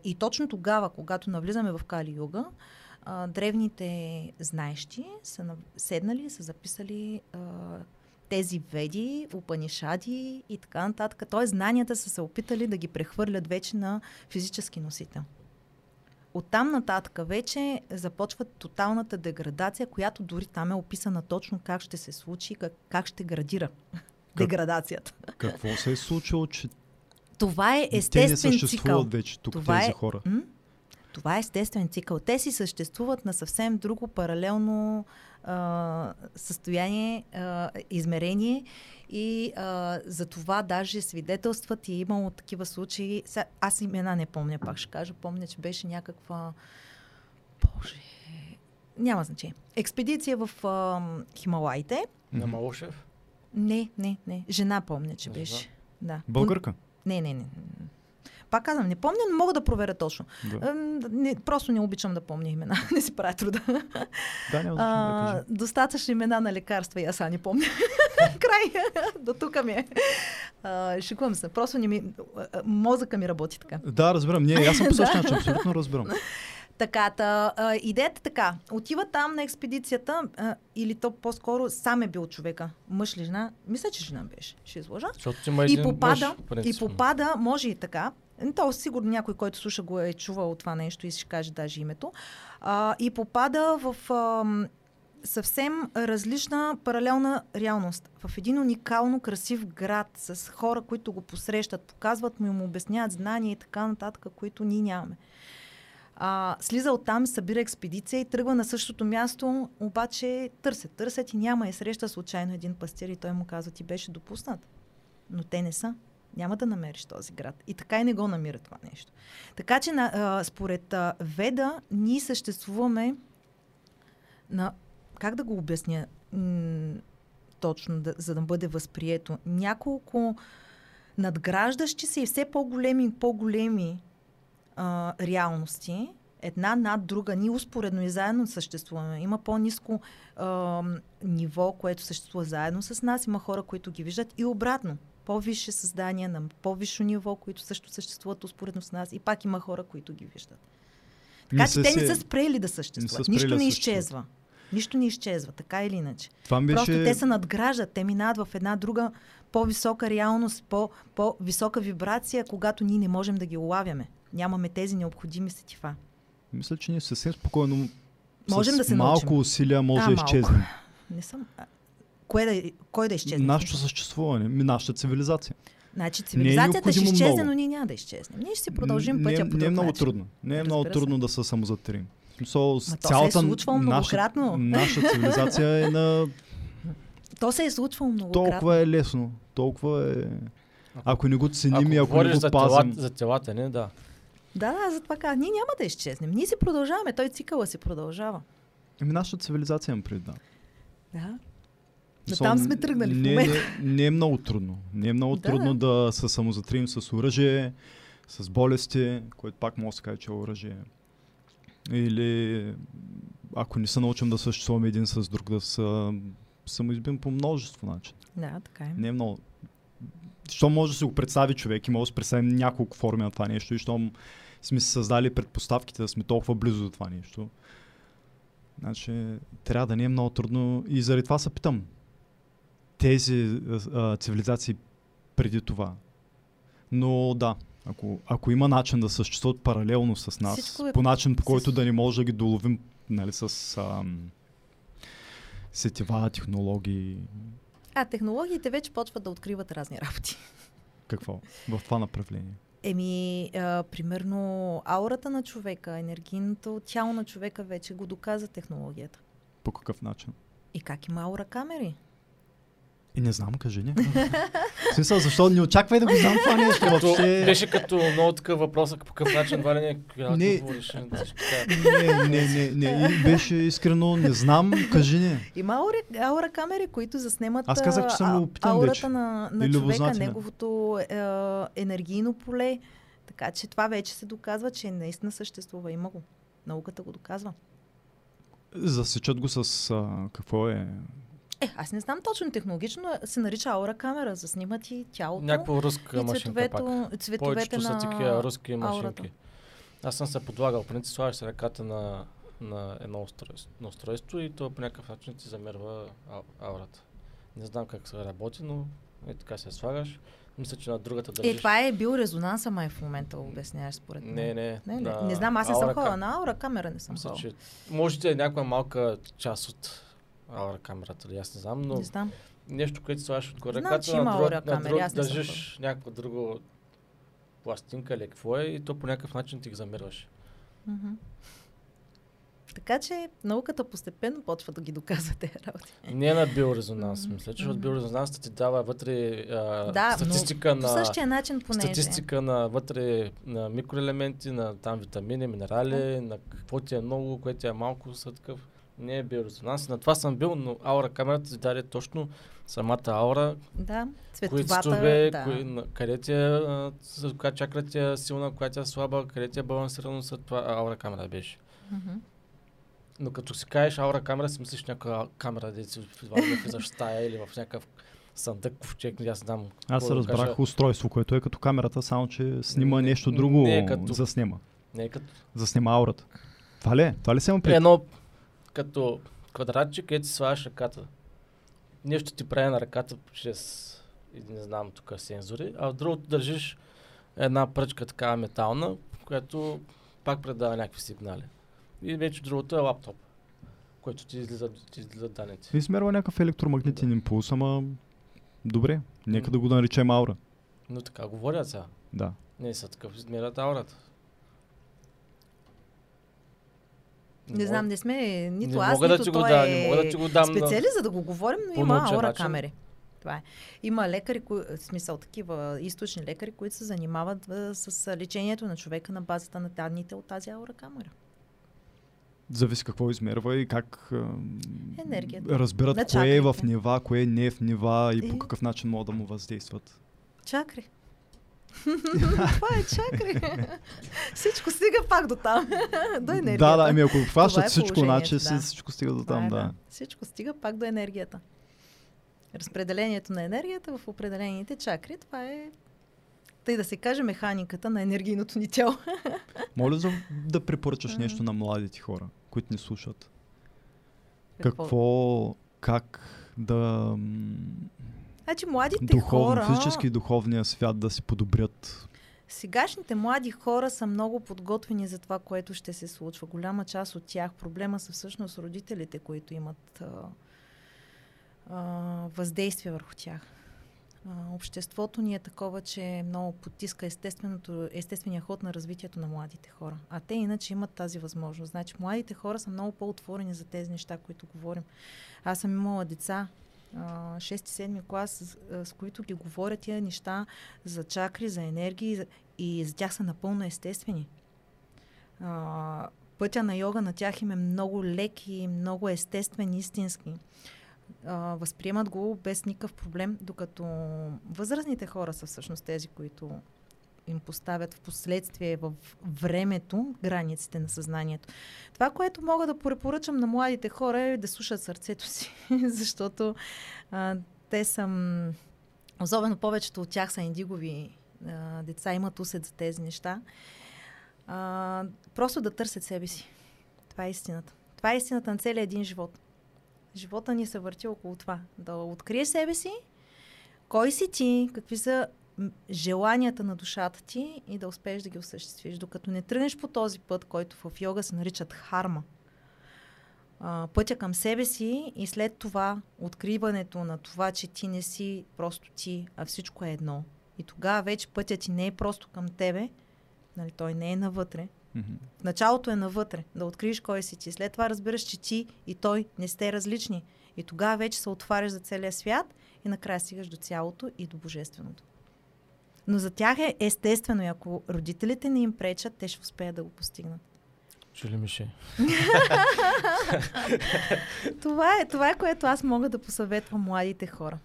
И точно тогава, когато навлизаме в Кали Юга, древните знаещи са на, седнали и са записали тези веди, упанишади и така нататък. Тоест знанията са се опитали да ги прехвърлят вече на физически носител. Оттам нататък вече започва тоталната деградация, която дори там е описана точно как ще се случи, как, как ще градира деградацията. Какво се е случило, че Това е те не естествен съществуват цикъл. вече тук Това тези е- хора? М? Това е естествен цикъл. Те си съществуват на съвсем друго паралелно а, състояние, а, измерение и а, за това даже свидетелстват и имало такива случаи. Сега, аз имена не помня, пак ще кажа. Помня, че беше някаква... Боже... Няма значение. Експедиция в а, Хималайте. На Малушев. Не, не, не. Жена помня, че Жена? беше. Да. Българка? Не, не, не. Пак казвам, не помня, но мога да проверя точно. Да, Не, просто не обичам да помня имена. не си правя труда. да да А, кажа. достатъчно имена на лекарства и аз не помня. Край. До тук ми е. А, шикувам се. Просто не ми... Мозъка ми работи така. Да, разбирам. Не, аз съм по същия начин, абсолютно разбирам. Така, та, а, идеята е така. Отива там на експедицията, а, или то по-скоро сам е бил човека. Мъж ли жена? Мисля, че жена беше. Ще изложа. И попада, мъж, и попада, може и така. То сигурно някой, който слуша го е чувал това нещо и ще каже даже името. А, и попада в ам, съвсем различна паралелна реалност. В един уникално красив град с хора, които го посрещат, показват му и му обясняват знания и така нататък, които ние нямаме. А, слиза оттам, събира експедиция и тръгва на същото място, обаче търсят, търсят и няма и среща случайно един пастир и той му казва, ти беше допуснат, но те не са. Няма да намериш този град. И така и не го намира това нещо. Така че на, а, според а, Веда ние съществуваме на... Как да го обясня м- точно, да, за да бъде възприето? Няколко надграждащи се и все по-големи и по-големи а, реалности, една над друга, ние успоредно и заедно съществуваме. Има по-низко а, ниво, което съществува заедно с нас, има хора, които ги виждат и обратно. По-висше създания на по-висше ниво, които също съществуват успоредно с нас и пак има хора, които ги виждат. Така че Мисля те не са спрели да съществуват. Нищо да не изчезва. Нищо не изчезва, така или иначе. Това беше... Просто те се надграждат, те минават в една друга по-висока реалност, по- по-висока вибрация, когато ние не можем да ги улавяме. Нямаме тези необходими сетива. Мисля, че ние съвсем спокойно Можем с да се малко научим. усилия може да малко. изчезнем. Не съм. Кое да, кой да изчезне? Нашето съществуване, нашата цивилизация. Значи е цивилизацията ще необходимо изчезне, много. но ние няма да изчезнем. Ние ще си продължим не, пътя не, по не е друг много начин. трудно. Не е Разбира много се. трудно да се самозатрим. В Смисъл, с Ма то се е цялата случвало наша, многократно. наша цивилизация е на То се е случвало многократно. толкова е лесно. Толкова е... Ако не го ценим Ако и ако не говориш го за, пазим... телата, за телата, не, да. Да, да, затова казах. Ние няма да изчезнем. Ние си продължаваме. Той цикъла си продължава. Ами нашата цивилизация им пред, да. Да. Мисъл, там сме тръгнали в не, момента. Не, не е много трудно. Не е много Да, трудно да се самозатрим с оръжие, с болести, което пак може да се каже, че е оръжие. Или ако не се научим да съществуваме един с друг, да се самоизбим по множество начин. Да, така е. Не е много. Що може да си го представи човек и може да си представим няколко форми на това нещо и щом сме създали предпоставките да сме толкова близо до това нещо. Значи, трябва да не е много трудно и заради това се питам. Тези а, цивилизации преди това. Но да, ако, ако има начин да съществуват паралелно с нас, Всичко е- по начин по който с- да не може да ги доловим нали, с ам, сетива, технологии, А, технологиите вече почват да откриват разни работи. какво? В това направление. Еми, а, примерно, аурата на човека, енергийното тяло на човека вече го доказа технологията. По какъв начин? И как има аура камери? И не знам, кажи ни. В смисъл, защо не очаквай да го знам това нещо въобще. беше като много такъв въпрос, по какъв начин Валя не Не. не не. Не, не. И беше искрено, не знам, кажи ни. Има аура, аура камери, които заснемат Аз казах, че съм а, любопитен аурата вече. на, на човека, неговото е, енергийно поле. Така че това вече се доказва, че наистина съществува. Има го. Науката го доказва. Засечат го с а, какво е. Е, аз не знам точно технологично, но се нарича аура камера. Заснимат и тялото. Някаква руска и машинка пак. цветовето, цветовете Повечето са на такива руски аурата. машинки. Аз съм се подлагал. В принцип слагаш се ръката на, на едно устройство, на устройство и то по някакъв начин ти замерва ау- аурата. Не знам как се работи, но е така се слагаш. Мисля, че на другата държиш. Е, това е бил резонанса май в момента, обясняваш според мен. Не, не. Не, не, не знам, аз не съм кам- на аура камера, не съм Мисля, че може да е някаква малка част от аура камерата, или аз не знам, но Не знам. нещо, което слагаш от ръката, на, друг, на камери, друг, съм държиш някаква друга пластинка или какво е и то по някакъв начин ти ги замерваш. Мгм. Така че науката постепенно почва да ги доказва тези работи. Не е на биорезонанс, мисля, че от Мгм. биорезонанс ти дава вътре а, Да, но статистика По на същия начин понеже. статистика на вътре на микроелементи, на там витамини, минерали, на какво ти е много, което ти е малко, са такъв. Не е биорезонанс. На това съм бил, но аура камерата ти даде точно самата аура, Да, кои цветовата. цветове, да. кои, къде ти е, коя чакра ти е силна, коя ти е слаба, къде ти е балансирано, след това аура камера беше. Но като си кажеш аура камера, си мислиш някаква камера, де си влизаш в стая или в някакъв съндък, ковчег, аз знам. Аз да разбрах кажа. устройство, което е като камерата, само че снима Не- нещо друго, не е като- заснема. Не е като Заснема аурата. Това ли е? Това ли се има При пред? едно като квадратче, където си слагаш ръката. Нещо ти прави на ръката чрез, не знам тук сензори, а в другото държиш една пръчка такава метална, която пак предава някакви сигнали. И вече другото е лаптоп, който ти излиза, ти излиза данните. Измерва някакъв електромагнитен импулс, ама добре, нека да го наречем аура. Но така говорят сега. Да. Не са такъв, измерят аурата. Не знам, не сме нито не аз, мога да нито ти го той дам, е не мога да ти го дам. специалист, за да го говорим, но по има аура начин. камери. Това е. Има лекари, кои, в смисъл такива източни лекари, които се занимават а, с лечението на човека на базата на данните от тази аура камера. Зависи какво измерва и как Енергията. разбират На кое е в чакрите. нива, кое не е в нива и по И- какъв начин могат да му въздействат. Чакри. Това е чакри. Всичко стига пак до там. до енергията. Да, да, ами ако хващат е всичко, значи да. всичко стига до там, е, да. Всичко стига пак до енергията. Разпределението на енергията в определените чакри, това е тъй да се каже механиката на енергийното ни тяло. Моля за да препоръчаш нещо на младите хора, които ни слушат. Какво, как да Значи младите духовно, хора, физически и духовния свят да си подобрят. сегашните млади хора са много подготвени за това, което ще се случва. Голяма част от тях проблема са всъщност родителите, които имат а, а, въздействие върху тях. А, обществото ни е такова, че много потиска естественото, естествения ход на развитието на младите хора. А те иначе имат тази възможност. Значи младите хора са много по-отворени за тези неща, които говорим. Аз съм имала деца, 6-7 клас, с, които ги говоря тия неща за чакри, за енергии и за тях са напълно естествени. Пътя на йога на тях им е много лек и много естествен, истински. Възприемат го без никакъв проблем, докато възрастните хора са всъщност тези, които им поставят в последствие в времето границите на съзнанието. Това, което мога да препоръчам на младите хора е да слушат сърцето си, защото а, те са, особено повечето от тях са индигови а, деца, имат усет за тези неща. А, просто да търсят себе си. Това е истината. Това е истината на целия един живот. Живота ни се върти около това. Да откриеш себе си, кой си ти, какви са желанията на душата ти и да успееш да ги осъществиш. Докато не тръгнеш по този път, който в йога се наричат харма, а, пътя към себе си и след това откриването на това, че ти не си просто ти, а всичко е едно. И тогава вече пътят ти не е просто към тебе, нали, той не е навътре. В началото е навътре, да откриеш кой си ти. След това разбираш, че ти и той не сте различни. И тогава вече се отваряш за целия свят и накрая стигаш до цялото и до божественото. Но за тях е естествено и ако родителите не им пречат, те ще успеят да го постигнат. Чули Мише? Това е, това е което аз мога да посъветвам младите хора.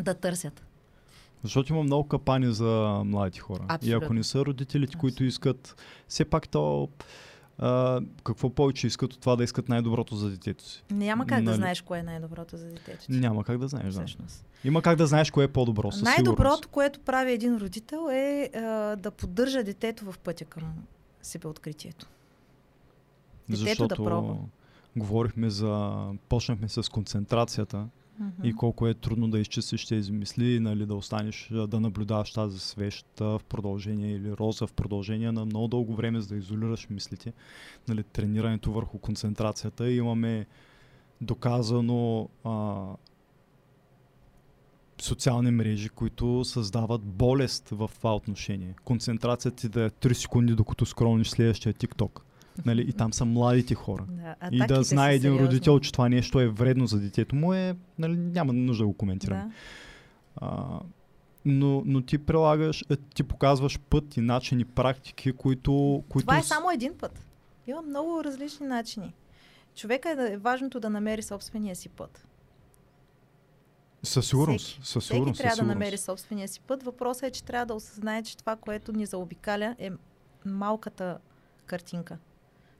Да търсят. Защото има много капани за младите хора. И Абсолютно. ако не са родителите, които искат, все пак то а, какво повече искат от това да искат най-доброто за детето си. Няма как да Нали? знаеш кое е най-доброто за детето ти. Няма как да знаеш, да. Има как да знаеш кое е по-добро, със Най-доброто, сигурност. което прави един родител е а, да поддържа детето в пътя към себеоткритието. Детето Защото да пробва. говорихме за... Почнахме с концентрацията И колко е трудно да изчистиш тези мисли, нали, да останеш да наблюдаваш тази свеща в продължение или роза в продължение на много дълго време, за да изолираш мислите. Нали, тренирането върху концентрацията. Имаме доказано а, социални мрежи, които създават болест в това отношение. Концентрацията ти да е 3 секунди, докато скролниш следващия TikTok. Нали? И там са младите хора. Да, И да знае един сериозни. родител, че това нещо е вредно за детето му, е, нали, няма нужда да го коментирам. Да. А, но, но ти прилагаш, е, ти показваш път и начини, практики, които... които Това е само един път. Има много различни начини. Човека е, е важното да намери собствения си път. Със сигурност. Всеки, Със всеки сигурност. трябва със да сигурност. намери собствения си път. Въпросът е, че трябва да осъзнае, че това, което ни заобикаля, е малката картинка.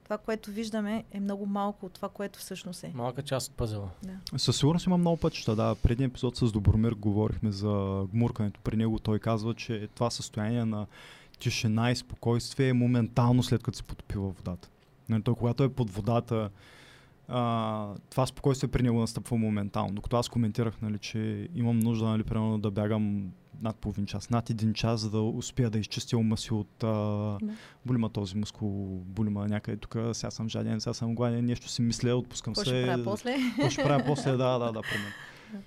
Това, което виждаме, е много малко от това, което всъщност е. Малка част от пъзела. Да. Със сигурност има много пътища. Да, предния епизод с Добромир говорихме за гмуркането. При него той казва, че това състояние на тишина и спокойствие е моментално след като се потопи във водата. Нали, той, когато е под водата, а, това спокойствие при него настъпва моментално. Докато аз коментирах, нали, че имам нужда, нали, примерно, да бягам над половин час, над един час, за да успея да изчистя ума си от а, Да. болима този мускул, болима някъде тук, сега съм жаден, сега съм гладен, нещо си мисля, отпускам Какво се. ще правя после? Какво ще правя после? Да, да, да, примерно.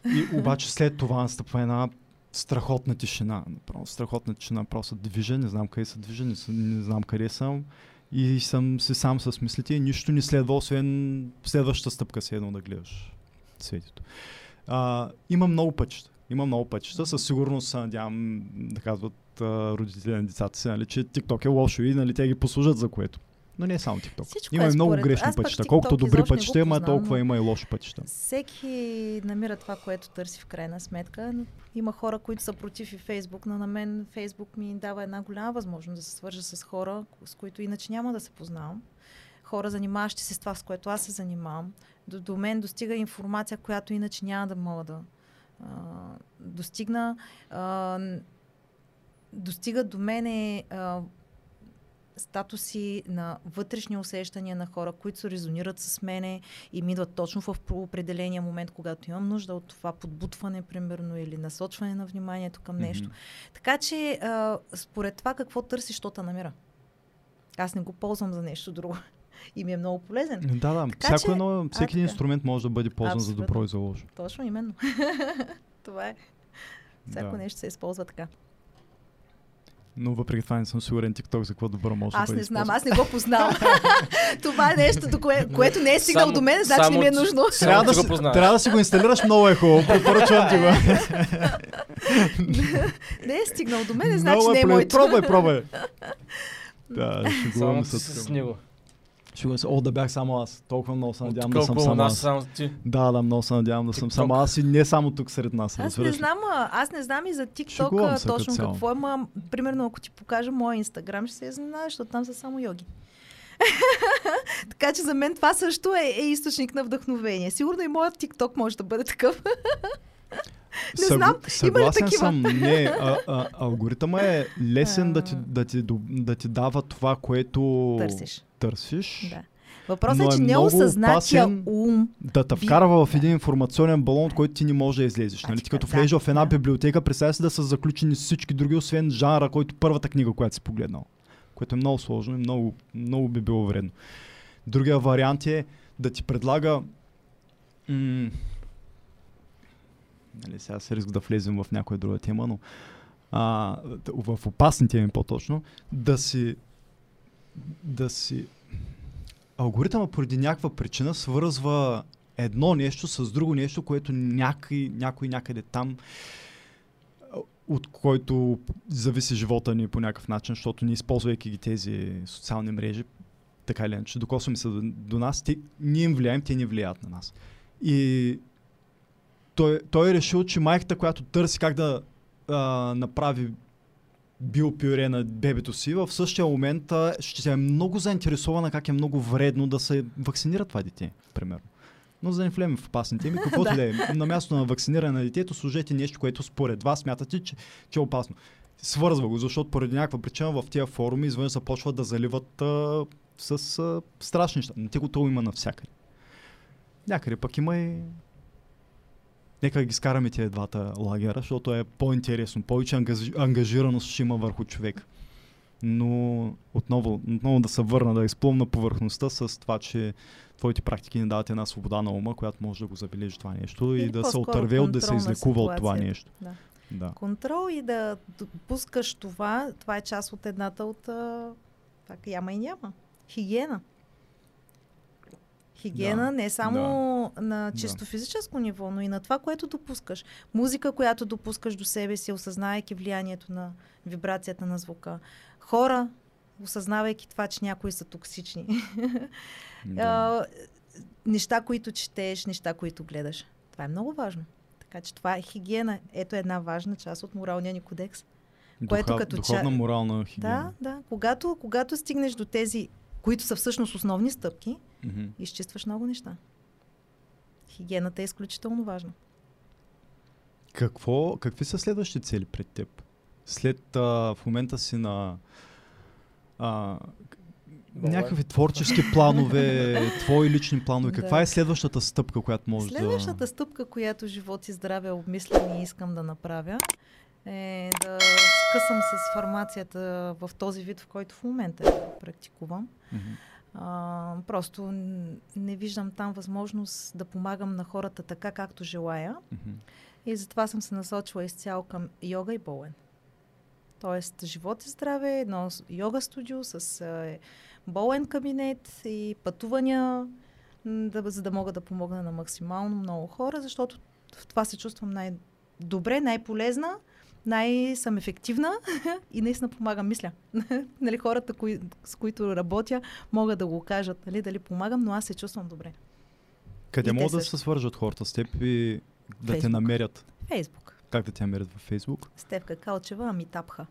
И обаче след това настъпва една страхотна тишина. Направо страхотна тишина. Просто движа, не знам къде се движа, не, не знам къде съм. И съм си сам с мислите и нищо не следва, освен следващата стъпка си едно да гледаш светито. А, има много пътища. Има много пътища. Със сигурност се надявам да казват а, родители на децата си, нали, че TikTok е лошо и нали, те ги послужат за което. Но не е само TikTok. Всичко има е много според- грешни аз пътища. Колкото добри пътища има, толкова но- има и лоши пътища. Всеки намира това, което търси в крайна сметка. Но Има хора, които са против и Фейсбук, но на мен Фейсбук ми дава една голяма възможност да се свържа с хора, с които иначе няма да се познавам. Хора, занимаващи се с това, с което аз се занимавам. До, до мен достига информация, която иначе няма да мога да а, достигна. А, достигат до мене а, статуси на вътрешни усещания на хора, които се резонират с мене и ми идват точно в определения момент, когато имам нужда от това подбутване, примерно, или насочване на вниманието към нещо. Мгм. Така че, а, според това какво търсиш, то намира. Аз не го ползвам за нещо друго. И ми е много полезен. Да, да. Така Всяко че- едно, всеки един инструмент може да бъде ползван за Абсолютно. добро и за лошо. Точно, именно. това е. Всяко Да. нещо се използва така. Но въпреки това не съм сигурен TikTok за какво добро може Аз да бъде не знам, използван. аз не го познавам. това е нещо, до кое, което не е стигнал Само- до мен, значи не ми е нужно. Трябва да, си, го трябва да си го инсталираш много е хубаво. Препоръчвам ти го. не е стигнал до мен, значи Много не е моето. Пробвай, пробвай. Да, Само си тук. с него. Шегувам се. О, да бях само аз. Толкова много се надявам да съм само нас аз. само ти. Да, да, много се надявам да съм само аз и не само тук сред нас. Аз не знам, аз не знам и за TikTok точно какво е, ма, примерно ако ти покажа моя инстаграм, ще се изненадаш, защото там са само йоги. така че за мен това също е, е източник на вдъхновение. Сигурно и моят TikTok може да бъде такъв. Не Съгла- знам, има ли Съгласен такива? съм. Не, а, а, алгоритъма е лесен да ти, да, ти, да ти дава това, което Търсиш. търсиш. Да. Въпросът е, е че много неосъзнатия ум Да те вкарва в един информационен балон, от който ти не можеш да излезеш. Нали? Значи, Ти като да, влезеш в една да. библиотека, представя си да са заключени всички други, освен жанра, който първата книга, която си погледнал. Което е много сложно и много, много би било вредно. Другия вариант е да ти предлага м- нали, сега се риск да влезем в някоя друга тема, но а, в опасни теми по-точно, да си да си алгоритъма поради някаква причина свързва едно нещо с друго нещо, което някой, някой някъде там от който зависи живота ни по някакъв начин, защото ни използвайки ги тези социални мрежи, така или иначе, докосваме се до, до нас, те, ние им влияем, те ни влияят на нас. И той, той е решил, че майката, която търси как да а, направи биопюре на бебето си, в същия момент а, ще е много заинтересована как е много вредно да се вакцинира това дете, примерно. Но за да не влеем в опасни теми, каквото да е. На място на вакциниране на детето служете нещо, което според вас смятате, че, че е опасно. Свързва го, защото поради някаква причина в тия форуми извън започват да заливат а, с а, страшни неща. Те го има навсякъде. Някъде пък има и Нека ги скараме тези двата лагера, защото е по-интересно. Повече ангаж... ангажираност ще има върху човек. Но отново, отново да се върна, да изплъмна повърхността с това, че твоите практики не дават една свобода на ума, която може да го забележи това нещо и Или да се отърве от да се излекува от това нещо. Да. Да. контрол и да допускаш това, това е част от едната от так, яма и няма. Хигиена. Хигиена Да, не само на чисто физическо ниво, но и на това, което допускаш. Музика, която допускаш до себе си, осъзнавайки влиянието на вибрацията на звука. Хора, осъзнавайки това, че някои са токсични. да. А, неща, които четеш, неща, които гледаш. Това е много важно. Така че това е хигиена. Ето една важна част от моралния ни кодекс. което Духа, като духовна ча- морална хигиена. Да, да. Когато, когато стигнеш до тези които са всъщност основни стъпки, Мгм. изчистваш много неща. Хигиената е изключително важна. Какво, какви са следващите цели пред теб? След а, в момента си на а, някакви творчески планове, твои лични планове. Каква Да. е следващата стъпка, която можеш Следващата да... стъпка, която живот и здраве обмислям и искам да направя, е да скъсам с фармацията в този вид, в който в момента я практикувам. Мгм. А, просто не виждам там възможност да помагам на хората така, както желая. И затова съм се насочила изцяло към йога и болен. Тоест, живот и здраве, едно йога студио с е, болен кабинет и пътувания, да, за да мога да помогна на максимално много хора, защото в това се чувствам най-добре, най-полезна, най-съм ефективна и наистина помагам, мисля. нали, хората, кои, с които работя, могат да го кажат, нали, дали помагам, но аз се чувствам добре. Къде те могат да се свържат хората с теб и да те Фейсбук. намерят? Фейсбук. Как да те намерят във Фейсбук? Стевка Калчева, ами тапха.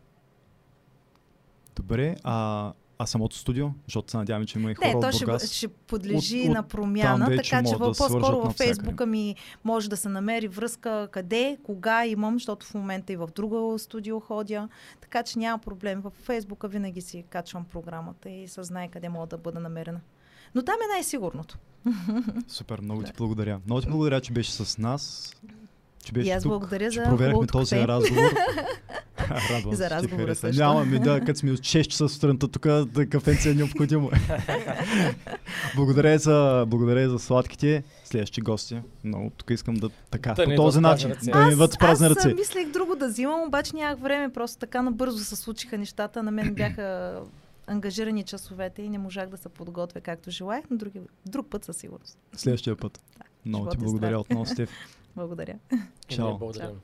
Добре, а, а самото студио? Защото се надяваме, че има и хора Не, от то ще, Бургас. ще подлежи От- от на промяна, така че да по-скоро във. Фейсбука ми може да се намери връзка къде, кога имам, защото в момента и в друго студио ходя, така че няма проблем. В Фейсбука винаги си качвам програмата и се знае къде мога да бъда намерена. Но там е най-сигурното. Супер, много ти Да. благодаря. Много ти благодаря, че беше с нас. Че беше и аз тук, благодаря за хубавото този кафе. разговор. Радвам За разговора също. Няма ми да, като сме от 6 часа сутринта тук, да кафенце е необходимо. благодаря, за, благодаря за сладките. Следващи гости. Много тук искам да така, Да по този начин. ръце. Да ми идват с празни аз ръце. а, мислех друго да взимам, обаче нямах време. Просто така набързо се случиха нещата. На мен бяха ангажирани часовете и не можах да се подготвя както желаях, но други, друг път със сигурност. Следващия път. Много живот ти и благодаря отново, Стеф. Благодаря. Чао. Благодарим.